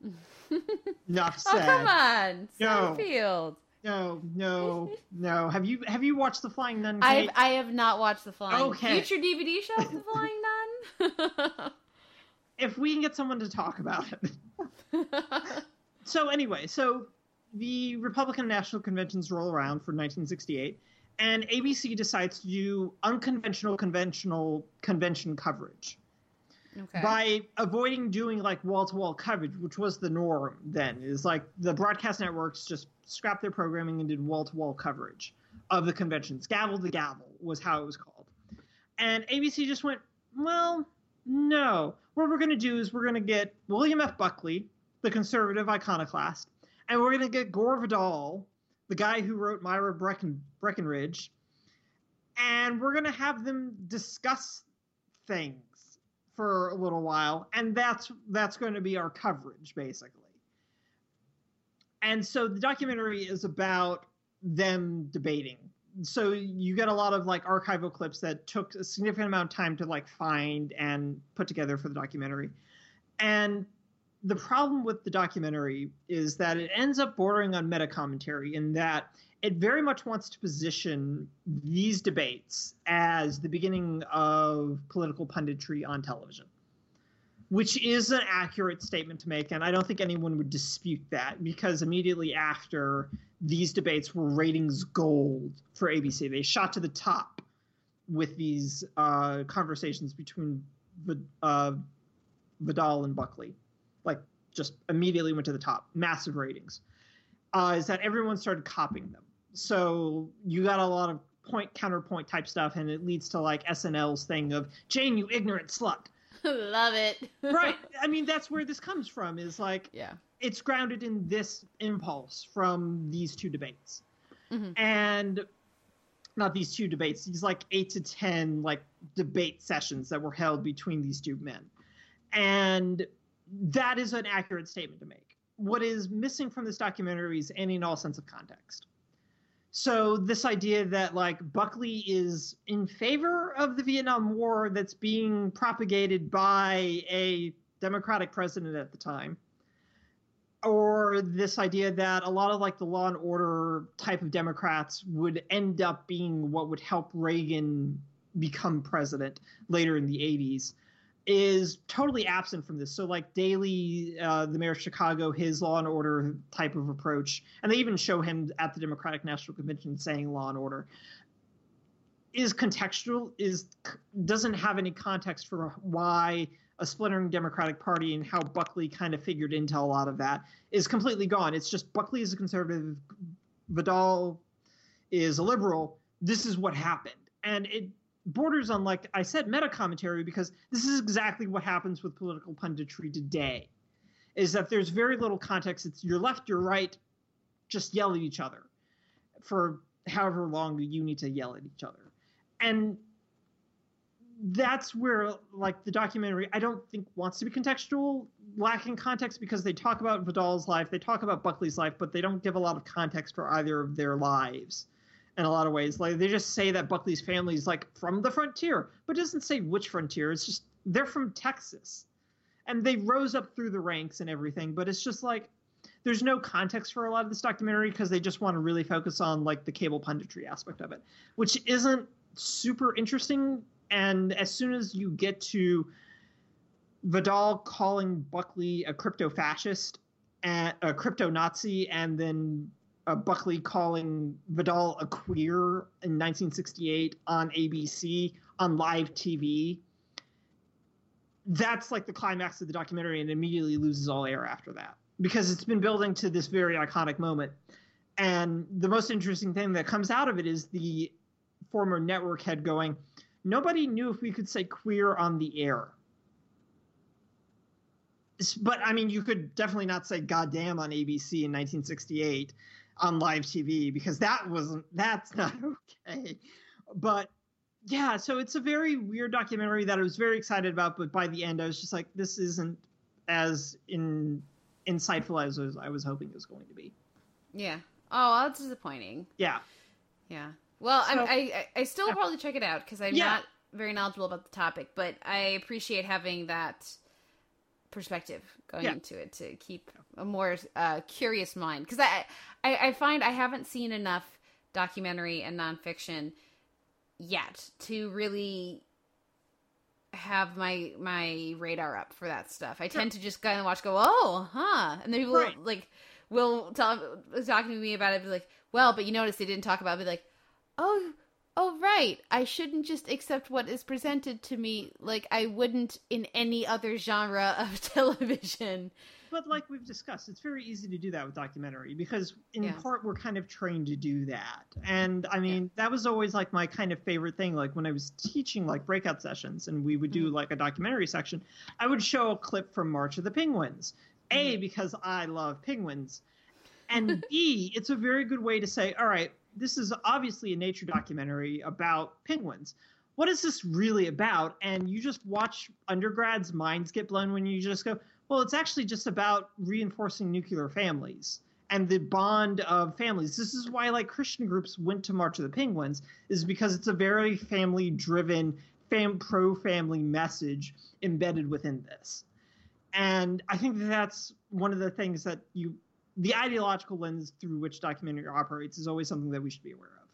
Speaker 3: Enough
Speaker 2: Oh, come on.
Speaker 3: No.
Speaker 2: Seinfeld.
Speaker 3: No, no, no. Have you have you watched the flying nun?
Speaker 2: I've, I have not watched the Flying
Speaker 3: Okay.
Speaker 2: Future DVD show, The Flying Nun.
Speaker 3: if we can get someone to talk about it. so anyway, so the Republican National Conventions roll around for 1968, and ABC decides to do unconventional conventional convention coverage
Speaker 2: okay.
Speaker 3: by avoiding doing like wall-to-wall coverage, which was the norm then. Is like the broadcast networks just scrapped their programming and did wall-to-wall coverage of the conventions. Gavel to gavel was how it was called. And ABC just went, well, no. What we're going to do is we're going to get William F. Buckley, the conservative iconoclast, and we're going to get Gore Vidal, the guy who wrote Myra Brecken, Breckinridge, and we're going to have them discuss things for a little while, and that's that's going to be our coverage basically. And so the documentary is about them debating. So you get a lot of like archival clips that took a significant amount of time to like find and put together for the documentary. And the problem with the documentary is that it ends up bordering on meta commentary in that it very much wants to position these debates as the beginning of political punditry on television, which is an accurate statement to make. And I don't think anyone would dispute that because immediately after these debates were ratings gold for ABC, they shot to the top with these uh, conversations between uh, Vidal and Buckley. Like, just immediately went to the top, massive ratings. Uh, is that everyone started copying them so you got a lot of point counterpoint type stuff and it leads to like snl's thing of jane you ignorant slut
Speaker 2: Love it.
Speaker 3: right i mean that's where this comes from is like
Speaker 2: Yeah.
Speaker 3: it's grounded in this impulse from these two debates
Speaker 2: Mhm.
Speaker 3: and not these two debates these like eight to ten like debate sessions that were held between these two men and that is an accurate statement to make what is missing from this documentary is any and all sense of context so this idea that like buckley is in favor of the vietnam war that's being propagated by a democratic president at the time or this idea that a lot of like the law and order type of democrats would end up being what would help reagan become president later in the 80s is totally absent from this. So, like Daley, uh, the mayor of Chicago, his law and order type of approach, and they even show him at the Democratic National Convention saying law and order is contextual. Is doesn't have any context for why a splintering Democratic Party and how Buckley kind of figured into a lot of that is completely gone. It's just Buckley is a conservative, Vidal is a liberal. This is what happened, and it borders on like I said meta commentary because this is exactly what happens with political punditry today is that there's very little context. It's your left your right just yell at each other for however long you need to yell at each other. And that's where like the documentary I don't think wants to be contextual lacking context because they talk about Vidal's life they talk about Buckley's life but they don't give a lot of context for either of their lives in a lot of ways. Like they just say that Buckley's family is like from the frontier, but it doesn't say which frontier. It's just they're from Texas. And they rose up through the ranks and everything, but it's just like there's no context for a lot of this documentary because they just want to really focus on like the cable punditry aspect of it, which isn't super interesting. And as soon as you get to Vidal calling Buckley a crypto fascist and a crypto Nazi, and then uh, Buckley calling Vidal a queer in 1968 on ABC on live TV. That's like the climax of the documentary, and immediately loses all air after that because it's been building to this very iconic moment. And the most interesting thing that comes out of it is the former network head going, Nobody knew if we could say queer on the air. But I mean, you could definitely not say goddamn on ABC in 1968 on live TV because that wasn't that's not okay. But yeah, so it's a very weird documentary that I was very excited about, but by the end I was just like, this isn't as in insightful as I was hoping it was going to be.
Speaker 2: Yeah. Oh, that's disappointing.
Speaker 3: Yeah.
Speaker 2: Yeah. Well, I'm,
Speaker 3: So-
Speaker 2: I I I still
Speaker 3: Yeah.
Speaker 2: probably check it out because I'm
Speaker 3: Yeah.
Speaker 2: not very knowledgeable about the topic, but I appreciate having that perspective going
Speaker 3: Yeah.
Speaker 2: into it to keep a more uh, curious mind because I, I I find I haven't seen enough documentary and nonfiction yet to really have my my radar up for that stuff. I tend to just kind of watch, go, oh, huh, and then people
Speaker 3: Right.
Speaker 2: like will tell talking to me about it, be like, well, but you notice they didn't talk about, it, be like, oh, oh, right, I shouldn't just accept what is presented to me like I wouldn't in any other genre of television.
Speaker 3: But like we've discussed, it's very easy to do that with documentary because in
Speaker 2: Yeah.
Speaker 3: part we're kind of trained to do that. And I mean, that was always like my kind of favorite thing. Like when I was teaching like breakout sessions and we would do
Speaker 2: Mm.
Speaker 3: like a documentary section, I would show a clip from March of the Penguins A, because I love penguins, and B, it's a very good way to say, all right, this is obviously a nature documentary about penguins. What is this really about? And you just watch undergrads' minds get blown when you just go, well, it's actually just about reinforcing nuclear families and the bond of families. This is why like Christian groups went to March of the Penguins is because it's a very family driven fam pro family message embedded within this. And I think that that's one of the things that you the ideological lens through which documentary operates is always something that we should be aware of.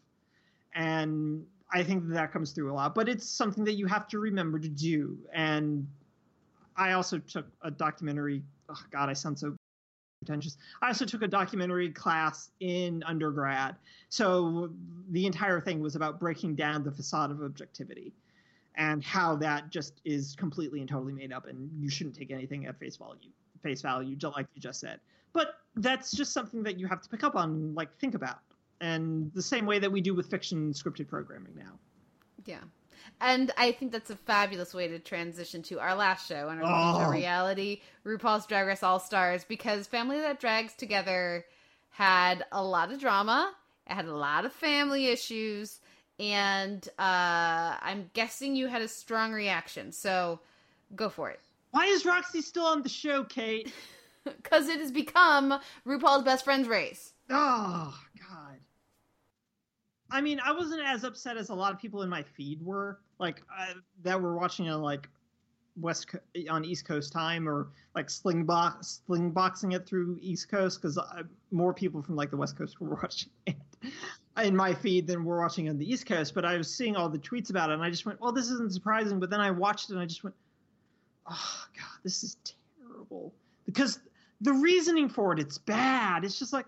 Speaker 3: And I think that, comes through a lot, but it's something that you have to remember to do. And I also took a documentary. Oh God, I sound so pretentious. I also took a documentary class in undergrad, so the entire thing was about breaking down the facade of objectivity and how that just is completely and totally made up, and you shouldn't take anything at face value. Face value, just like you just said. But that's just something that you have to pick up on, like think about, and the same way that we do with fiction scripted programming now.
Speaker 2: Yeah. And I think that's a fabulous way to transition to our last show on our
Speaker 3: oh.
Speaker 2: reality, RuPaul's Drag Race All Stars, because Family That Drags Together had a lot of drama, it had a lot of family issues, and uh, I'm guessing you had a strong reaction. So go for it.
Speaker 3: Why is Roxy still on the show, Kate?
Speaker 2: Because it has become RuPaul's Best Friends Race.
Speaker 3: Oh God. I mean, I wasn't as upset as a lot of people in my feed were, like uh, that were watching on like West Co- on East Coast time or like sling box sling boxing it through East Coast because more people from like the West Coast were watching it in my feed than were watching on the East Coast. But I was seeing all the tweets about it, and I just went, "Well, this isn't surprising." But then I watched it, and I just went, "Oh God, this is terrible." Because the reasoning for it, it's bad. It's just like,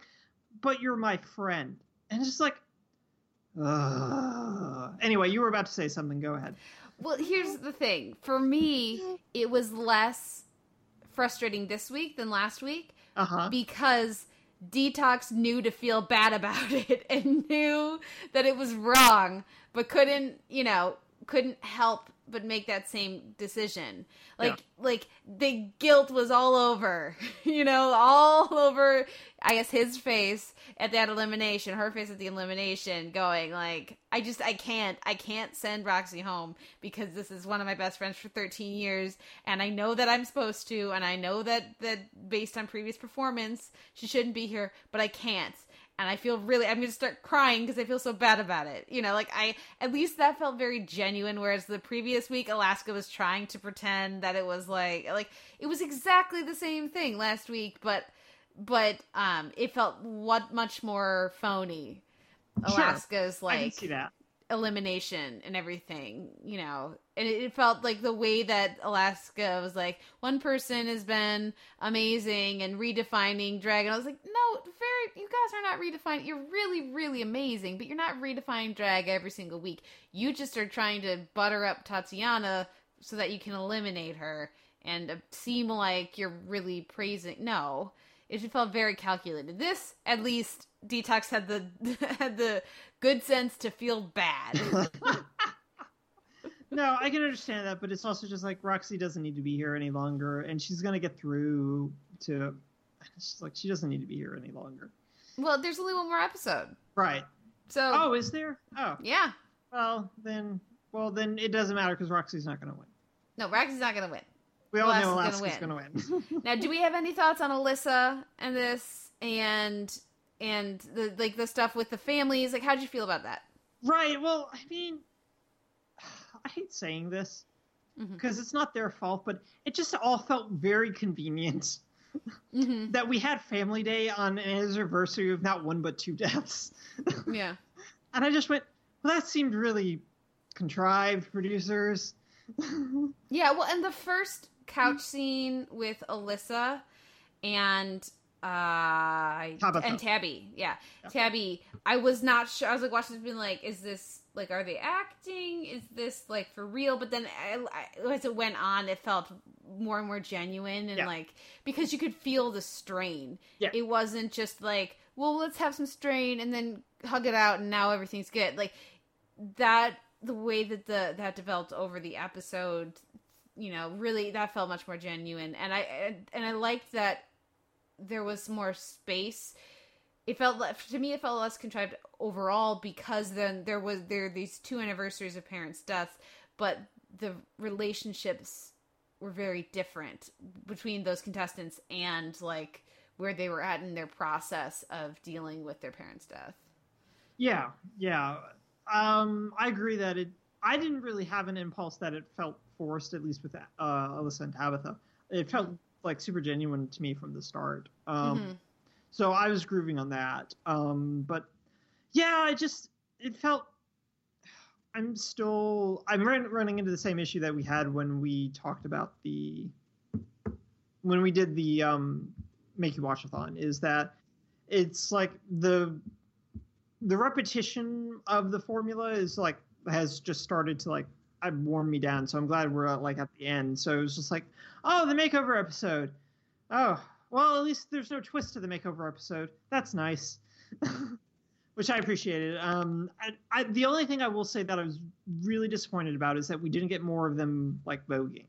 Speaker 3: but you're my friend, and it's just like, Ugh. anyway, you were about to say something. Go ahead.
Speaker 2: Well, here's the thing. For me, it was less frustrating this week than last week
Speaker 3: Uh huh.
Speaker 2: because Detox knew to feel bad about it and knew that it was wrong, but couldn't, you know, couldn't help but make that same decision. Like like the guilt was all over, you know, all over I guess his face at that elimination, her face at the elimination, going like, I just I can't I can't send Roxy home because this is one of my best friends for 13 years and I know that I'm supposed to and I know that that based on previous performance she shouldn't be here, but I can't. And I feel really I'm going to start crying because I feel so bad about it. You know, like I at least that felt very genuine whereas the previous week Alaska was trying to pretend that it was like like it was exactly the same thing last week, but but um it felt what much more phony.
Speaker 3: Sure.
Speaker 2: Alaska's
Speaker 3: I
Speaker 2: like
Speaker 3: see that.
Speaker 2: elimination and everything, you know. And it, it felt like the way that Alaska was like, one person has been amazing and redefining drag. And I was like, no, very, you guys are not redefining. You're really, really amazing, but you're not redefining drag every single week. You just are trying to butter up Tatiana so that you can eliminate her and uh, seem like you're really praising. No, it felt very calculated. This, at least, Detox had the had the good sense to feel bad.
Speaker 3: No, I can understand that, but it's also just like Roxy doesn't need to be here any longer, and she's gonna get through to. It's just like she doesn't need to be here any longer.
Speaker 2: well, there's only one more episode,
Speaker 3: Right.
Speaker 2: so
Speaker 3: Oh, is there? Oh,
Speaker 2: yeah.
Speaker 3: well then, well then it doesn't matter because Roxy's not gonna win.
Speaker 2: No, Roxy's not gonna win.
Speaker 3: We all know
Speaker 2: Alaska's
Speaker 3: Alaska's
Speaker 2: gonna
Speaker 3: gonna win.
Speaker 2: Now, do we have any thoughts on Alyssa and this and and the like the stuff with the families? Like, how'd you feel about that?
Speaker 3: right. Well, I mean, I hate saying this
Speaker 2: mm-hmm.
Speaker 3: because it's not their fault, but it just all felt very convenient
Speaker 2: Mm-hmm.
Speaker 3: that we had Family Day on an anniversary of not one but two deaths.
Speaker 2: Yeah.
Speaker 3: And I just went, well, that seemed really contrived, producers.
Speaker 2: Yeah, well, and the first couch scene with Alyssa and uh
Speaker 3: Tabitha.
Speaker 2: and Tabby, yeah, Tabby. I was not sure. I was like watching this, being like, "Is this like, are they acting? Is this like for real?" But then I, I, as it went on, it felt more and more genuine and
Speaker 3: Yeah.
Speaker 2: like because you could feel the strain.
Speaker 3: Yeah.
Speaker 2: It wasn't just like, "Well, let's have some strain and then hug it out and now everything's good." Like that the way that the that developed over the episode you know really that felt much more genuine and i and i liked that there was more space. It felt to me it felt less contrived overall because then there was there are these two anniversaries of parents' deaths, but the relationships were very different between those contestants and like where they were at in their process of dealing with their parents' death.
Speaker 3: Yeah, yeah. Um, I agree that it. I didn't really have an impulse that it felt forced, at least with uh, Alyssa and Tabitha. It felt like super genuine to me from the start. Um,
Speaker 2: Mhm.
Speaker 3: So I was grooving on that. Um, but yeah, I just it felt. I'm still. I'm run, running into the same issue that we had when we talked about the. When we did the um, make you watch-a-thon, is that it's like the the repetition of the formula is like has just started to like I'd warm me down. So I'm glad we're at, like at the end. So it was just like, oh, the makeover episode. Oh, well, at least there's no twist to the makeover episode. That's nice, which I appreciated. Um, I, I, the only thing I will say that I was really disappointed about is that we didn't get more of them like voguing.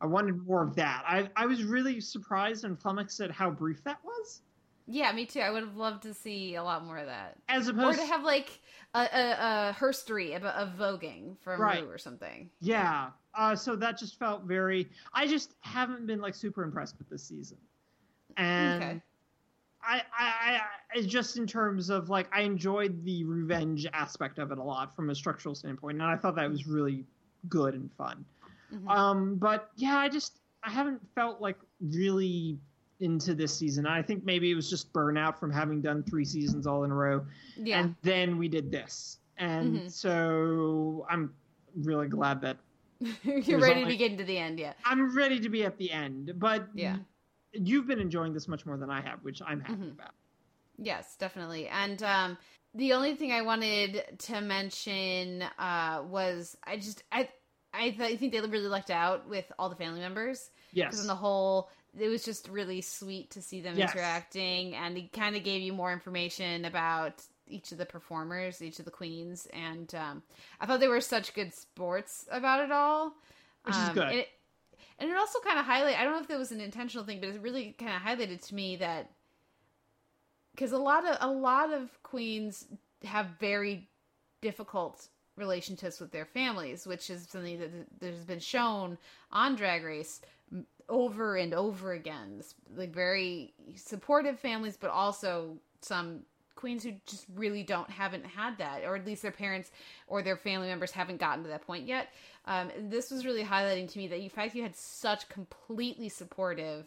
Speaker 3: I wanted more of that. I, I was really surprised and flummoxed at how brief that was.
Speaker 2: Yeah, me too. I would have loved to see a lot more of that.
Speaker 3: As opposed Or
Speaker 2: to have like a, a, a herstory of, of voguing from
Speaker 3: Right.
Speaker 2: Ru or something.
Speaker 3: Yeah. Uh, so that just felt very. I just haven't been like super impressed with this season, and
Speaker 2: Okay.
Speaker 3: I, I, I, just in terms of like I enjoyed the revenge aspect of it a lot from a structural standpoint, and I thought that was really good and fun.
Speaker 2: Mhm.
Speaker 3: Um, but yeah, I just I haven't felt like really into this season. I think maybe it was just burnout from having done three seasons all in a row
Speaker 2: Yeah.
Speaker 3: and then we did this and
Speaker 2: Mhm.
Speaker 3: so i'm really glad that
Speaker 2: You're ready
Speaker 3: only-
Speaker 2: to get into the end, yeah.
Speaker 3: i'm ready to be at the end but
Speaker 2: Yeah.
Speaker 3: You've been enjoying this much more than i have which i'm happy
Speaker 2: Mhm.
Speaker 3: about
Speaker 2: Yes, definitely. And um the only thing I wanted to mention uh was I just I I, th- I think they really lucked out with all the family members
Speaker 3: Yes, because
Speaker 2: on the whole it was just really sweet to see them
Speaker 3: Yes.
Speaker 2: interacting and it kind of gave you more information about each of the performers each of the queens and um, i thought they were such good sports about it all
Speaker 3: Which is
Speaker 2: Um,
Speaker 3: good.
Speaker 2: it, and it also kind of highlight i don't know if it was an intentional thing but it really kind of highlighted to me that because a lot of a lot of queens have very difficult relationships with their families, which is something that that has been shown on Drag Race over and over again. Like very supportive families, but also some queens who just really don't haven't had that, or at least their parents or their family members haven't gotten to that point yet. Um, this was really highlighting to me that in fact you had such completely supportive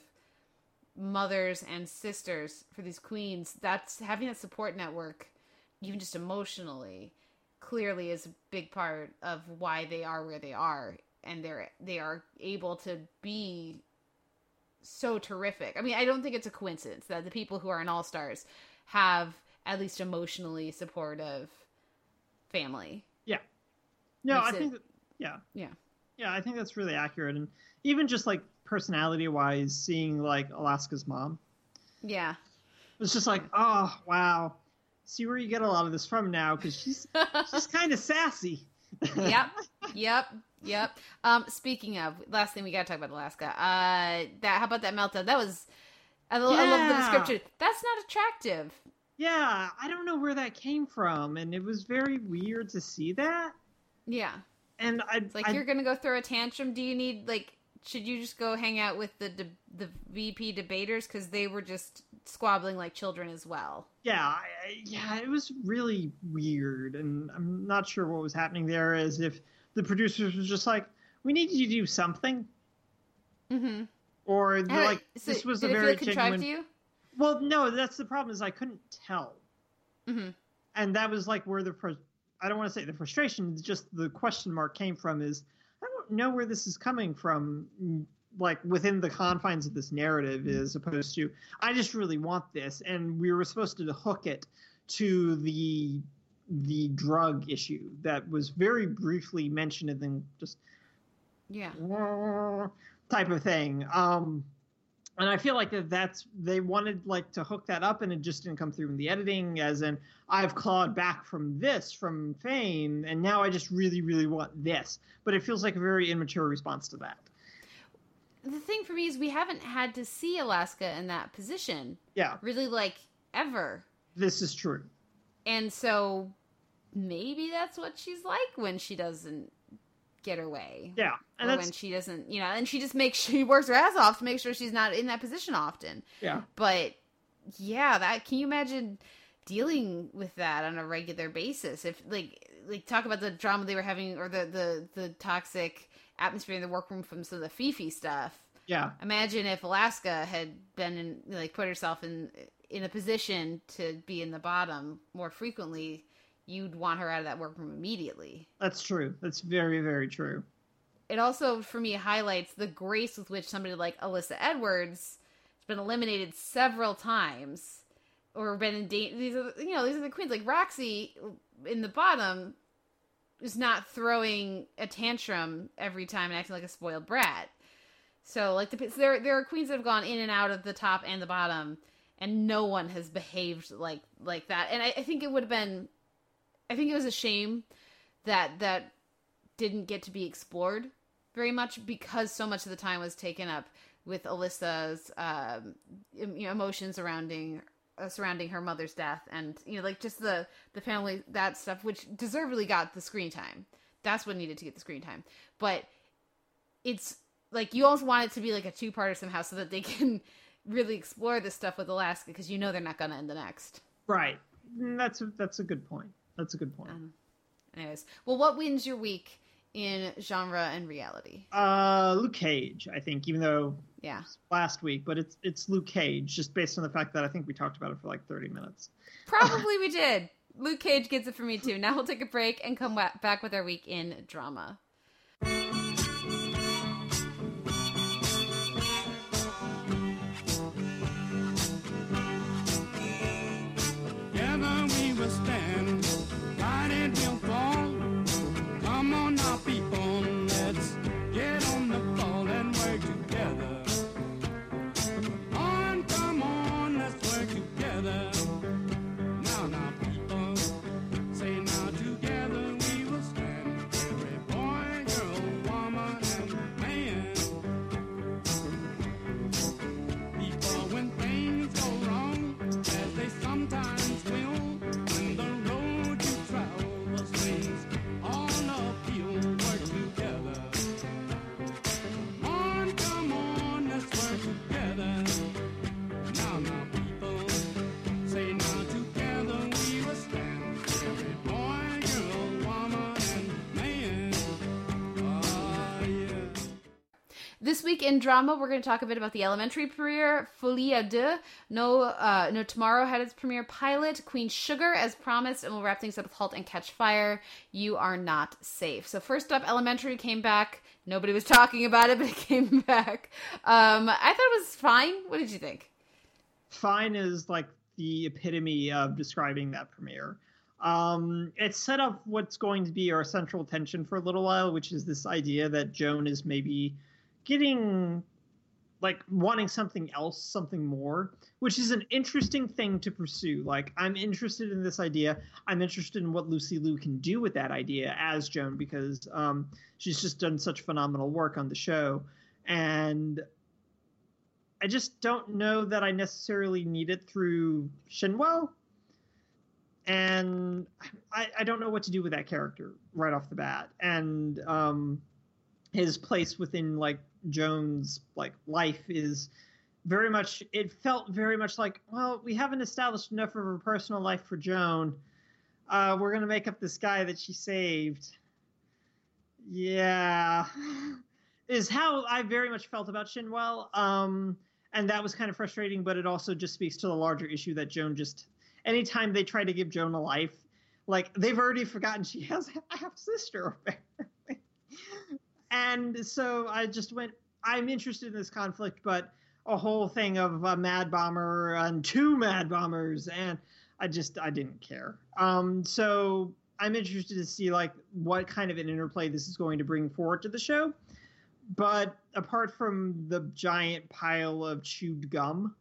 Speaker 2: mothers and sisters for these queens that's having that support network even just emotionally clearly is a big part of why they are where they are and they're they are able to be so terrific i mean i don't think it's a coincidence that the people who are in all stars have at least emotionally supportive family Yeah.
Speaker 3: no
Speaker 2: Makes
Speaker 3: i
Speaker 2: it-
Speaker 3: think that, yeah
Speaker 2: yeah
Speaker 3: yeah i think that's really accurate and even just like personality wise seeing like alaska's mom
Speaker 2: yeah
Speaker 3: it's just like oh wow see where you get a lot of this from now because she's she's kind of sassy
Speaker 2: yep, yep, yep. Um, speaking of, last thing we gotta talk about Alaska. Uh, that how about that meltdown? That was, I, lo- I love the description. That's not attractive.
Speaker 3: Yeah, I don't know where that came from, and it was very weird to see that.
Speaker 2: Yeah,
Speaker 3: And I,
Speaker 2: it's like
Speaker 3: I
Speaker 2: you're gonna go throw a tantrum. Do you need like? Should you just go hang out with the de- the VP debaters because they were just squabbling like children as well?
Speaker 3: yeah, I, yeah, it was really weird, and I'm not sure what was happening there. As if the producers were just like, "We need you to do something,"
Speaker 2: Mm-hmm.
Speaker 3: or they're like, "This was a very genuine."
Speaker 2: To you?
Speaker 3: Well, no, that's the problem. Is I couldn't tell,
Speaker 2: Mm-hmm.
Speaker 3: and that was like where the fr- I don't want to say the frustration, just the question mark came from. Is I don't know where this is coming from, mm, like within the confines of this narrative, as opposed to I just really want this, and we were supposed to hook it to the the drug issue that was very briefly mentioned and then just
Speaker 2: Yeah.
Speaker 3: type of thing. Um, and I feel like that that's they wanted like to hook that up, and it just didn't come through in the editing. As in, I've clawed back from this from fame, and now I just really, really want this. But it feels like a very immature response to that.
Speaker 2: the thing for me is we haven't had to see Alaska in that position
Speaker 3: Yeah,
Speaker 2: really like ever.
Speaker 3: this is true.
Speaker 2: And so maybe that's what she's like when she doesn't get her way.
Speaker 3: Yeah, and
Speaker 2: or when she doesn't, you know, and she just makes she works her ass off to make sure she's not in that position often.
Speaker 3: yeah.
Speaker 2: But yeah, that can you imagine dealing with that on a regular basis? If like like talk about the drama they were having or the the the toxic atmosphere in the workroom from some of the Phi Phi stuff.
Speaker 3: Yeah,
Speaker 2: Imagine if Alaska had been in like put herself in in a position to be in the bottom more frequently, you'd want her out of that workroom immediately.
Speaker 3: that's true. That's very, very true.
Speaker 2: It also for me highlights the grace with which somebody like Alyssa Edwards has been eliminated several times or been in danger. These are you know these are the queens like Roxxxy in the bottom is not throwing a tantrum every time and acting like a spoiled brat. So like the so there there are queens that have gone in and out of the top and the bottom, and no one has behaved like like that. And I, I think it would have been, I think it was a shame that that didn't get to be explored very much because so much of the time was taken up with Alyssa's um, you know, emotions surrounding uh, surrounding her mother's death and you know like just the the family that stuff which deservedly got the screen time. That's what needed to get the screen time. But it's like you also want it to be like a two-parter somehow so that they can really explore this stuff with Alaska because you know they're not going to end the next.
Speaker 3: Right. That's a, that's a good point. That's a good point.
Speaker 2: Um, Anyways, well, what wins your week in genre and reality?
Speaker 3: Uh, Luke Cage, I think, even though
Speaker 2: Yeah.
Speaker 3: last week, but it's it's Luke Cage, just based on the fact that I think we talked about it for like thirty minutes.
Speaker 2: Probably we did. Luke Cage gets it for me too. Now we'll take a break and come back with our week in drama.
Speaker 4: Sometimes
Speaker 2: week in drama, we're going to talk a bit about the elementary premiere, Folie à deux. No, uh, no Tomorrow had its premiere pilot, Queen Sugar, as promised, and we'll wrap things up with Halt and Catch Fire. You are not safe. So first up, Elementary came back. Nobody was talking about it, but it came back. Um, I thought it was fine. What did you think?
Speaker 3: Fine is like the epitome of describing that premiere. Um, it set up what's going to be our central tension for a little while, which is this idea that Joan is maybe getting like wanting something else, something more, which is an interesting thing to pursue. Like, I'm interested in this idea. I'm interested in what Lucy Liu can do with that idea as Joan because um, she's just done such phenomenal work on the show. And I just don't know that I necessarily need it through Shinwell. And I, I don't know what to do with that character right off the bat. And um, his place within like Joan's like life is very much it felt very much like, well, we haven't established enough of her personal life for Joan. Uh, we're gonna make up this guy that she saved. Yeah. Is how I very much felt about Shinwell. Um, and that was kind of frustrating, but it also just speaks to the larger issue that Joan just anytime they try to give Joan a life, like they've already forgotten she has a half sister apparently. and so I just went I'm interested in this conflict, but a whole thing of a mad bomber and two mad bombers and I just I didn't care. Um so I'm interested to see like what kind of an interplay this is going to bring forward to the show. But apart from the giant pile of chewed gum,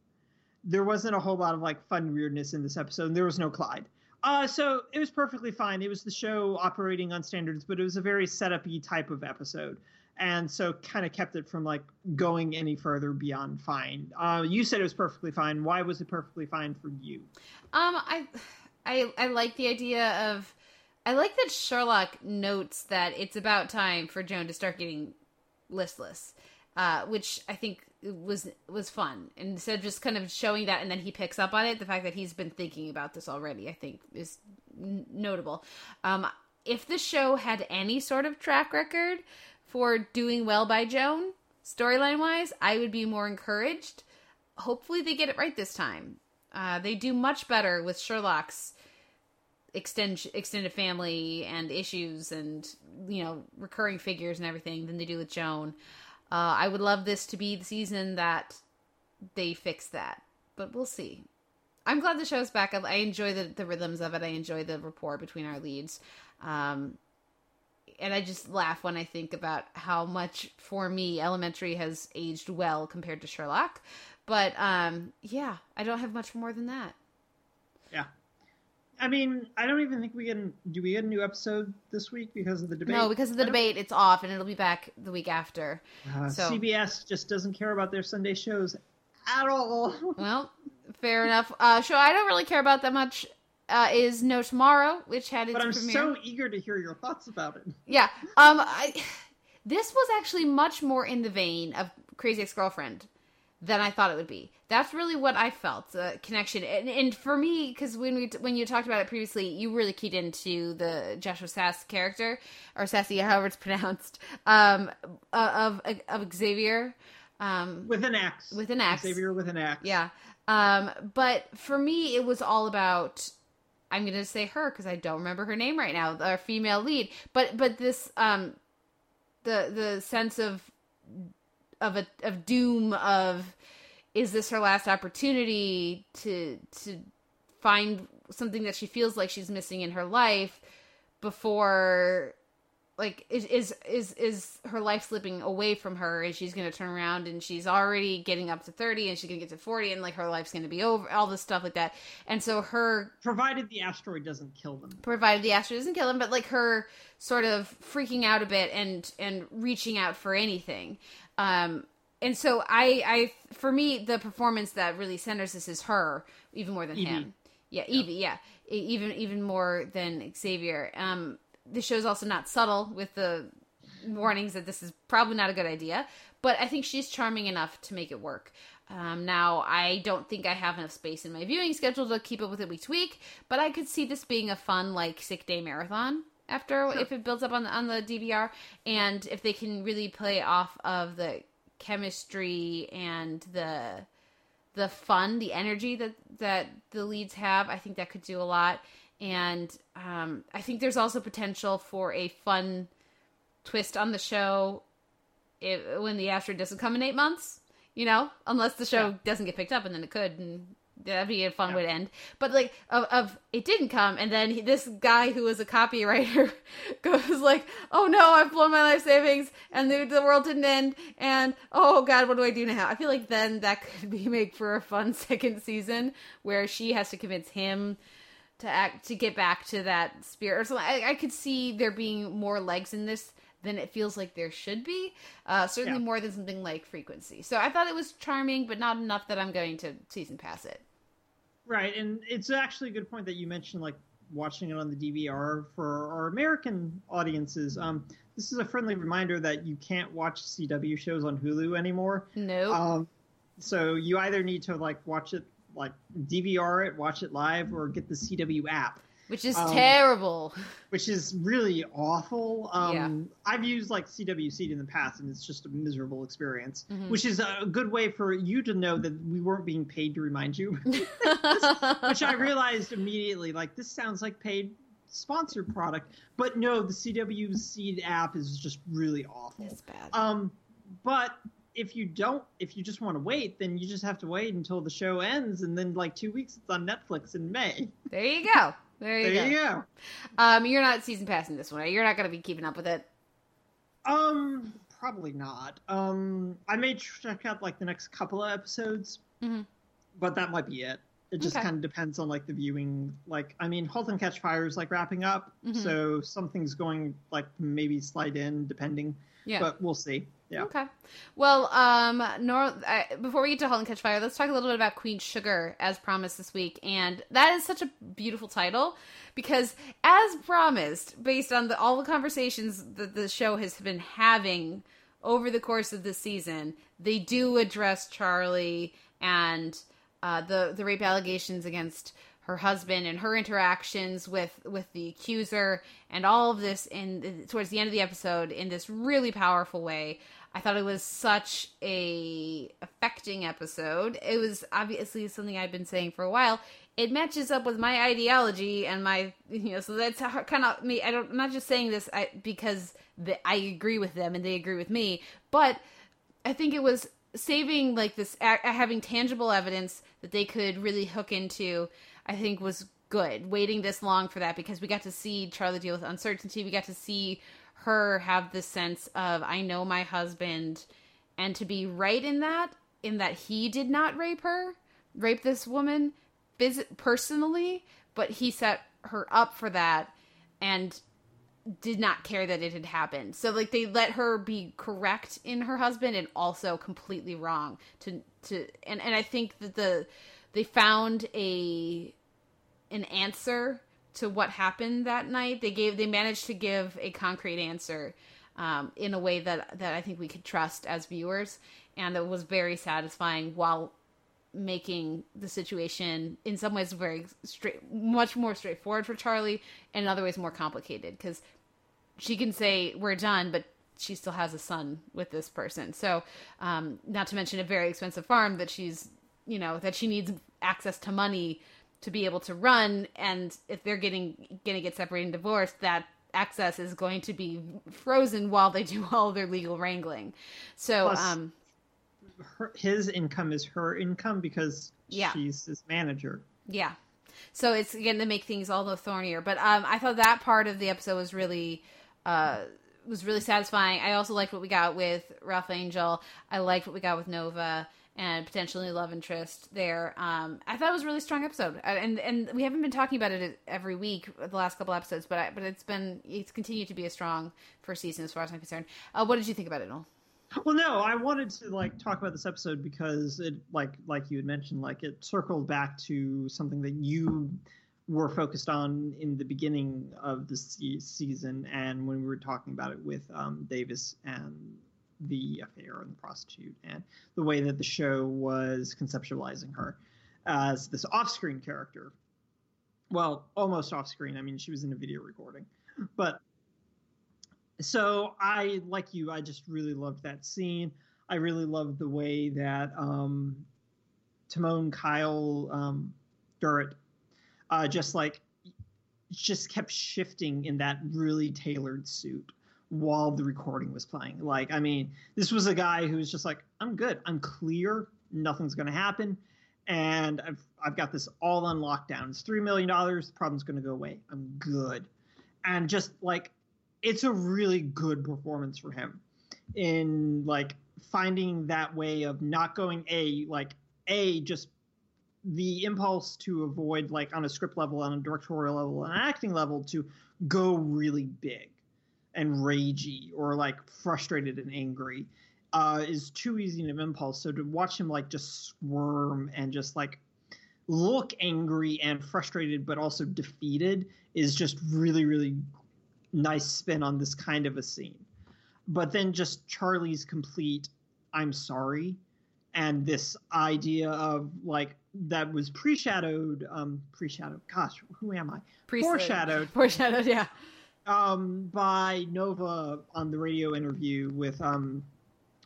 Speaker 3: there wasn't a whole lot of like fun weirdness in this episode. And there was no Clyde. Uh, so it was perfectly fine. It was the show operating on standards, but it was a very setup-y type of episode. and so kind of kept it from like going any further beyond fine. Uh, you said it was perfectly fine. Why was it perfectly fine for you?
Speaker 2: Um, I, I, I like the idea of, I like that Sherlock notes that it's about time for Joan to start getting listless, uh, which I think was was fun. Instead of just kind of showing that, and then he picks up on it, the fact that he's been thinking about this already, I think, is n- notable. Um, if the show had any sort of track record for doing well by Joan, storyline wise, I would be more encouraged. Hopefully, they get it right this time. Uh, they do much better with Sherlock's extend, extended family and issues and you know recurring figures and everything than they do with Joan. Uh, I would love this to be the season that they fix that, but we'll see. I'm glad the show's back. I, I enjoy the, the rhythms of it. I enjoy the rapport between our leads. Um, and I just laugh when I think about how much, for me, Elementary has aged well compared to Sherlock. But um, yeah, I don't have much more than that.
Speaker 3: Yeah. I mean, I don't even think we get. Do we get a new episode this week because of the debate?
Speaker 2: No, because of the debate, it's off, and it'll be back the week after.
Speaker 3: Uh,
Speaker 2: So-
Speaker 3: CBS just doesn't care about their Sunday shows at all.
Speaker 2: Well, fair enough. Uh, show I don't really care about that much uh, is No Tomorrow, which had its
Speaker 3: but I'm
Speaker 2: premiere.
Speaker 3: so eager to hear your thoughts about it.
Speaker 2: Yeah. Um. I, this was actually much more in the vein of Crazy Ex-Girlfriend than I thought it would be. That's really what I felt the connection, and, and for me, because when we when you talked about it previously, you really keyed into the Joshua Sasse character or Sassy, however it's pronounced, um, uh, of of Xavier, um,
Speaker 3: With an X.
Speaker 2: With an X.
Speaker 3: Xavier with an X.
Speaker 2: yeah. Um, but for me, it was all about. I'm going to say her because I don't remember her name right now. Our female lead, but but this um, the the sense of of a of doom of is this her last opportunity to to find something that she feels like she's missing in her life before like is is is is her life slipping away from her and she's going to turn around and she's already getting up to 30 and she's going to get to 40 and like her life's going to be over all this stuff like that and so her
Speaker 3: Provided the asteroid doesn't kill them.
Speaker 2: provided the asteroid doesn't kill them but like her sort of freaking out a bit and and reaching out for anything um and so i i for me the performance that really centers this is her even more than
Speaker 3: Evie.
Speaker 2: him yeah evie yeah. Even even more than xavier um the show's also not subtle with the warnings that this is probably not a good idea but i think she's charming enough to make it work um, now i don't think i have enough space in my viewing schedule to keep up with it week to week but i could see this being a fun like sick day marathon after if it builds up on the, on the dvr and if they can really play off of the chemistry and the the fun, the energy that that the leads have, I think that could do a lot. And um, I think there's also potential for a fun twist on the show if, when the asteroid doesn't come in eight months. You know, unless the show
Speaker 3: Yeah.
Speaker 2: doesn't get picked up, and then it could, and that'd be a fun
Speaker 3: Yeah.
Speaker 2: way to end. But like, of, of it didn't come, and then he, this guy who was a copywriter goes like, "Oh no, I've blown my life savings, and the, the world didn't end, and oh god, what do I do now?" I feel like then that could be make for a fun second season where she has to convince him to act to get back to that spirit or something. I, I could see there being more legs in this than it feels like there should be. Uh, certainly
Speaker 3: Yeah.
Speaker 2: more than something like frequency. So I thought it was charming, but not enough that I'm going to season pass it.
Speaker 3: Right, and it's actually a good point that you mentioned, like watching it on the DVR for our American audiences. Um, this is a friendly reminder that you can't watch CW shows on Hulu anymore.
Speaker 2: No.
Speaker 3: Um, so you either need to like watch it, like DVR it, watch it live, or get the CW app,
Speaker 2: which is
Speaker 3: um,
Speaker 2: terrible.
Speaker 3: which is really awful. Um,
Speaker 2: Yeah.
Speaker 3: I've used like CW Seed in the past, and it's just a miserable experience.
Speaker 2: Mhm.
Speaker 3: Which is a good way for you to know that we weren't being paid to remind you. which I realized immediately. Like this sounds like paid sponsored product, but no, the CW Seed app is just really awful.
Speaker 2: it's bad.
Speaker 3: Um, but if you don't, if you just want to wait, then you just have to wait until the show ends, and then like two weeks, it's on Netflix in May.
Speaker 2: there you go. There you
Speaker 3: There
Speaker 2: go.
Speaker 3: you go.
Speaker 2: Um, you're not season passing this one. Right? You're not going to be keeping up with it.
Speaker 3: Um, probably not. Um, I may check out like the next couple of episodes,
Speaker 2: Mhm.
Speaker 3: but that might be it. It just
Speaker 2: Okay.
Speaker 3: kind of depends on like the viewing. Like, I mean, *Halt and Catch Fire* is like wrapping up,
Speaker 2: Mhm.
Speaker 3: so something's going like maybe slide in depending.
Speaker 2: Yeah.
Speaker 3: But we'll see. Yeah.
Speaker 2: Okay. Well, um, Nor- I, before we get to *Halt and Catch Fire*, let's talk a little bit about Queen Sugar, as promised this week, and that is such a beautiful title because, as promised, based on the, all the conversations that the show has been having over the course of the season, they do address Charlie and uh, the the rape allegations against her husband and her interactions with with the accuser and all of this in towards the end of the episode in this really powerful way. I thought it was such a affecting episode. It was obviously something I've been saying for a while. It matches up with my ideology and my you know so that's kind of me. I don't I'm not just saying this I, because the, I agree with them and they agree with me, but I think it was saving like this having tangible evidence that they could really hook into. I think was good. Waiting this long for that because we got to see Charlie deal with uncertainty. We got to see her have this sense of I know my husband, and to be right in that, in that he did not rape her, rape this woman, personally, but he set her up for that, and did not care that it had happened. So like they let her be correct in her husband and also completely wrong to to and and I think that the they found a an answer to what happened that night. They gave they managed to give a concrete answer um, in a way that that I think we could trust as viewers, and it was very satisfying while making the situation in some ways very straight, much more straightforward for Charlie, and in other ways more complicated because she can say we're done, but she still has a son with this person. So, um, not to mention a very expensive farm that she's, you know, that she needs access to money to be able to run. And if they're getting going to get separated and divorced, that access is going to be frozen while they do all their legal wrangling. So,
Speaker 3: Plus-
Speaker 2: um,
Speaker 3: Her, his income is her income because
Speaker 2: Yeah.
Speaker 3: she's his manager.
Speaker 2: Yeah. So it's again to make things all the thornier. But um, I thought that part of the episode was really uh, was really satisfying. I also liked what we got with Ralph Angel. I liked what we got with Nova and potentially love interest there. Um, I thought it was a really strong episode, Uh, and and we haven't been talking about it every week the last couple episodes, but I, but it's been it's continued to be a strong first season as far as I'm concerned. Uh, what did you think about it, Noel?
Speaker 3: Well, no, I wanted to like talk about this episode because it, like, like you had mentioned, like it circled back to something that you were focused on in the beginning of the season, and when we were talking about it with um, Davis and the affair and the prostitute, and the way that the show was conceptualizing her as this off-screen character. Well, almost off-screen. I mean, she was in a video recording, but so I like you. I just really loved that scene. I really loved the way that um, Timon Kyle um, Durrett uh, just like just kept shifting in that really tailored suit while the recording was playing. Like, I mean, this was a guy who was just like, "I'm good. I'm clear. Nothing's going to happen." And I've I've got this all on lockdown. It's three million dollars. The problem's going to go away. I'm good. And just like it's a really good performance for him in like finding that way of not going a like a just the impulse to avoid like on a script level on a directorial level on an acting level to go really big and ragey or like frustrated and angry uh, is too easy an impulse so to watch him like just squirm and just like look angry and frustrated but also defeated is just really really nice spin on this kind of a scene. But then just Charlie's complete I'm sorry and this idea of like that was pre-shadowed um pre-shadowed gosh who am I
Speaker 2: Pre-
Speaker 3: foreshadowed
Speaker 2: Foreshadowed, yeah.
Speaker 3: Um by Nova on the radio interview with um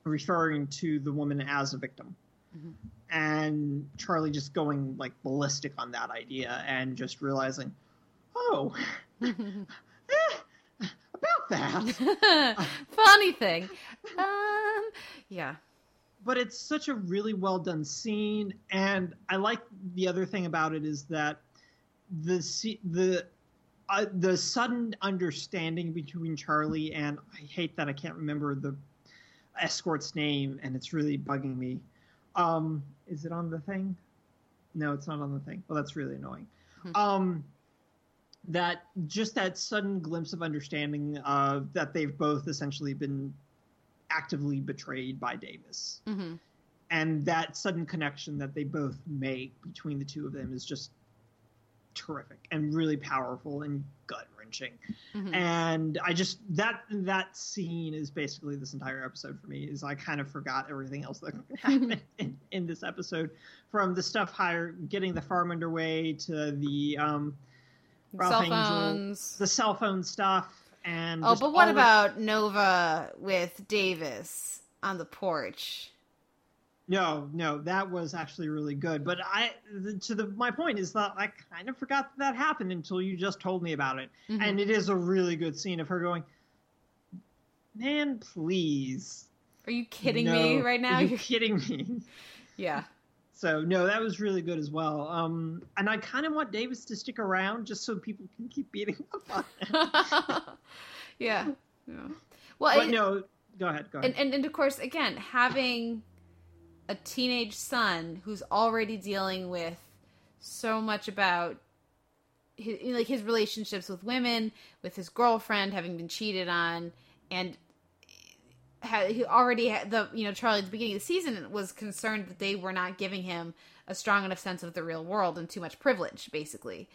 Speaker 3: referring to the woman as a victim
Speaker 2: Mhm.
Speaker 3: and Charlie just going like ballistic on that idea and just realizing oh eh, about that
Speaker 2: Funny thing. Um, yeah.
Speaker 3: but it's such a really well done scene and i like the other thing about it is that the the uh, the sudden understanding between charlie and i hate that i can't remember the escort's name and it's really bugging me um is it on the thing No, it's not on the thing. Well, that's really annoying.
Speaker 2: Hmm.
Speaker 3: Um, that just that sudden glimpse of understanding uh, that they've both essentially been actively betrayed by Davis,
Speaker 2: hmm
Speaker 3: and that sudden connection that they both make between the two of them is just terrific and really powerful and gut wrenching.
Speaker 2: hmm
Speaker 3: And I just that that scene is basically this entire episode for me. Is I kind of forgot everything else that happened in, in this episode, from the stuff hire getting the farm underway to the um, Ralph
Speaker 2: Cell
Speaker 3: Angel,
Speaker 2: phones.
Speaker 3: the cell phone stuff, and
Speaker 2: Oh, but what about Nova with Davis on the porch?
Speaker 3: No, no, that was actually really good. But I, the, to the my point is that I kind of forgot that that happened until you just told me about it,
Speaker 2: Mhm.
Speaker 3: and it is a really good scene of her going, "Man, please."
Speaker 2: Are you kidding
Speaker 3: No,
Speaker 2: me right now?
Speaker 3: Are you
Speaker 2: You're-
Speaker 3: kidding me?
Speaker 2: yeah.
Speaker 3: So no, that was really good as well. Um, and I kind of want Davis to stick around just so people can keep beating up on him.
Speaker 2: yeah. yeah. Well,
Speaker 3: but
Speaker 2: I-
Speaker 3: no, go ahead, go ahead.
Speaker 2: and, and and of course, again, having a teenage son who's already dealing with so much about his, like his relationships with women, with his girlfriend having been cheated on, and he already had the you know Charlie at the beginning of the season was concerned that they were not giving him a strong enough sense of the real world and too much privilege, basically.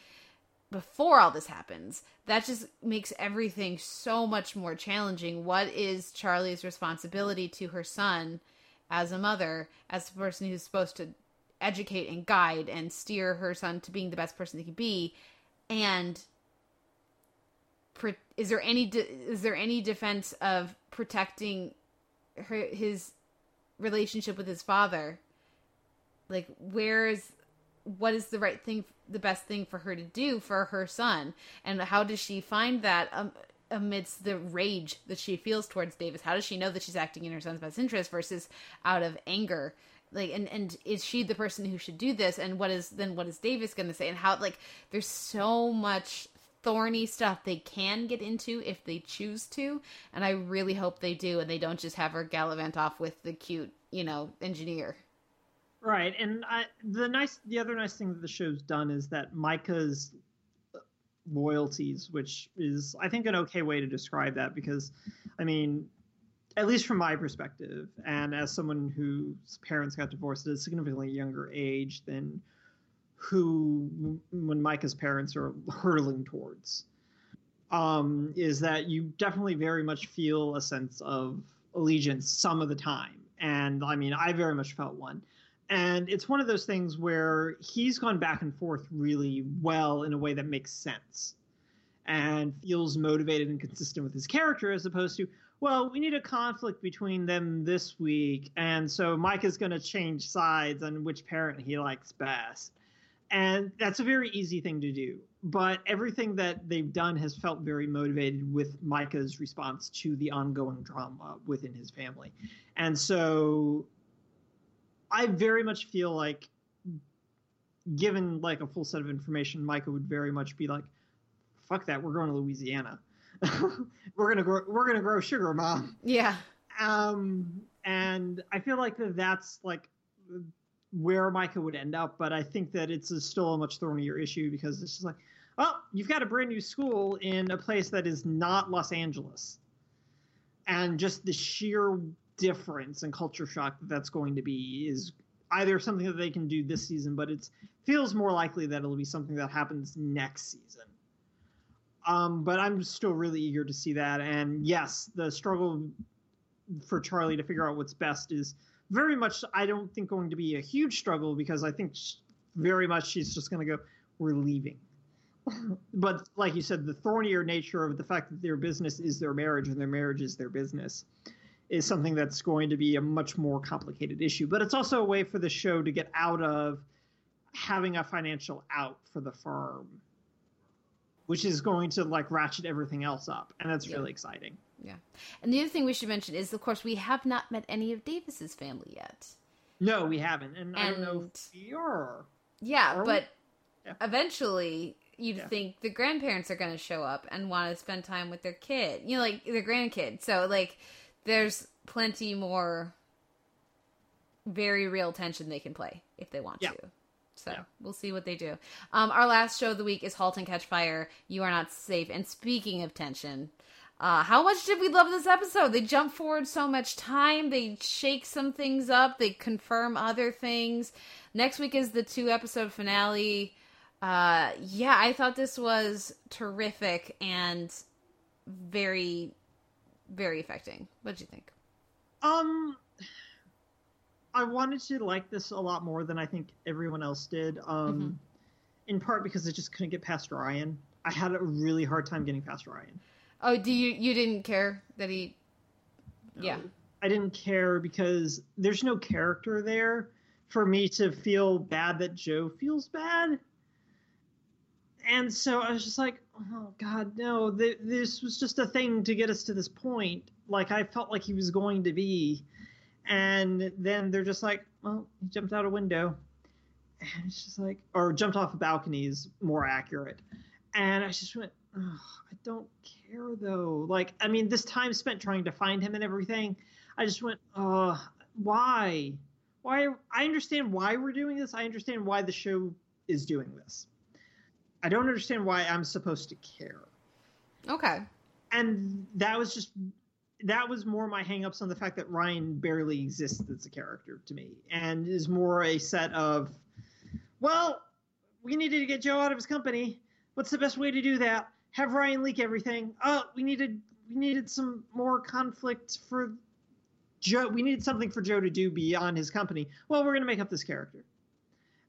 Speaker 2: Before all this happens, that just makes everything so much more challenging. What is Charlie's responsibility to her son as a mother, as the person who's supposed to educate and guide and steer her son to being the best person he can be? And pro- is there any de- is there any defense of protecting her his relationship with his father like where is what is the right thing the best thing for her to do for her son and how does she find that um, amidst the rage that she feels towards davis. How does she know that she's acting in her son's best interest versus out of anger? Like and and is she the person who should do this? And what is then what is davis going to say? And how like there's so much thorny stuff they can get into if they choose to. And i really hope they do and they don't just have her gallivant off with the cute you know engineer.
Speaker 3: Right, and I, the nice, the other nice thing that the show's done is that Micah's loyalties, which is, I think, an okay way to describe that because, I mean, at least from my perspective, and as someone whose parents got divorced at a significantly younger age than who, when Micah's parents are hurtling towards, um, is that you definitely very much feel a sense of allegiance some of the time. And I mean, I very much felt one and it's one of those things where he's gone back and forth really well in a way that makes sense and feels motivated and consistent with his character as opposed to well we need a conflict between them this week and so mike is going to change sides on which parent he likes best. And that's a very easy thing to do but everything that they've done has felt very motivated with micah's response to the ongoing drama within his family. And so I very much feel like, given like a full set of information, Micah would very much be like, "Fuck that, we're going to Louisiana. we're gonna grow, we're gonna grow sugar, mom."
Speaker 2: yeah
Speaker 3: Um, and I feel like that that's like where Micah would end up, but I think that it's a, still a much thornier issue because it's just like, well, you've got a brand new school in a place that is not Los Angeles, and just the sheer difference and culture shock that that's going to be is either something that they can do this season, but it feels more likely that it'll be something that happens next season. Um, but I'm still really eager to see that. And yes, the struggle for Charlie to figure out what's best is very much, I don't think, going to be a huge struggle because I think sh- very much she's just going to go, we're leaving. but like you said, the thornier nature of the fact that their business is their marriage and their marriage is their business is something that's going to be a much more complicated issue. But it's also a way for the show to get out of having a financial out for the firm, which is going to like ratchet everything else up. And that's
Speaker 2: Yeah.
Speaker 3: really exciting.
Speaker 2: yeah and the other thing we should mention is of course we have not met any of davis's family yet
Speaker 3: No, we haven't. And, I don't know
Speaker 2: And-
Speaker 3: if we are.
Speaker 2: yeah
Speaker 3: Are we?
Speaker 2: but
Speaker 3: Yeah.
Speaker 2: eventually you'd
Speaker 3: Yeah.
Speaker 2: think the grandparents are going to show up and want to spend time with their kid you know like their grandkid so like there's plenty more very real tension they can play if they want
Speaker 3: Yeah.
Speaker 2: to So
Speaker 3: Yeah.
Speaker 2: we'll see what they do. Um, our last show of the week is *Halt and Catch Fire*. You are not safe. And speaking of tension, uh, how much did we love this episode? They jump forward so much time. They shake some things up. They confirm other things. Next week is the two episode finale. Uh, yeah, I thought this was terrific and very, very affecting. What did you think?
Speaker 3: Um, I wanted to like this a lot more than I think everyone else did. Um,
Speaker 2: Mhm.
Speaker 3: in part because I just couldn't get past Ryan. I had a really hard time getting past Ryan.
Speaker 2: Oh, do you you didn't care that he? Yeah.
Speaker 3: I didn't care because there's no character there for me to feel bad that Joe feels bad. And so I was just like, oh God, no, th- this was just a thing to get us to this point. Like I felt like he was going to be. And then they're just like, well, he jumped out a window. And it's just like, or jumped off a balcony is more accurate. And I just went, oh, I don't care though. Like, I mean, this time spent trying to find him and everything, I just went, uh, why? Why? I understand why we're doing this. I understand why the show is doing this. I don't understand why I'm supposed to care.
Speaker 2: Okay.
Speaker 3: And that was just that was more my hangups on the fact that Ryan barely exists as a character to me, and is more a set of, well, we needed to get Joe out of his company. What's the best way to do that? Have Ryan leak everything. Oh, we needed we needed some more conflict for Joe. We needed something for Joe to do beyond his company. Well, we're gonna make up this character.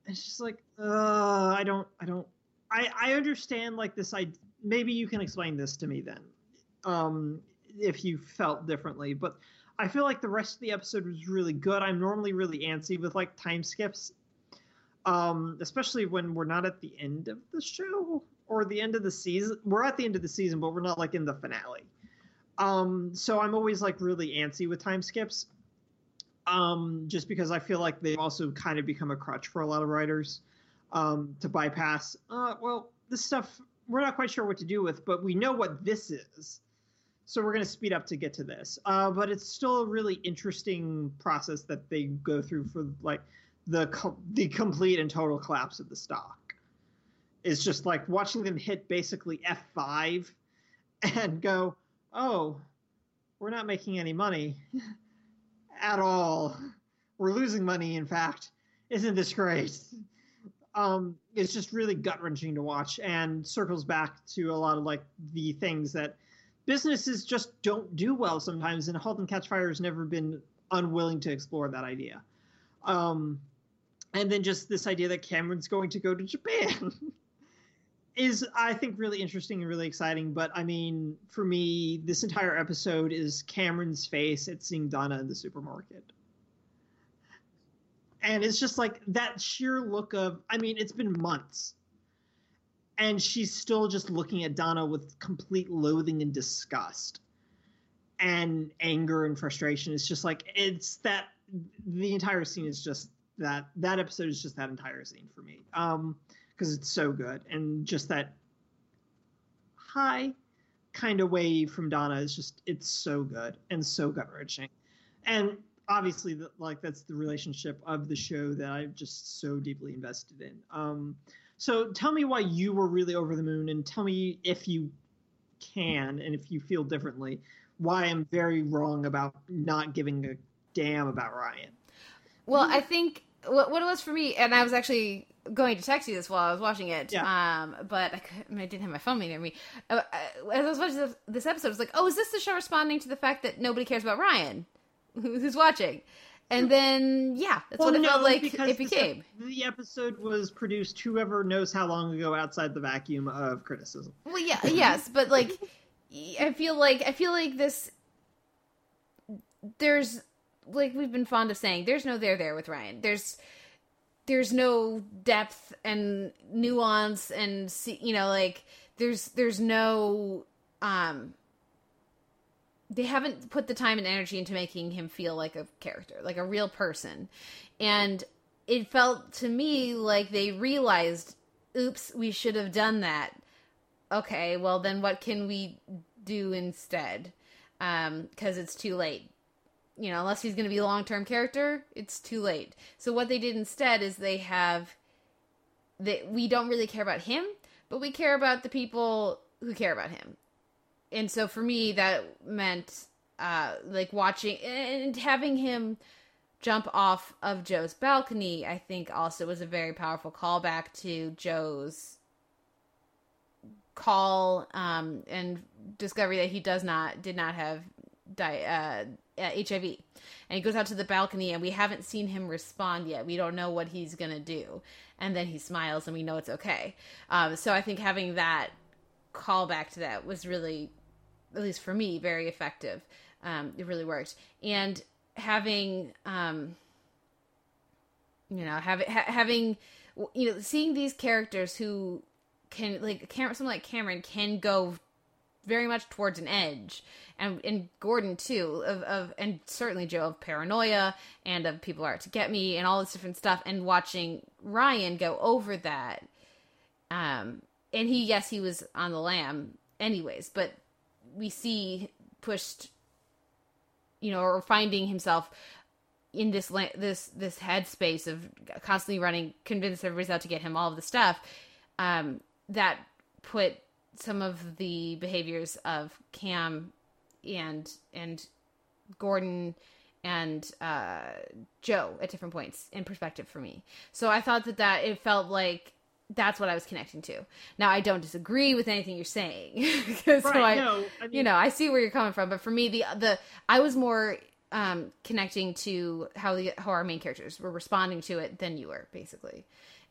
Speaker 3: And it's just like, uh, I don't, I don't, I, I understand like this. I maybe you can explain this to me then, um, if you felt differently. But I feel like the rest of the episode was really good. I'm normally really antsy with like time skips, um, especially when we're not at the end of the show or the end of the season. We're at the end of the season, but we're not like in the finale. Um, so I'm always like really antsy with time skips. Um, just because I feel like they've also kind of become a crutch for a lot of writers um, to bypass. Uh, well, this stuff we're not quite sure what to do with, but we know what this is, so we're going to speed up to get to this. Uh, but it's still a really interesting process that they go through for like the co- the complete and total collapse of the stock. It's just like watching them hit basically F five and go, oh, we're not making any money at all. We're losing money, in fact. Isn't this great? Um, it's just really gut wrenching to watch and circles back to a lot of like the things that businesses just don't do well sometimes. And Halt and Catch Fire has never been unwilling to explore that idea. Um, and then just this idea that Cameron's going to go to Japan is, I think, really interesting and really exciting. But I mean, for me, this entire episode is Cameron's face at seeing Donna in the supermarket. And it's just like that sheer look of, I mean, it's been months. And she's still just looking at Donna with complete loathing and disgust and anger and frustration. It's just like, it's that, the entire scene is just that, that episode is just that entire scene for me. Um, because it's so good. And just that high kind of wave from Donna is just, it's so good and so gut wrenching. And obviously the, like that's the relationship of the show that I'm just so deeply invested in. Um, so tell me why you were really over the moon, and tell me if you can and if you feel differently, why I'm very wrong about not giving a damn about Ryan.
Speaker 2: Well, I think what, what it was for me, and I was actually going to text you this while I was watching it,
Speaker 3: Yeah.
Speaker 2: um, but I, I didn't have my phone near me. Uh, uh, as I was watching this, this episode, I was like, oh, is this the show responding to the fact that nobody cares about Ryan, who's watching? And then, yeah, that's what it felt like it became.
Speaker 3: ep- the episode was produced whoever knows how long ago outside the vacuum of criticism.
Speaker 2: Well, yeah, yes, but like, I feel like I feel like this. There's like we've been fond of saying, there's no there there with Ryan. There's there's no depth and nuance and you know like there's there's no um they haven't put the time and energy into making him feel like a character, like a real person. And it felt to me like they realized, oops, we should have done that. Okay, well then what can we do instead? Um, cuz it's too late. You know, unless he's going to be a long-term character, it's too late. So what they did instead is they have that we don't really care about him, but we care about the people who care about him. And so for me, that meant uh, like watching and having him jump off of Joe's balcony. I think also was a very powerful callback to Joe's call um, and discovery that he does not did not have di- uh, uh, HIV. And he goes out to the balcony, and we haven't seen him respond yet. We don't know what he's gonna do. And then he smiles, and we know it's okay. Um, so I think having that callback to that was really, at least for me, very effective. Um, it really worked. And having, um, you know, having ha- having, you know, seeing these characters who can like Cam- someone like Cameron can go very much towards an edge and and Gordon too of of and certainly Joe of paranoia and of people are out to get me and all this different stuff and watching Ryan go over that um and he yes he was on the lam anyways but we see pushed you know or finding himself in this this this headspace of constantly running convinced everybody's out to get him all of the stuff um that put some of the behaviors of Cam and and Gordon and uh, Joe at different points in perspective for me. So I thought that that it felt like that's what I was connecting to. Now I don't disagree with anything you're saying because so I,
Speaker 3: no, I mean-
Speaker 2: you know I see where you're coming from, but for me the the I was more um, connecting to how the how our main characters were responding to it than you were basically.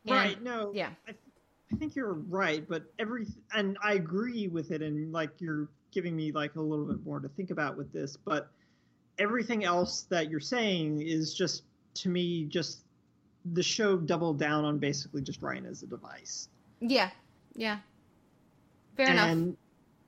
Speaker 2: And-
Speaker 3: right no
Speaker 2: yeah.
Speaker 3: I, I think you're right but every and i agree with it and like you're giving me like a little bit more to think about with this but everything else that you're saying is just to me just the show doubled down on basically just ryan as a device
Speaker 2: Yeah, yeah. Fair enough.
Speaker 3: and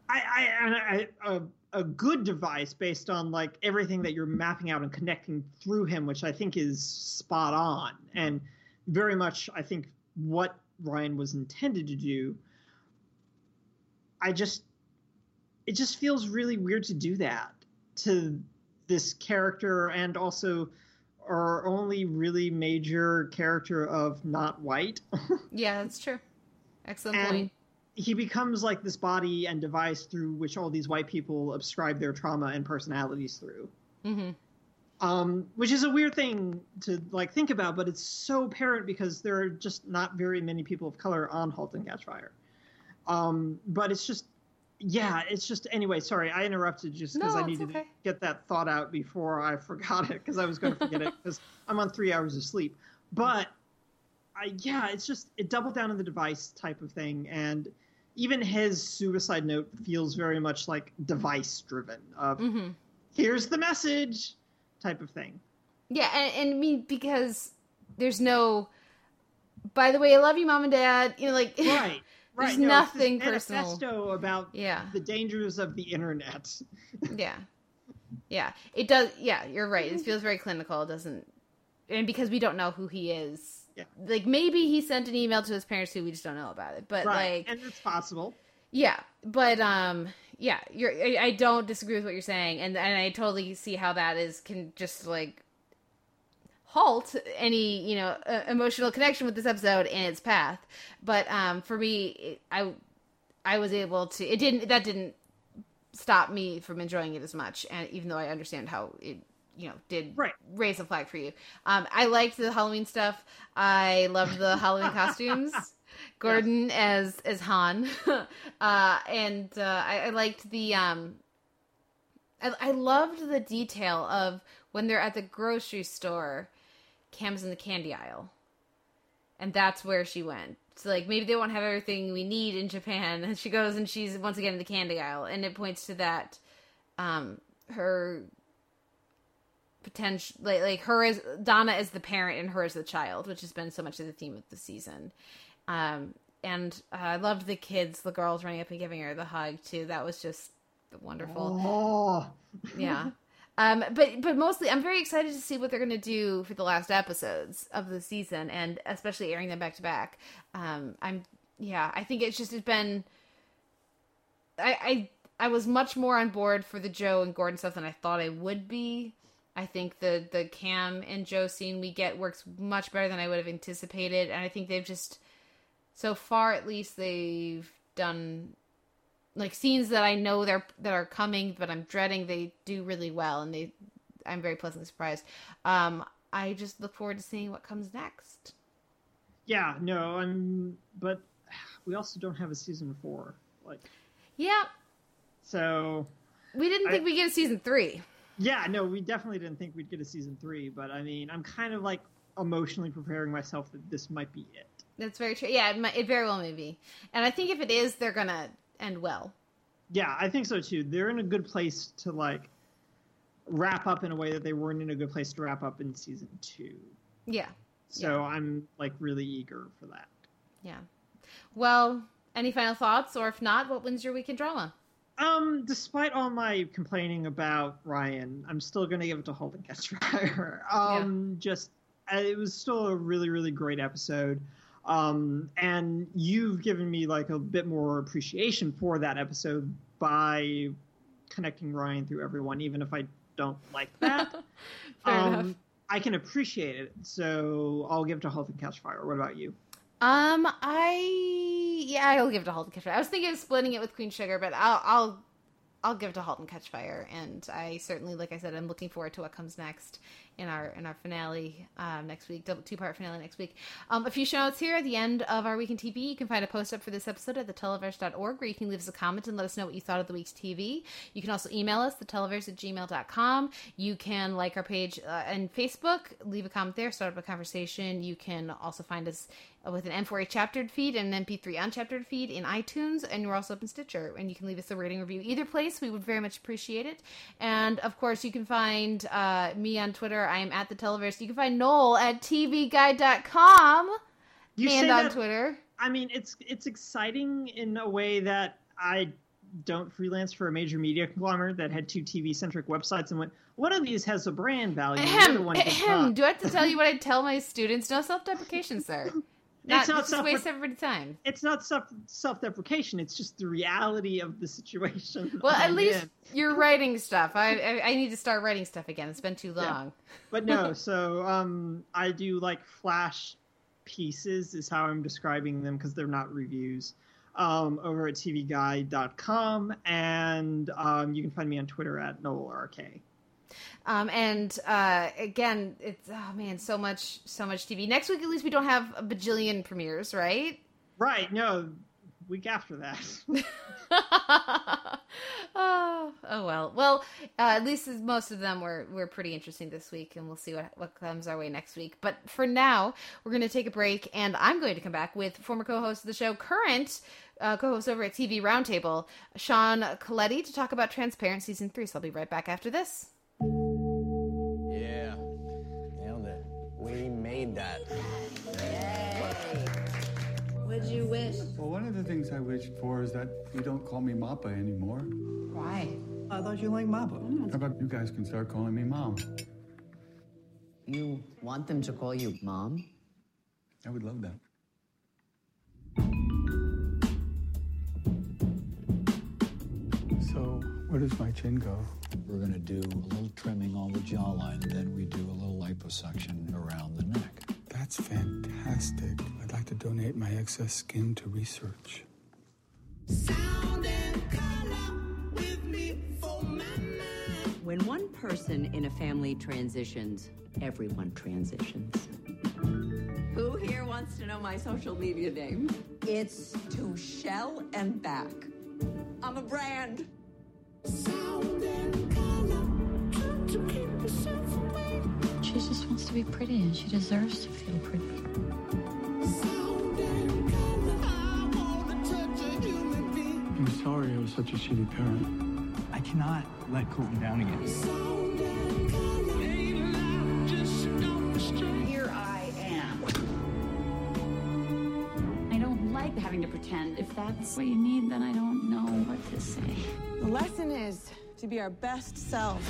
Speaker 3: I, I, and I, a, a good device based on like everything that you're mapping out and connecting through him, which I think is spot on and very much I think what Ryan was intended to do. I just, it just feels really weird to do that to this character and also our only really major character of not white.
Speaker 2: Yeah, that's true. Excellent
Speaker 3: and
Speaker 2: point.
Speaker 3: he becomes like this body and device through which all these white people ascribe their trauma and personalities through
Speaker 2: hmm
Speaker 3: um, which is a weird thing to like think about but it's so apparent because there are just not very many people of color on halt and catch fire um, but it's just yeah it's just anyway sorry i interrupted just because
Speaker 2: No,
Speaker 3: i needed
Speaker 2: okay.
Speaker 3: to get that thought out before i forgot it because i was going to forget it because i'm on three hours of sleep but I, yeah it's just it doubled down on the device type of thing and even his suicide note feels very much like device driven of
Speaker 2: hmm
Speaker 3: here's the message type of thing
Speaker 2: Yeah, and, and I mean because there's no. By the way, I love you, mom and dad. You know, like
Speaker 3: right right
Speaker 2: There's
Speaker 3: no, it's
Speaker 2: nothing personal.
Speaker 3: manifesto about
Speaker 2: Yeah,
Speaker 3: the dangers of the internet
Speaker 2: yeah, yeah. It does. Yeah, you're right. It feels very clinical. It doesn't, and because we don't know who he is.
Speaker 3: Yeah.
Speaker 2: Like maybe he sent an email to his parents who we just don't know about it. But
Speaker 3: right
Speaker 2: like
Speaker 3: and it's possible
Speaker 2: Yeah, but um, yeah, you're. I, I don't disagree with what you're saying, and and I totally see how that is can just like halt any you know uh, emotional connection with this episode and its path. But um, for me, it, I I was able to. It didn't. That didn't stop me from enjoying it as much, and even though I understand how it you know did
Speaker 3: Right.
Speaker 2: raise a flag for you. Um, I liked the Halloween stuff. I loved the Halloween costumes. Gordon as as Han, uh, and uh, I, I liked the um, I, I loved the detail of when they're at the grocery store. Cam's in the candy aisle, and that's where she went. So like maybe they won't have everything we need in Japan, and she goes and she's once again in the candy aisle, and it points to that um, her potential like like her as Donna as the parent and her as the child, which has been so much of the theme of the season. Um, and uh, I loved the kids, the girls running up and giving her the hug too. That was just wonderful.
Speaker 3: oh
Speaker 2: Yeah. Um, but but mostly, I'm very excited to see what they're going to do for the last episodes of the season, and especially airing them back to back. Um, I'm yeah, I think it's just it's been. I I I was much more on board for the Joe and Gordon stuff than I thought I would be. I think the the Cam and Joe scene we get works much better than I would have anticipated, and I think they've just so far at least they've done like scenes that I know they're that are coming, but I'm dreading. They do really well, and they I'm very pleasantly surprised. Um, I just look forward to seeing what comes next.
Speaker 3: Yeah, no, I'm. But we also don't have a season four. Like,
Speaker 2: Yeah,
Speaker 3: so
Speaker 2: we didn't think we'd get a season three.
Speaker 3: yeah, no, we definitely didn't think we'd get a season three. But I mean, I'm kind of like emotionally preparing myself that this might be it.
Speaker 2: That's very true. Yeah, it, might, it very well may be, and I think if it is, they're gonna end well.
Speaker 3: Yeah, I think so too. They're in a good place to like wrap up in a way that they weren't in a good place to wrap up in season two.
Speaker 2: Yeah,
Speaker 3: So I'm like really eager for that.
Speaker 2: yeah. Well, any final thoughts, or if not, what wins your weekend drama?
Speaker 3: Um, despite all my complaining about Ryan, I'm still gonna give it to Halt and Catch Fire. Um, just uh, it was still a really, really great episode. Um, and you've given me like a bit more appreciation for that episode by connecting Ryan through everyone, even if I don't like that.
Speaker 2: Fair
Speaker 3: um,
Speaker 2: enough.
Speaker 3: I can appreciate it, so I'll give it to Halt and Catch Fire. What about you?
Speaker 2: Um, I yeah, I'll give it to Halt and Catch Fire. I was thinking of splitting it with Queen Sugar, but I'll I'll I'll give it to Halt and Catch Fire, and I certainly, like I said, I'm looking forward to what comes next in our in our finale um, next week, two part finale next week. Um, a few show notes here at the end of our week in TV. You can find a post up for this episode at theteleverse.org where you can leave us a comment and let us know what you thought of the week's TV. You can also email us, theteleverse at gmail.com. You can like our page uh, and Facebook, leave a comment there, start up a conversation. You can also find us with an M4A chaptered feed and an MP3 unchaptered feed in iTunes, and we're also up in Stitcher. And you can leave us a rating review either place. We would very much appreciate it. And of course, you can find uh, me on Twitter. I am at the Televerse. You can find Noel at tvguide.com
Speaker 3: You
Speaker 2: and on
Speaker 3: that-
Speaker 2: Twitter.
Speaker 3: I mean, it's it's exciting in a way that I don't freelance for a major media conglomerate that had two TV centric websites and went, one of these has a brand value, the other one
Speaker 2: ahem. Do I have to tell you what I tell my students? No self deprecation, sir. Not,
Speaker 3: It's not
Speaker 2: just
Speaker 3: self-
Speaker 2: waste everybody's time.
Speaker 3: It's not self self deprecation. It's just the reality of the situation.
Speaker 2: Well, at
Speaker 3: I'm
Speaker 2: least
Speaker 3: in.
Speaker 2: you're writing stuff. I, I I need to start writing stuff again. It's been too
Speaker 3: Yeah.
Speaker 2: long.
Speaker 3: But no, so um, I do like flash pieces is how I'm describing them because they're not reviews. Um, over at tvguide.com and um, you can find me on Twitter at NoelRK.
Speaker 2: Um, and uh, again, it's oh man, so much, so much TV. Next week, at least we don't have a bajillion premieres, right?
Speaker 3: Right, no, week after that.
Speaker 2: oh, oh well. Well, uh, at least most of them were were pretty interesting this week, and we'll see what what comes our way next week. But for now, we're going to take a break, and I'm going to come back with former co-host of the show, current. Uh, co-host over at TV Roundtable, Sean Colletti, to talk about Transparent season three. So I'll be right back after this.
Speaker 5: Yeah. Nailed it. We made that.
Speaker 6: What'd you wish?
Speaker 7: Well, one of the things I wished for is that you don't call me Moppa anymore.
Speaker 6: Why?
Speaker 5: I thought you liked Moppa.
Speaker 7: How about you guys can start calling me Mom?
Speaker 6: You want them to call you mom?
Speaker 7: I would love that. Where does my chin go?
Speaker 8: We're going to do a little trimming on the jawline, and then we do a little liposuction around the neck.
Speaker 7: That's fantastic. I'd like to donate my excess skin to research.
Speaker 9: When one person in a family transitions, everyone transitions. Who here wants to know my social media name? It's to Shell and Back. I'm a brand.
Speaker 1: She just wants to be pretty and she deserves to feel pretty.
Speaker 7: I'm sorry I was such a shitty parent.
Speaker 5: I cannot let Colton down again.
Speaker 1: Having to pretend. If that's what you need, then I don't know what to say.
Speaker 10: The lesson is to be our best selves.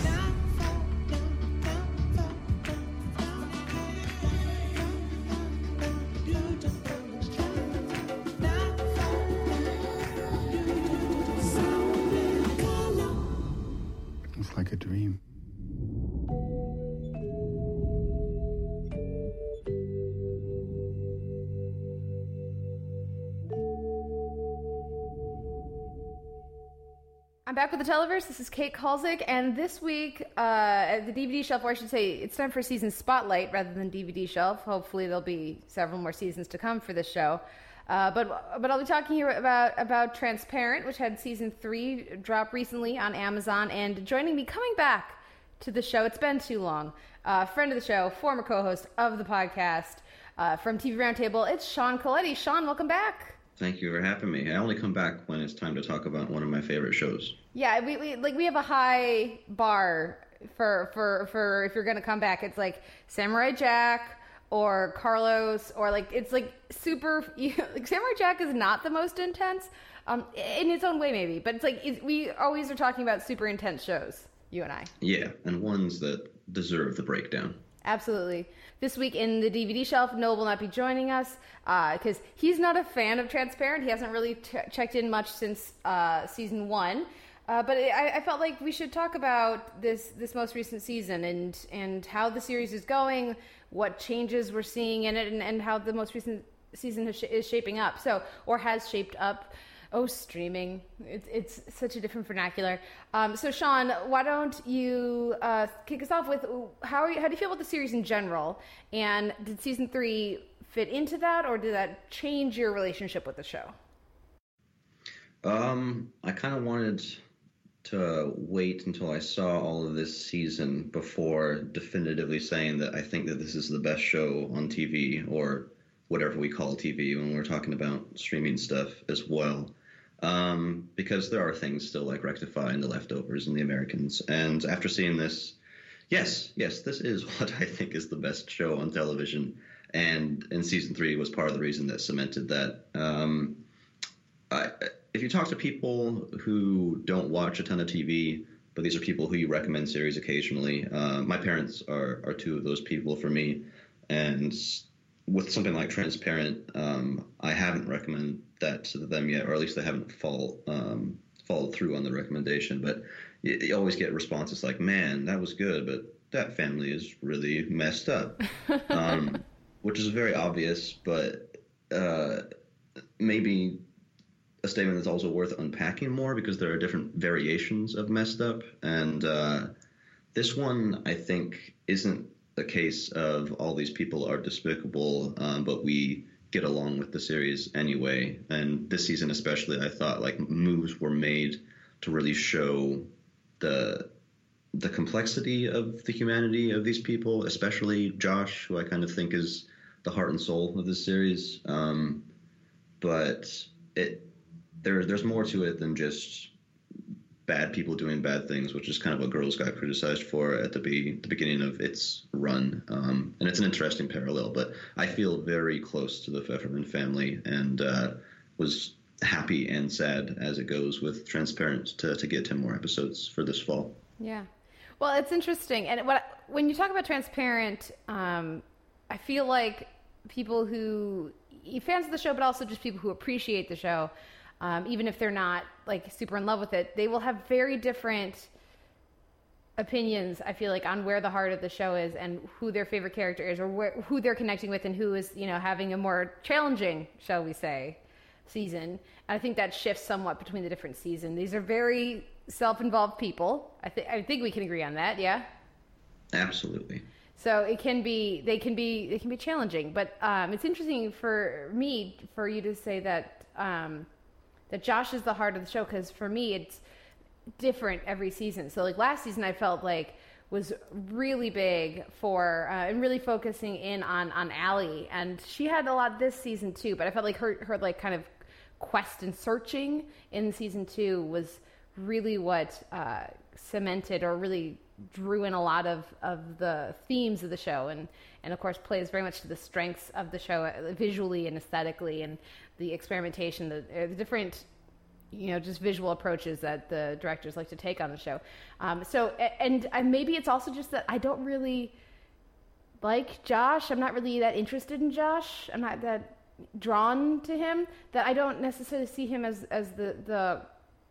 Speaker 2: Back with the Televerse. This is Kate Kulzick, and this week uh, at the DVD shelf, or I should say, it's time for season spotlight rather than DVD shelf. Hopefully, there'll be several more seasons to come for this show. Uh, but but I'll be talking here about about Transparent, which had season three drop recently on Amazon, and joining me, coming back to the show. It's been too long. Uh, friend of the show, former co-host of the podcast uh, from TV Roundtable. It's Sean Colletti. Sean, welcome back.
Speaker 11: Thank you for having me. I only come back when it's time to talk about one of my favorite shows.
Speaker 2: Yeah, we, we like we have a high bar for for for if you're gonna come back. It's like Samurai Jack or Carlos or like it's like super. You like Samurai Jack is not the most intense, um, in its own way maybe, but it's like it's, we always are talking about super intense shows. You and I.
Speaker 11: Yeah, and ones that deserve the breakdown.
Speaker 2: Absolutely. This week in the DVD shelf, Noel will not be joining us because uh, he's not a fan of Transparent. He hasn't really t- checked in much since uh, season one. Uh, but I, I, felt like we should talk about this this most recent season and and how the series is going, what changes we're seeing in it, and, and how the most recent season sh- is shaping up. So or has shaped up. Oh, streaming! It's it's such a different vernacular. Um, so, Sean, why don't you uh, kick us off with how are you, how do you feel about the series in general? And did season three fit into that, or did that change your relationship with the show?
Speaker 11: Um, I kind of wanted to wait until I saw all of this season before definitively saying that I think that this is the best show on TV or whatever we call TV when we're talking about streaming stuff as well. Um, because there are things still like Rectify and The Leftovers and The Americans. And after seeing this, yes, yes, this is what I think is the best show on television. And in season three was part of the reason that cemented that. Um, I, if you talk to people who don't watch a ton of TV, but these are people who you recommend series occasionally, uh, my parents are, are two of those people for me. And with something like Transparent, um, I haven't recommended that to them yet, or at least they haven't fall, um, followed through on the recommendation. But you, you, always get responses like, "Man, that was good, but that family is really messed up," um, which is very obvious, but uh, maybe a statement that's also worth unpacking more because there are different variations of messed up, and uh, this one I think isn't a case of all these people are despicable, um, but we get along with the series anyway. And this season, especially, I thought like moves were made to really show the the complexity of the humanity of these people, especially Josh, who I kind of think is the heart and soul of this series. Um, but it there there's more to it than just bad people doing bad things, which is kind of what Girls got criticized for at the, be, the beginning of its run. Um, and it's an interesting parallel, but I feel very close to the Pfefferman family and uh, was happy and sad as it goes with Transparent to, to get 10 more episodes for this fall.
Speaker 2: Yeah. Well, it's interesting. And what when you talk about Transparent, um, I feel like people who fans of the show, but also just people who appreciate the show, um, even if they're not like super in love with it, they will have very different opinions. I feel like on where the heart of the show is and who their favorite character is, or where, who they're connecting with, and who is you know having a more challenging, shall we say, season. And I think that shifts somewhat between the different seasons. These are very self-involved people. I think I think we can agree on that. Yeah.
Speaker 11: Absolutely.
Speaker 2: So it can be they can be they can be challenging, but um, it's interesting for me for you to say that. Um, that Josh is the heart of the show because for me it's different every season. So like last season, I felt like was really big for uh, and really focusing in on on Allie, and she had a lot this season too. But I felt like her her like kind of quest and searching in season two was really what uh, cemented or really drew in a lot of, of the themes of the show and, and of course plays very much to the strengths of the show uh, visually and aesthetically and the experimentation, the, uh, the different you know just visual approaches that the directors like to take on the show. Um, so and, and maybe it's also just that I don't really like Josh. I'm not really that interested in Josh. I'm not that drawn to him that I don't necessarily see him as as the the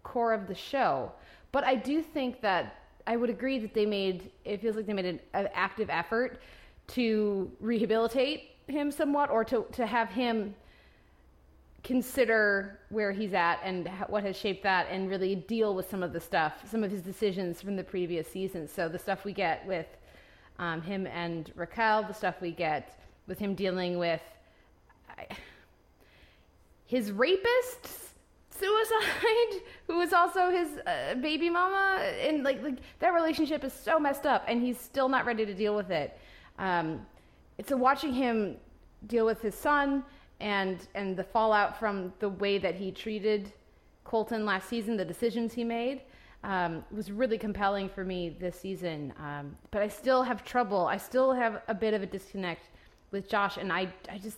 Speaker 2: core of the show. But I do think that I would agree that they made it feels like they made an, an active effort to rehabilitate him somewhat or to to have him consider where he's at and what has shaped that and really deal with some of the stuff, some of his decisions from the previous season. So the stuff we get with um, him and Raquel, the stuff we get with him dealing with I, his rapist suicide, who is also his uh, baby mama, and like, like that relationship is so messed up, and he's still not ready to deal with it. Um, it's a watching him deal with his son and and the fallout from the way that he treated Colton last season, the decisions he made. Um, was really compelling for me this season, um, but I still have trouble. I still have a bit of a disconnect with Josh, and I, I just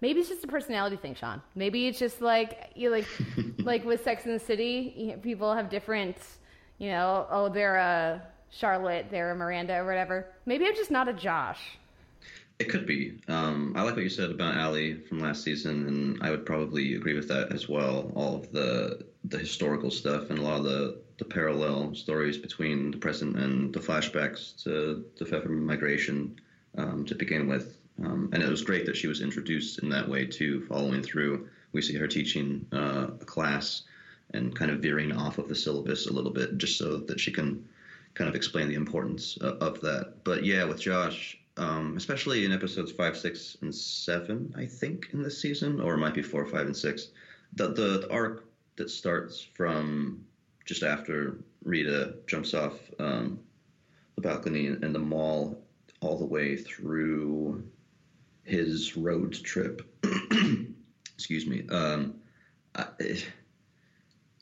Speaker 2: maybe it's just a personality thing, Sean. Maybe it's just like you like like with Sex in the City, you know, people have different, you know, oh they're a Charlotte, they're a Miranda or whatever. Maybe I'm just not a Josh.
Speaker 11: It could be. Um, I like what you said about Ali from last season, and I would probably agree with that as well. All of the the historical stuff and a lot of the, the parallel stories between the present and the flashbacks to the Pfeffer migration um, to begin with. Um, and it was great that she was introduced in that way too, following through. We see her teaching uh, a class and kind of veering off of the syllabus a little bit, just so that she can kind of explain the importance of, of that. But yeah, with Josh, um, especially in episodes five, six, and seven, I think in this season, or it might be four, five, and six, the the, the arc that starts from just after Rita jumps off um, the balcony in, the mall, all the way through his road trip. Excuse me. Um, I, it,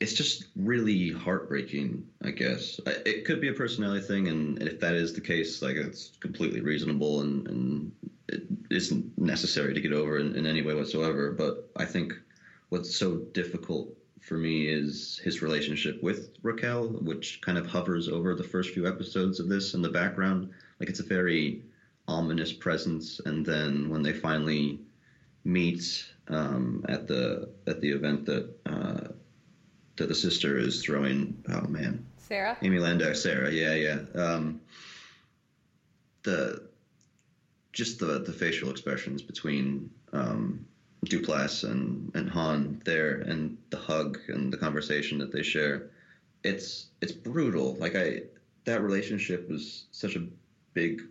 Speaker 11: it's just really heartbreaking, I guess. It could be a personality thing, and if that is the case, like it's completely reasonable and, and it isn't necessary to get over in, in any way whatsoever. But I think what's so difficult for me is his relationship with Raquel, which kind of hovers over the first few episodes of this in the background. Like it's a very ominous presence, and then when they finally meet um, at the at the event that uh, that the sister is throwing. Oh man,
Speaker 2: Sarah?
Speaker 11: Amy Landecker, Sarah. Yeah, yeah. Um, the just the the facial expressions between um, Duplass and and Hahn there, and the hug and the conversation that they share. It's it's brutal. Like I, that relationship was such a big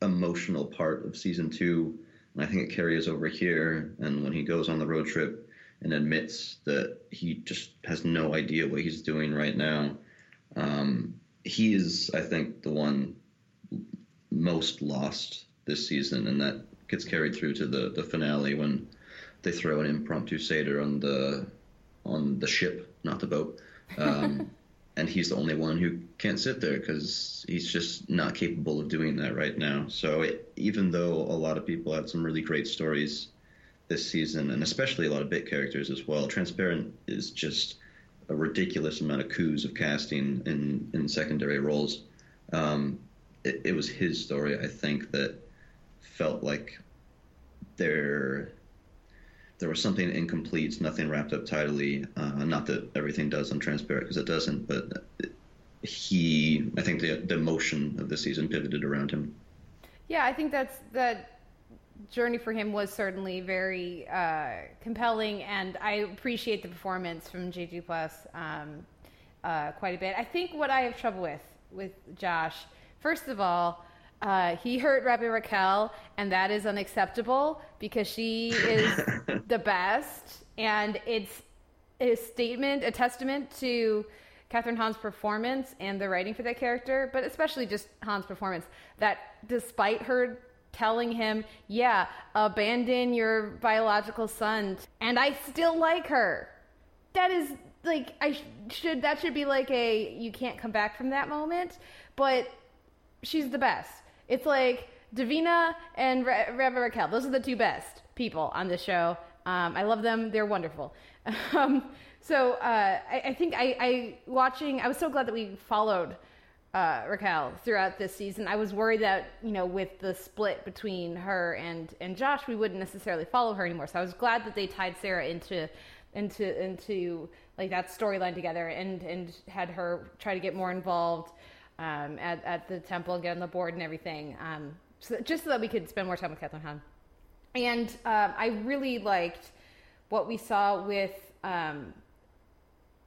Speaker 11: emotional part of season two, and I think it carries over here. And when he goes on the road trip and admits that he just has no idea what he's doing right now, um, he is, I think, the one most lost this season, and that gets carried through to the, the finale when they throw an impromptu seder on the on the ship, not the boat. Um, and he's the only one who can't sit there because he's just not capable of doing that right now. So it, even though a lot of people had some really great stories this season, and especially a lot of bit characters as well, Transparent is just a ridiculous amount of coups of casting in in secondary roles. Um, it, it was his story, I think, that felt like there there was something incomplete, nothing wrapped up tidily. Uh, not that everything does on Transparent, because it doesn't, but he, I think the the motion of the season pivoted around him.
Speaker 2: Yeah, I think that's that journey for him was certainly very uh, compelling, and I appreciate the performance from Jay Duplass um, uh, quite a bit. I think what I have trouble with with Josh, first of all, uh, he hurt Rabbi Raquel, and that is unacceptable because she is the best, and it's a statement, a testament to Kathryn Hahn's performance and the writing for that character, but especially just Hahn's performance. That despite her telling him, "Yeah, abandon your biological son," and I still like her. That is like I sh- should that should be like a you can't come back from that moment, but she's the best. It's like Davina and Re- Rabbi Raquel. Those are the two best people on this show. Um, I love them. They're wonderful. Um, so uh, I, I think I, I watching. I was so glad that we followed uh, Raquel throughout this season. I was worried that you know with the split between her and and Josh, we wouldn't necessarily follow her anymore. So I was glad that they tied Sarah into into into like that storyline together and and had her try to get more involved um, at at the temple and get on the board and everything. Um, so just so that we could spend more time with Kathleen Hahn. And um, I really liked what we saw with um,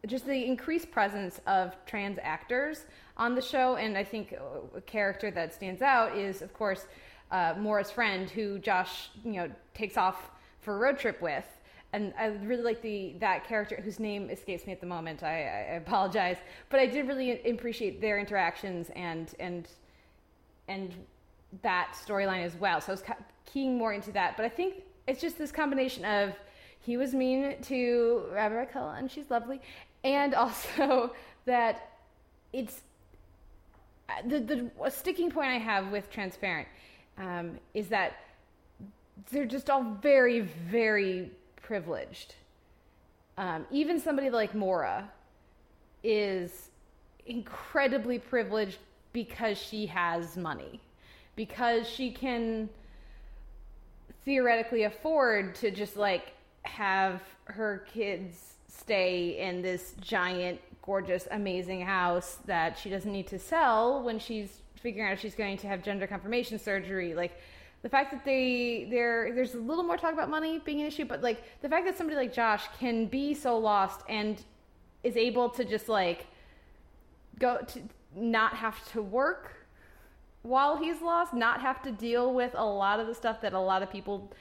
Speaker 2: just the increased presence of trans actors on the show. And I think a character that stands out is, of course, uh, Maura's friend, who Josh, you know, takes off for a road trip with. And I really like the that character whose name escapes me at the moment. I, I apologize, but I did really appreciate their interactions and and and that storyline as well. So I was keying more into that. But I think it's just this combination of he was mean to Raquel and she's lovely, and also that it's the the sticking point I have with transparent um, is that they're just all very very privileged. Um, even somebody like Maura is incredibly privileged because she has money, because she can theoretically afford to just like have her kids stay in this giant, gorgeous, amazing house that she doesn't need to sell when she's figuring out if she's going to have gender confirmation surgery. Like the fact that they there there's a little more talk about money being an issue, but like the fact that somebody like Josh can be so lost and is able to just like go to not have to work while he's lost, not have to deal with a lot of the stuff that a lot of people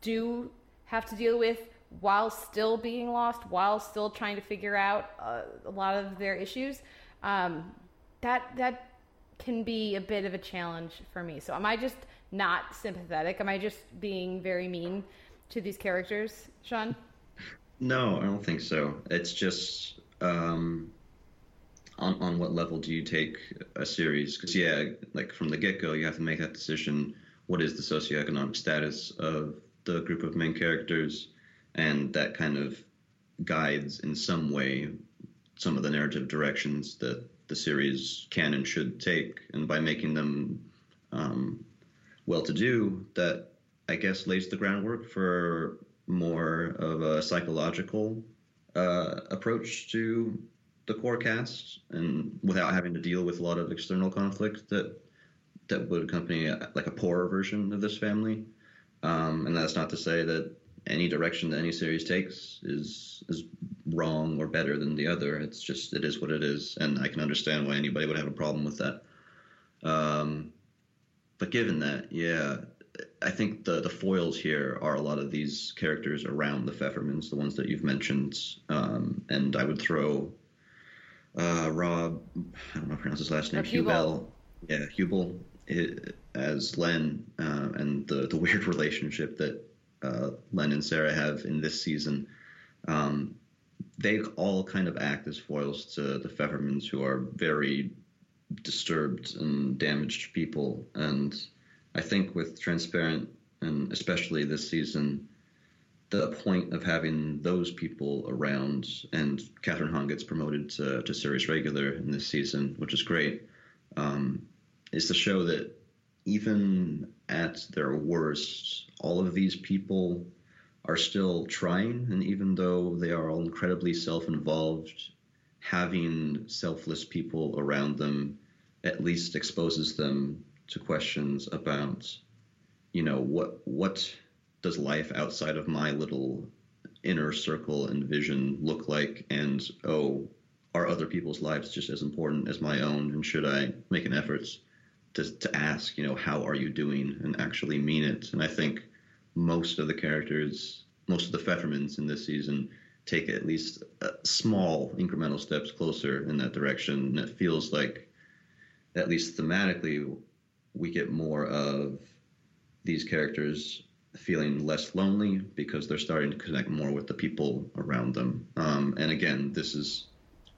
Speaker 2: do have to deal with while still being lost, while still trying to figure out uh, a lot of their issues. Um, that that can be a bit of a challenge for me. So am I just not sympathetic? Am I just being very mean to these characters, Sean?
Speaker 11: No, I don't think so. It's just um, on on what level do you take a series? Because yeah, like from the get go, you have to make that decision. What is the socioeconomic status of the group of main characters? And that kind of guides in some way some of the narrative directions that the series can and should take. And by making them um, well to do, that I guess lays the groundwork for more of a psychological uh, approach to the core cast and without having to deal with a lot of external conflict that that would accompany a, like a poorer version of this family. Um, and that's not to say that any direction that any series takes is is wrong or better than the other. It's just it is what it is, and I can understand why anybody would have a problem with that. Um, but given that, yeah, I think the the foils here are a lot of these characters around the Pfeffermans, the ones that you've mentioned, um, and I would throw uh, Rob, I don't know how to pronounce his last name, Huebel, yeah, Huebel as Len, uh, and the the weird relationship that uh, Len and Sarah have in this season. Um, they all kind of act as foils to the Pfeffermans, who are very disturbed and damaged people. And I think with Transparent, and especially this season, the point of having those people around, and Kathryn Hahn gets promoted to, to series regular in this season, which is great, um, is to show that even at their worst, all of these people are still trying, and even though they are all incredibly self involved, having selfless people around them at least exposes them to questions about, you know, what what does life outside of my little inner circle and vision look like, and oh, are other people's lives just as important as my own, and should I make an effort to to ask, you know, how are you doing, and actually mean it? And I think most of the characters, most of the Pfeffermans in this season take at least small incremental steps closer in that direction. And it feels like, at least thematically, we get more of these characters feeling less lonely because they're starting to connect more with the people around them. Um, and again, this is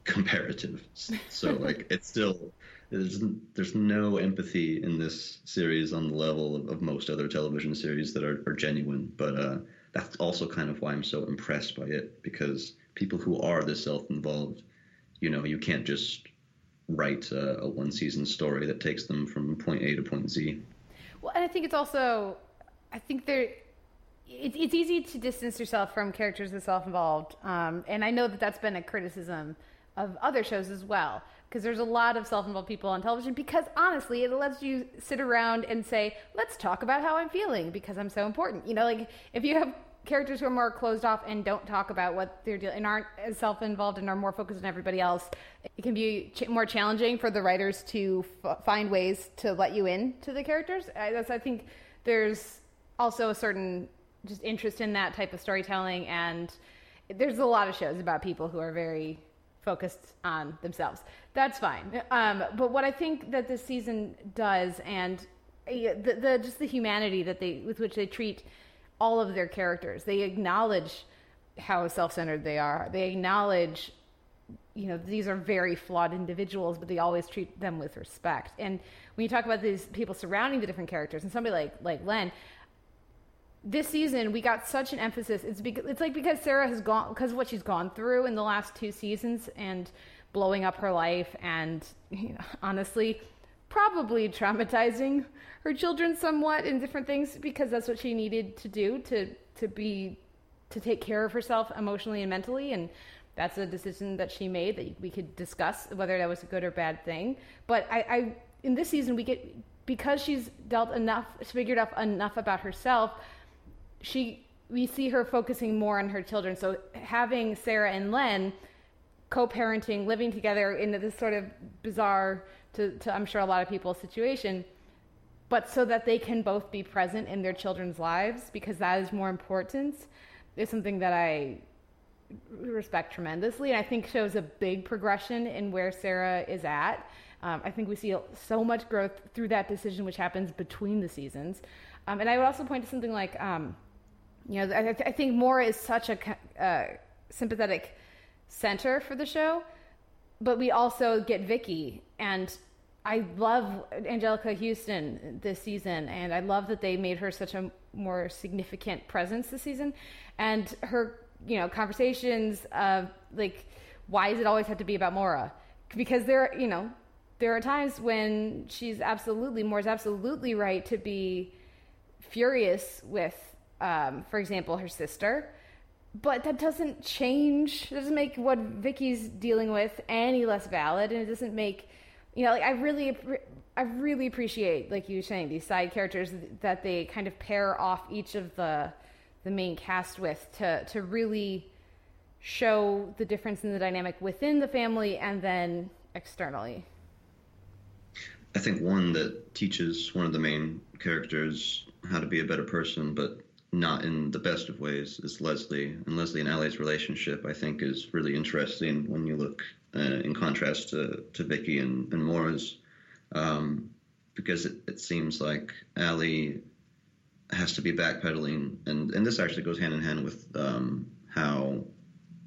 Speaker 11: comparative, so like it's still there's there's no empathy in this series on the level of, of most other television series that are, are genuine. But uh, that's also kind of why I'm so impressed by it because people who are this self-involved, you know, you can't just write a, a one season story that takes them from point A to point Z.
Speaker 2: Well, and I think it's also, I think there, it's it's easy to distance yourself from characters that self-involved, um, and I know that that's been a criticism of other shows as well because there's a lot of self-involved people on television because honestly it lets you sit around and say let's talk about how i'm feeling because i'm so important. You know like if you have characters who are more closed off and don't talk about what they're doing and aren't as self-involved and are more focused on everybody else it can be ch- more challenging for the writers to f- find ways to let you in to the characters. I, I think there's also a certain just interest in that type of storytelling and there's a lot of shows about people who are very focused on themselves that's fine um, but what i think that this season does and uh, the, the just the humanity that they with which they treat all of their characters. They acknowledge how self-centered they are. They acknowledge you know these are very flawed individuals but they always treat them with respect and when you talk about these people surrounding the different characters and somebody like like len this season we got such an emphasis. It's because it's like because sarah has gone because of what she's gone through in the last two seasons and blowing up her life and you know, honestly probably traumatizing her children somewhat in different things because that's what she needed to do to to be to take care of herself emotionally and mentally. And that's a decision that she made that we could discuss whether that was a good or bad thing. But i, I in this season we get because she's dealt enough she's figured out enough about herself she we see her focusing more on her children so having sarah and len co-parenting living together in this sort of bizarre to, to i'm sure a lot of people's situation but so that they can both be present in their children's lives because that is more important is something that I respect tremendously and I think shows a big progression in where Sarah is at. Um, I think we see so much growth through that decision, which happens between the seasons. Um, and I would also point to something like, um, you know, I, I, think Maura is such a uh, sympathetic center for the show, but we also get Vicky and I love Anjelica Huston this season, and I love that they made her such a more significant presence this season. And her, you know, conversations of like, why does it always have to be about Maura? Because there, you know, there are times when she's absolutely Maura's absolutely right to be furious with, um, for example, her sister. But that doesn't change. It doesn't make what Vicky's dealing with any less valid, and it doesn't make you know, like I really, I really appreciate, like you were saying, these side characters that they kind of pair off each of the the main cast with to to really show the difference in the dynamic within the family and then externally.
Speaker 11: I think one that teaches one of the main characters how to be a better person, but not in the best of ways, is Leslie. And Leslie and Allie's relationship, I think, is really interesting when you look uh, in contrast to, to Vicky and, and Maura's, um, because it, it seems like Allie has to be backpedaling, and, and this actually goes hand in hand with um, how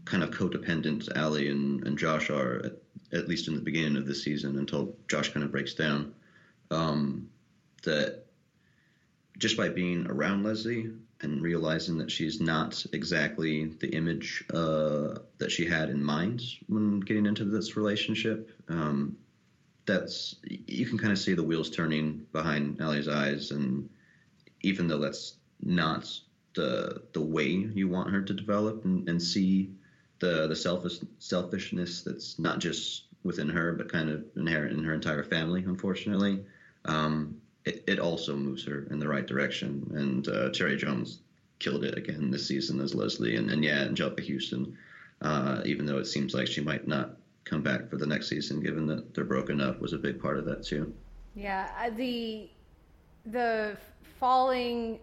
Speaker 11: kind of codependent Allie and, and Josh are, at, at, least in the beginning of the season, until Josh kind of breaks down. Um, that just by being around Leslie and realizing that she's not exactly the image uh, that she had in mind when getting into this relationship. Um, that's you can kind of see the wheels turning behind Allie's eyes, and even though that's not the the way you want her to develop and, and see the the selfish selfishness that's not just within her but kind of inherent in her entire family, unfortunately. Um, it, it also moves her in the right direction. And uh, Cherry Jones killed it again this season as Leslie. And, and yeah, Anjelica Huston, uh, even though it seems like she might not come back for the next season, given that they're broken up, was a big part of that too.
Speaker 2: Yeah, uh, the the falling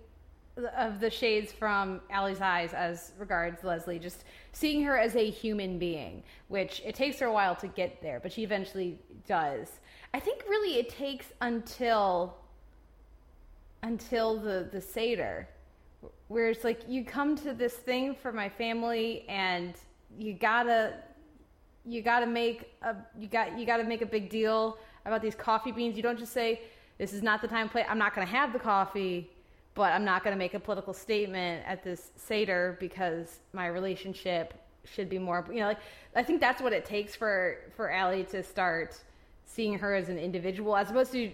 Speaker 2: of the shades from Allie's eyes as regards Leslie, just seeing her as a human being, which it takes her a while to get there, but she eventually does. I think really it takes until until the the seder where it's like you come to this thing for my family and you gotta you gotta make a you got you gotta make a big deal about these coffee beans. You don't just say this is not the time play i'm not gonna have the coffee but i'm not gonna make a political statement at this seder because my relationship should be more you know like i think that's what it takes for for Allie to start seeing her as an individual as opposed to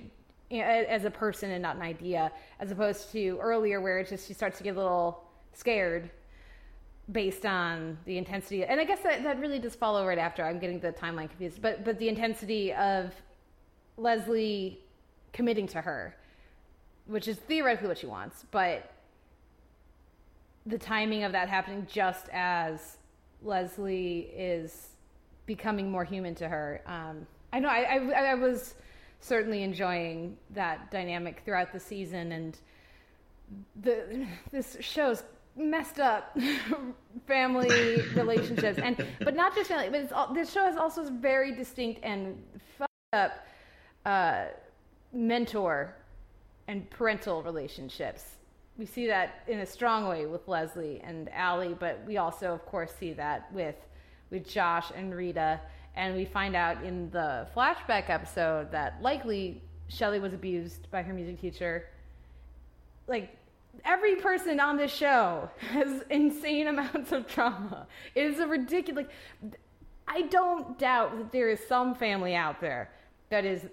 Speaker 2: as a person and not an idea, as opposed to earlier where it just she starts to get a little scared based on the intensity. And I guess that, that really does follow right after. I'm getting the timeline confused, but but the intensity of Leslie committing to her, which is theoretically what she wants, but the timing of that happening just as Leslie is becoming more human to her. Um, I know I, I, I was certainly enjoying that dynamic throughout the season, and the this show's messed up family relationships, and but not just family, but it's all, this show has also very distinct and fucked up uh, mentor and parental relationships. We see that in a strong way with Leslie and Allie, but we also, of course, see that with with Josh and Rita. And we find out in the flashback episode that likely Shelley was abused by her music teacher. Like every person on this show has insane amounts of trauma. It is a ridiculous. Like, I don't doubt that there is some family out there that is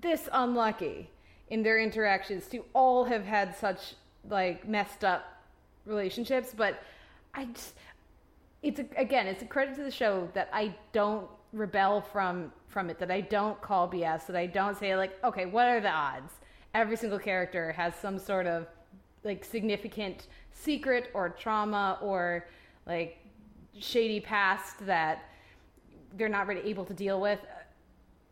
Speaker 2: this unlucky in their interactions to all have had such like messed up relationships, but I just it's a, again it's a credit to the show that I don't rebel from from it that I don't call BS that I don't say like okay what are the odds? Every single character has some sort of like significant secret or trauma or like shady past that they're not really able to deal with.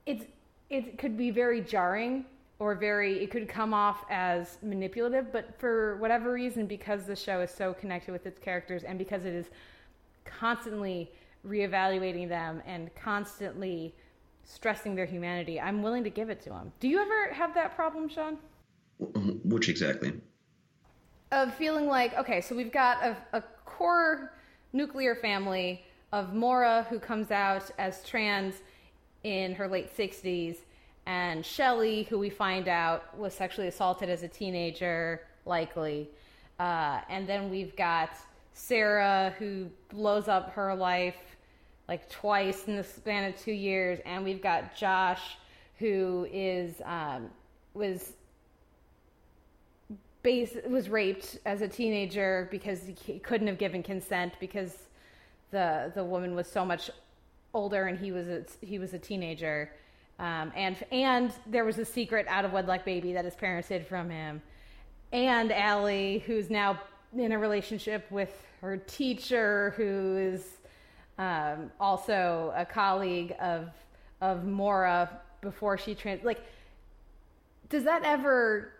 Speaker 2: It's it could be very jarring or very it could come off as manipulative but for whatever reason because the show is so connected with its characters and because it is constantly reevaluating them and constantly stressing their humanity i'm willing to give it to them do you ever have that problem sean
Speaker 11: Which exactly?
Speaker 2: of feeling like okay so we've got a, a core nuclear family of Maura who comes out as trans in her late 60s and Shelley, who we find out was sexually assaulted as a teenager, likely. Uh, and then we've got Sarah, who blows up her life like twice in the span of two years, and we've got Josh, who is um, was base was raped as a teenager because he couldn't have given consent because the the woman was so much older and he was a, he was a teenager. Um, and and there was a secret out of wedlock baby that his parents hid from him, and Allie, who's now in a relationship with her teacher, who is um, also a colleague of of Maura before she trans. Like, does that ever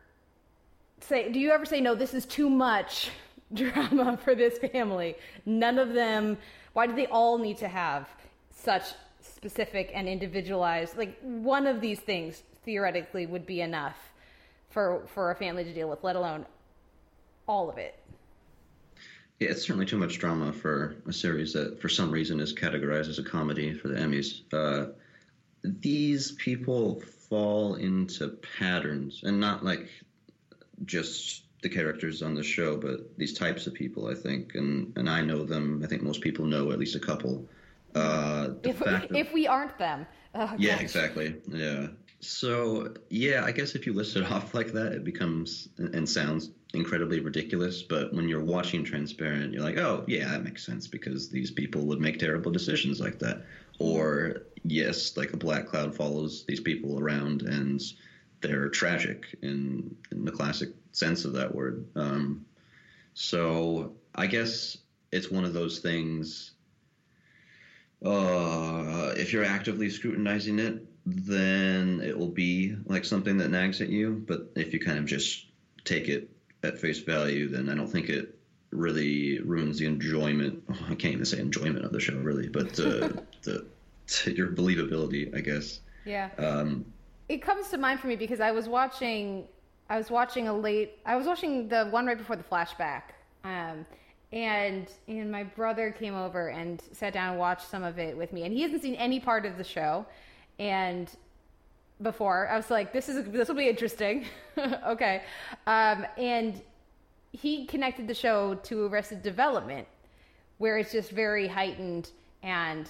Speaker 2: say? Do you ever say no? This is too much drama for this family. None of them. Why do they all need to have such specific and individualized like one of these things theoretically would be enough for for a family to deal with let alone all of it
Speaker 11: Yeah, it's certainly too much drama for a series that, for some reason, is categorized as a comedy for the Emmys. Uh, these people fall into patterns, and not like just the characters on the show, but these types of people. I think, and and I know them. I think most people know at least a couple. Uh,
Speaker 2: if,
Speaker 11: that-
Speaker 2: if we aren't them oh,
Speaker 11: yeah,
Speaker 2: gosh.
Speaker 11: exactly. Yeah. So yeah, I guess if you list it off like that, it becomes and sounds incredibly ridiculous. But when you're watching Transparent, you're like, oh yeah, that makes sense because these people would make terrible decisions like that. Or yes, like a black cloud follows these people around and they're tragic in in the classic sense of that word. Um, so I guess it's one of those things uh, if you're actively scrutinizing it, then it will be like something that nags at you. But if you kind of just take it at face value, then I don't think it really ruins the enjoyment. oh, I can't even say enjoyment of the show, really, but uh, the your believability, I guess.
Speaker 2: yeah
Speaker 11: Um,
Speaker 2: it comes to mind for me because I was watching I was watching a late I was watching the one right before the flashback. Um and and my brother came over and sat down and watched some of it with me and he hasn't seen any part of the show and before I was like this is this will be interesting. okay. Um and he connected the show to Arrested Development where it's just very heightened and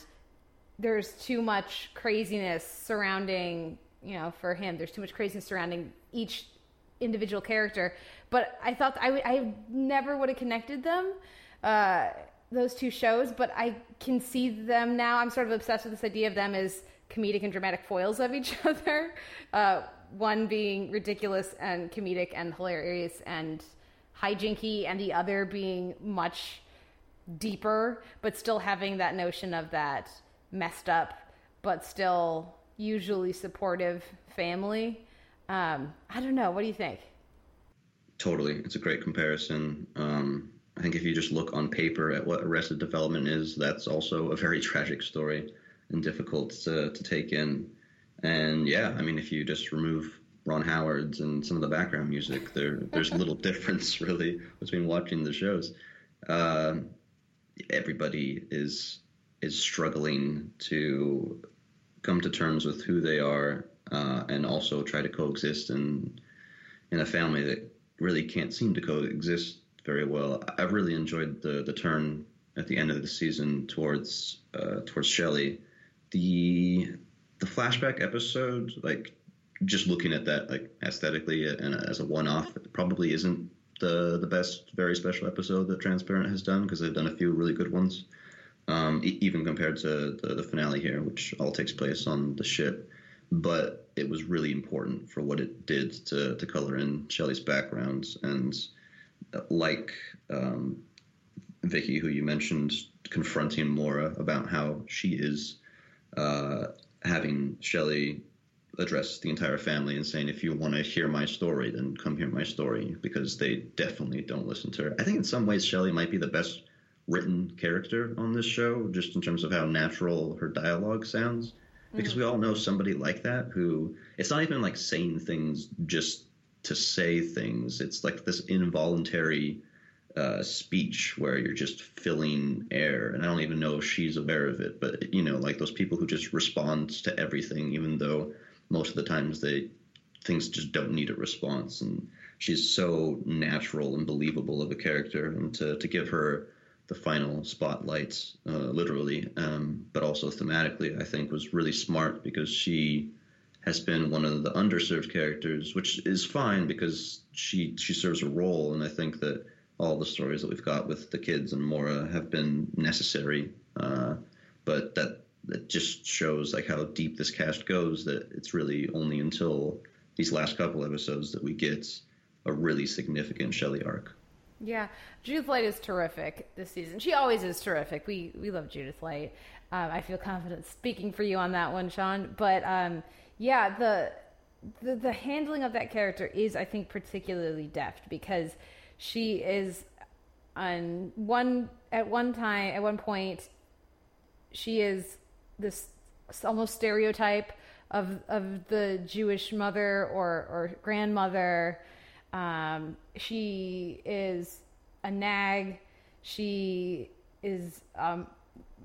Speaker 2: there's too much craziness surrounding you know for him there's too much craziness surrounding each individual character but i thought i, w- I never would have connected them uh, those two shows but i can see them now i'm sort of obsessed with this idea of them as comedic and dramatic foils of each other uh, one being ridiculous and comedic and hilarious and hijinky and the other being much deeper, but still having that notion of that messed up, but still usually supportive family. Um, I don't know. What do you think?
Speaker 11: Totally, it's a great comparison. Um, I think if you just look on paper at what Arrested Development is, that's also a very tragic story and difficult to, to take in. And yeah, I mean, if you just remove Ron Howard's and some of the background music, there there's little difference really between watching the shows. Uh, everybody is is struggling to come to terms with who they are uh, and also try to coexist in in a family that really can't seem to coexist very well. I've really enjoyed the the turn at the end of the season towards uh, towards Shelley. The the flashback episode, like just looking at that like aesthetically and as a one off, probably isn't the the best very special episode that Transparent has done because they've done a few really good ones. Um, e- even compared to the, the finale here, which all takes place on the ship, but it was really important for what it did to to color in Shelley's background and like um, Vicki, who you mentioned, confronting Maura about how she is uh, having Shelley address the entire family and saying, if you want to hear my story, then come hear my story, because they definitely don't listen to her. I think in some ways Shelley might be the best written character on this show, just in terms of how natural her dialogue sounds. Because we all know somebody like that who it's not even like saying things just to say things. It's like this involuntary uh, speech where you're just filling air, and I don't even know if she's aware of it. But you know, like those people who just respond to everything, even though most of the times they things just don't need a response. And she's so natural and believable of a character, and to to give her the final spotlights, uh, literally, um, but also thematically, I think was really smart because she has been one of the underserved characters, which is fine because she she serves a role, and I think that all the stories that we've got with the kids and Maura have been necessary. Uh, but that that just shows like how deep this cast goes. That it's really only until these last couple episodes that we get a really significant Shelley arc.
Speaker 2: Yeah, Judith Light is terrific this season. She always is terrific. We we love Judith Light. Um, I feel confident speaking for you on that one, Sean. But um, yeah, the, the the handling of that character is, I think, particularly deft because she is on one at one time at one point she is this almost stereotype of of the Jewish mother or or grandmother. Um, she is a nag. She is um,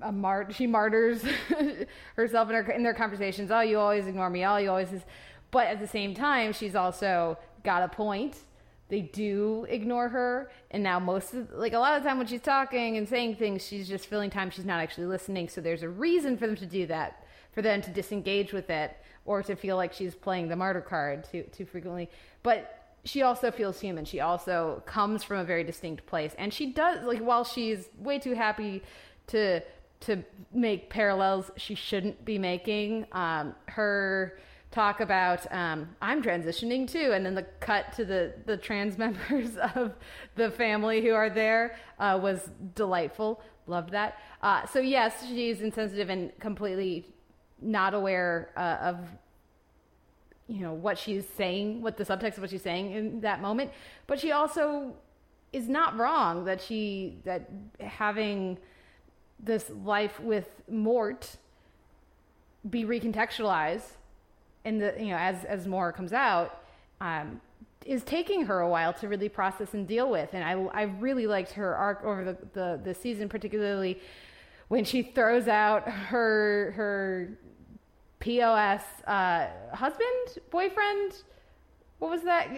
Speaker 2: a mart. She martyrs herself in her in their conversations. Oh, you always ignore me. Oh, you always. Is. But at the same time, she's also got a point. They do ignore her, and now most of like a lot of the time when she's talking and saying things, she's just filling time. She's not actually listening. So there's a reason for them to do that, for them to disengage with it, or to feel like she's playing the martyr card too too frequently. But she also feels human. She also comes from a very distinct place, and she does like while she's way too happy to to make parallels she shouldn't be making. Um, her talk about um, I'm transitioning too, and then the cut to the the trans members of the family who are there uh, was delightful. Loved that. Uh, so yes, she's insensitive and completely not aware uh, of you know what she's saying, what the subtext of what she's saying in that moment. But she also is not wrong that she that having this life with Mort be recontextualized in the you know as as more comes out um, is taking her a while to really process and deal with. And I I really liked her arc over the the, the season, particularly when she throws out her her POS uh, husband, boyfriend. What was that?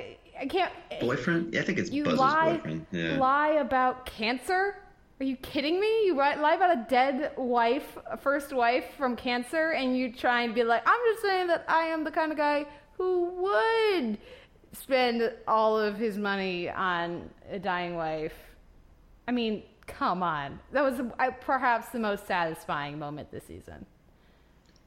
Speaker 2: I can't.
Speaker 11: Boyfriend? Yeah, I think it's
Speaker 2: You
Speaker 11: Buzz's
Speaker 2: lie,
Speaker 11: boyfriend. Yeah.
Speaker 2: lie about cancer. Are you kidding me? You ri- lie about a dead wife, a first wife from cancer, and you try and be like, I'm just saying that I am the kind of guy who would spend all of his money on a dying wife. I mean, come on. That was uh, perhaps the most satisfying moment this season.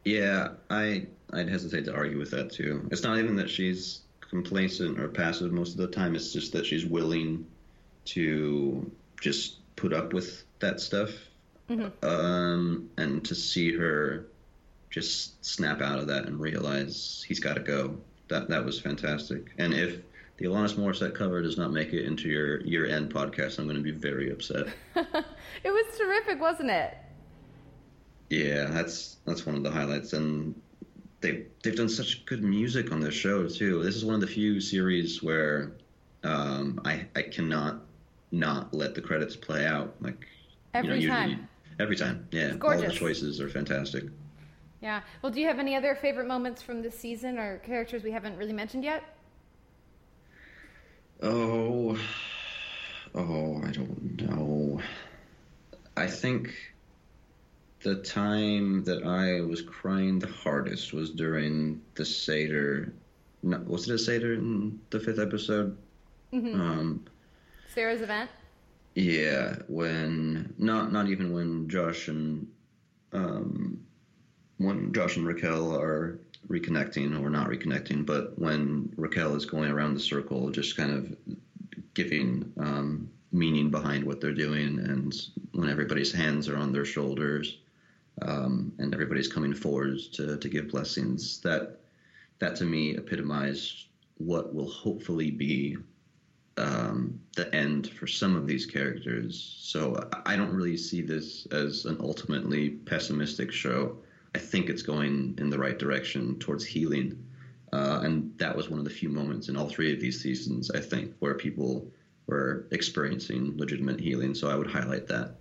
Speaker 11: Yeah, I I'd hesitate to argue with that too. It's not even that she's complacent or passive most of the time. It's just that she's willing to just put up with that stuff,
Speaker 2: Mhm.
Speaker 11: um, and to see her just snap out of that and realize he's got to go. That that was fantastic. And if the Alanis Morissette cover does not make it into your year end podcast, I'm going to be very upset.
Speaker 2: It was terrific, wasn't it?
Speaker 11: Yeah, that's that's one of the highlights, and they they've done such good music on this show too. This is one of the few series where um, I I cannot not let the credits play out. Like
Speaker 2: Every
Speaker 11: you know,
Speaker 2: time.
Speaker 11: usually- every time, yeah. All the choices are fantastic.
Speaker 2: Yeah. Well, do you have any other favorite moments from this season or characters we haven't really mentioned yet?
Speaker 11: Oh, oh, I don't know. I think the time that I was crying the hardest was during the Seder. No, was it a Seder in the fifth episode?
Speaker 2: Mhm.
Speaker 11: Um,
Speaker 2: Sarah's event.
Speaker 11: yeah, when not not even when Josh and um, when Josh and Raquel are reconnecting or not reconnecting, but when Raquel is going around the circle, just kind of giving um, meaning behind what they're doing, and when everybody's hands are on their shoulders, um, and everybody's coming forward to to give blessings. That that to me epitomized what will hopefully be um, the end for some of these characters. So I don't really see this as an ultimately pessimistic show. I think it's going in the right direction towards healing. Uh, and that was one of the few moments in all three of these seasons, I think, where people were experiencing legitimate healing. So I would highlight that.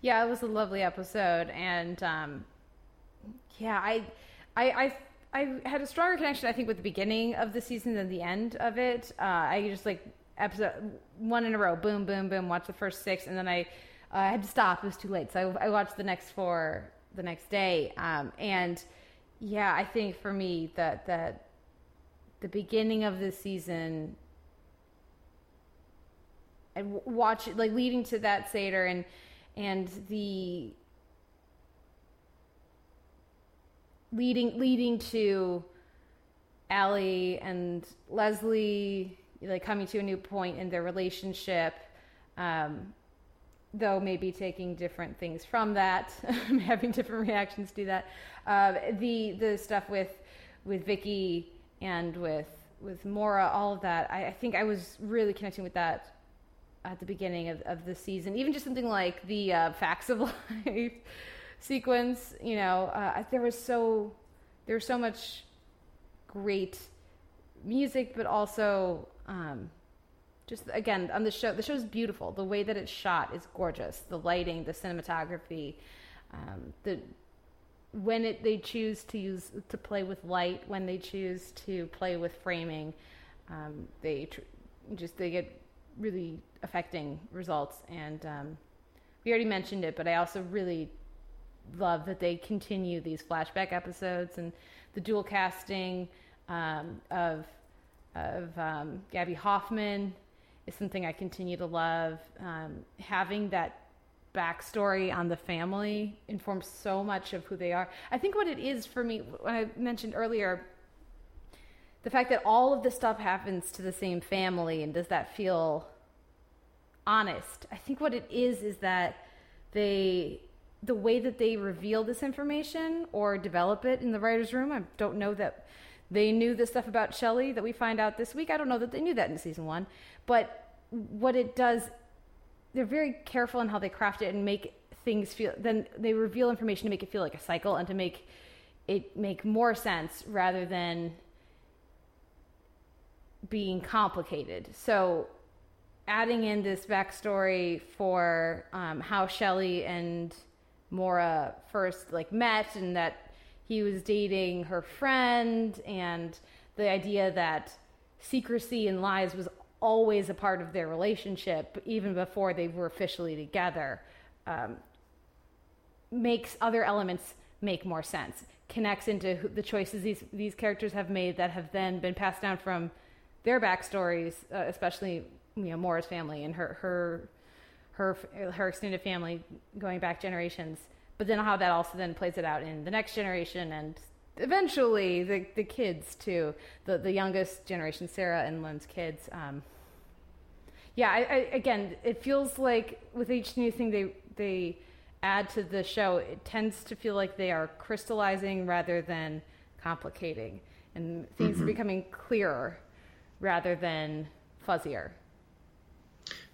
Speaker 2: Yeah, it was a lovely episode, and um, yeah, I, I, I, I had a stronger connection, I think, with the beginning of the season than the end of it. Uh, I just like episode one in a row, boom, boom, boom, Watch the first six, and then I, uh, I had to stop. It was too late, so I, I watched the next four the next day. Um, and yeah, I think for me that that the beginning of the season and watch like leading to that seder and and the leading leading to Allie and Leslie like coming to a new point in their relationship um though maybe taking different things from that having different reactions to that uh, the the stuff with with Vicki and with with Maura all of that I, I think I was really connecting with that at the beginning of, of the season. Even just something like the uh, facts of life sequence, you know, uh, there was so there was so much great music, but also um, just again on the show. The show's beautiful. The way that it's shot is gorgeous. The lighting, the cinematography, um, the when it they choose to use to play with light, when they choose to play with framing, um, they tr- just they get really affecting results. And um, we already mentioned it, but I also really love that they continue these flashback episodes and the dual casting um, of of um, Gaby Hoffmann is something I continue to love. Um, having that backstory on the family informs so much of who they are. I think what it is for me, when I mentioned earlier, the fact that all of this stuff happens to the same family and does that feel honest i think what it is is that they the way that they reveal this information or develop it in the writers room i don't know that they knew the stuff about Shelley that we find out this week i don't know that they knew that in season one but what it does they're very careful in how they craft it and make things feel then they reveal information to make it feel like a cycle and to make it make more sense rather than being complicated. So, adding in this backstory for um, how Shelley and Maura first like met, and that he was dating her friend, and the idea that secrecy and lies was always a part of their relationship, even before they were officially together, um, makes other elements make more sense. Connects into the choices these these characters have made that have then been passed down from their backstories, uh, especially you know Maura's family and her her her her extended family going back generations. But then how that also then plays it out in the next generation and eventually the the kids too, the the youngest generation, Sarah and Len's kids. Um, yeah, I, I, again, it feels like with each new thing they they add to the show, it tends to feel like they are crystallizing rather than complicating, and things are
Speaker 11: Mhm.
Speaker 2: becoming clearer rather than fuzzier.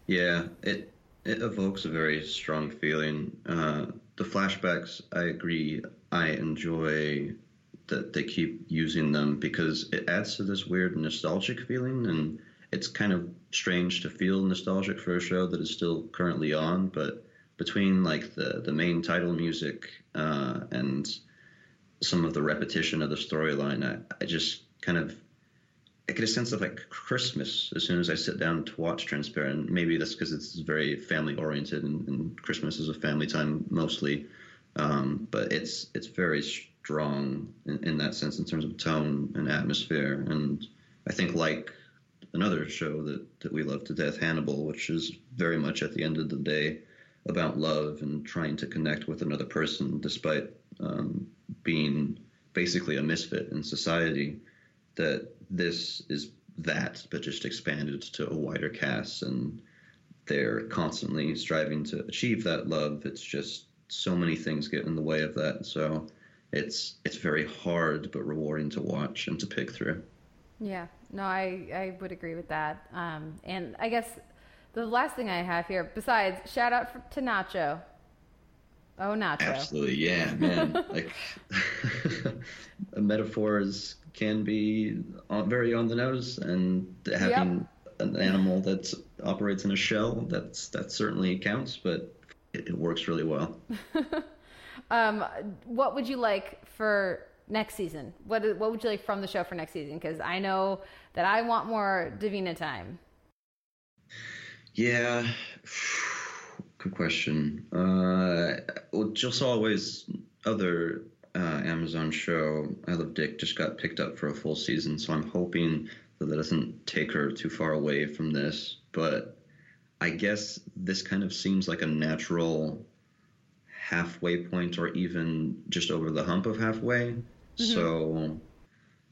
Speaker 11: Yeah, it it evokes a very strong feeling. Uh, the flashbacks, I agree. I enjoy that they keep using them because it adds to this weird nostalgic feeling, and it's kind of strange to feel nostalgic for a show that is still currently on. But between like the the main title music uh, and some of the repetition of the storyline, I, I just kind of I get a sense of like Christmas as soon as I sit down to watch Transparent. Maybe that's because it's very family oriented, and, and Christmas is a family time mostly. Um, but it's it's very strong in, in that sense in terms of tone and atmosphere. And I think like another show that, that we love to death, Hannibal, which is very much at the end of the day about love and trying to connect with another person despite um, being basically a misfit in society that this is that, but just expanded to a wider cast, and they're constantly striving to achieve that love. It's just so many things get in the way of that, so it's it's very hard but rewarding to watch and to pick through.
Speaker 2: Yeah, no, I, I would agree with that. Um, and I guess the last thing I have here, besides shout out for, to Nacho. Oh, Nacho.
Speaker 11: Absolutely, yeah, man. like metaphors can be on, very on the nose, and having an animal that operates in a shell that's that certainly counts, but it, it works really well.
Speaker 2: Um, what would you like for next season? What what would you like from the show for next season? Because I know that I want more Davina time.
Speaker 11: Yeah, good question. Uh, well, just always other uh, Amazon show, I Love Dick, just got picked up for a full season, so I'm hoping that that doesn't take her too far away from this. But I guess this kind of seems like a natural halfway point, or even just over the hump of halfway. So,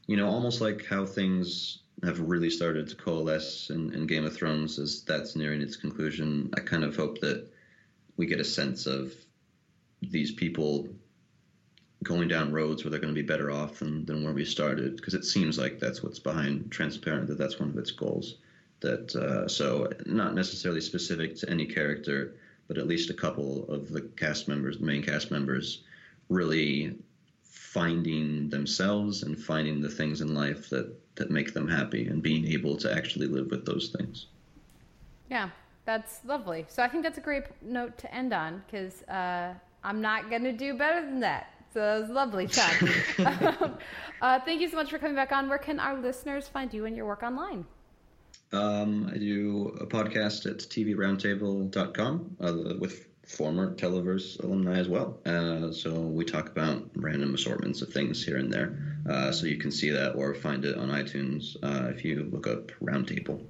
Speaker 11: you know, almost like how things have really started to coalesce in, in Game of Thrones as that's nearing its conclusion. I kind of hope that we get a sense of these people going down roads where they're going to be better off than, than where we started because it seems like that's what's behind transparent that that's one of its goals that uh, so not necessarily specific to any character but at least a couple of the cast members the main cast members really finding themselves and finding the things in life that that make them happy and being able to actually live with those things
Speaker 2: Yeah, that's lovely. So I think that's a great note to end on because uh, I'm not going to do better than that. So that was lovely, Sean. uh, thank you so much for coming back on. Where can our listeners find you and your work online?
Speaker 11: Um, I do a podcast at tvroundtable.com uh, with former Televerse alumni as well. Uh, so we talk about random assortments of things here and there. Uh, so you can see that or find it on iTunes uh, if you look up Roundtable.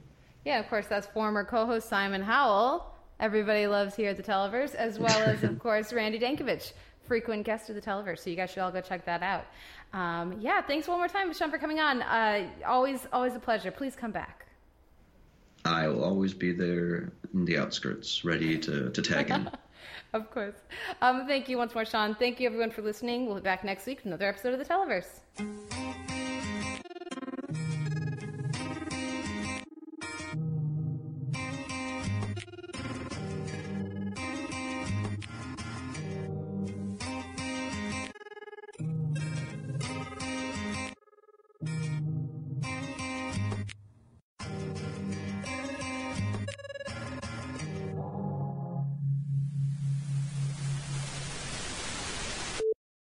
Speaker 2: Yeah, of course, that's former co-host Simon Howell. Everybody loves here at the Televerse, as well as, of course, Randy Dankievitch, frequent guest of the Televerse. So you guys should all go check that out. Um, yeah, thanks one more time, Sean, for coming on. Uh, always, always a pleasure. Please come back.
Speaker 11: I will always be there in the outskirts, ready to, to tag in.
Speaker 2: Of course. Um, thank you once more, Sean. Thank you, everyone, for listening. We'll be back next week with another episode of the Televerse.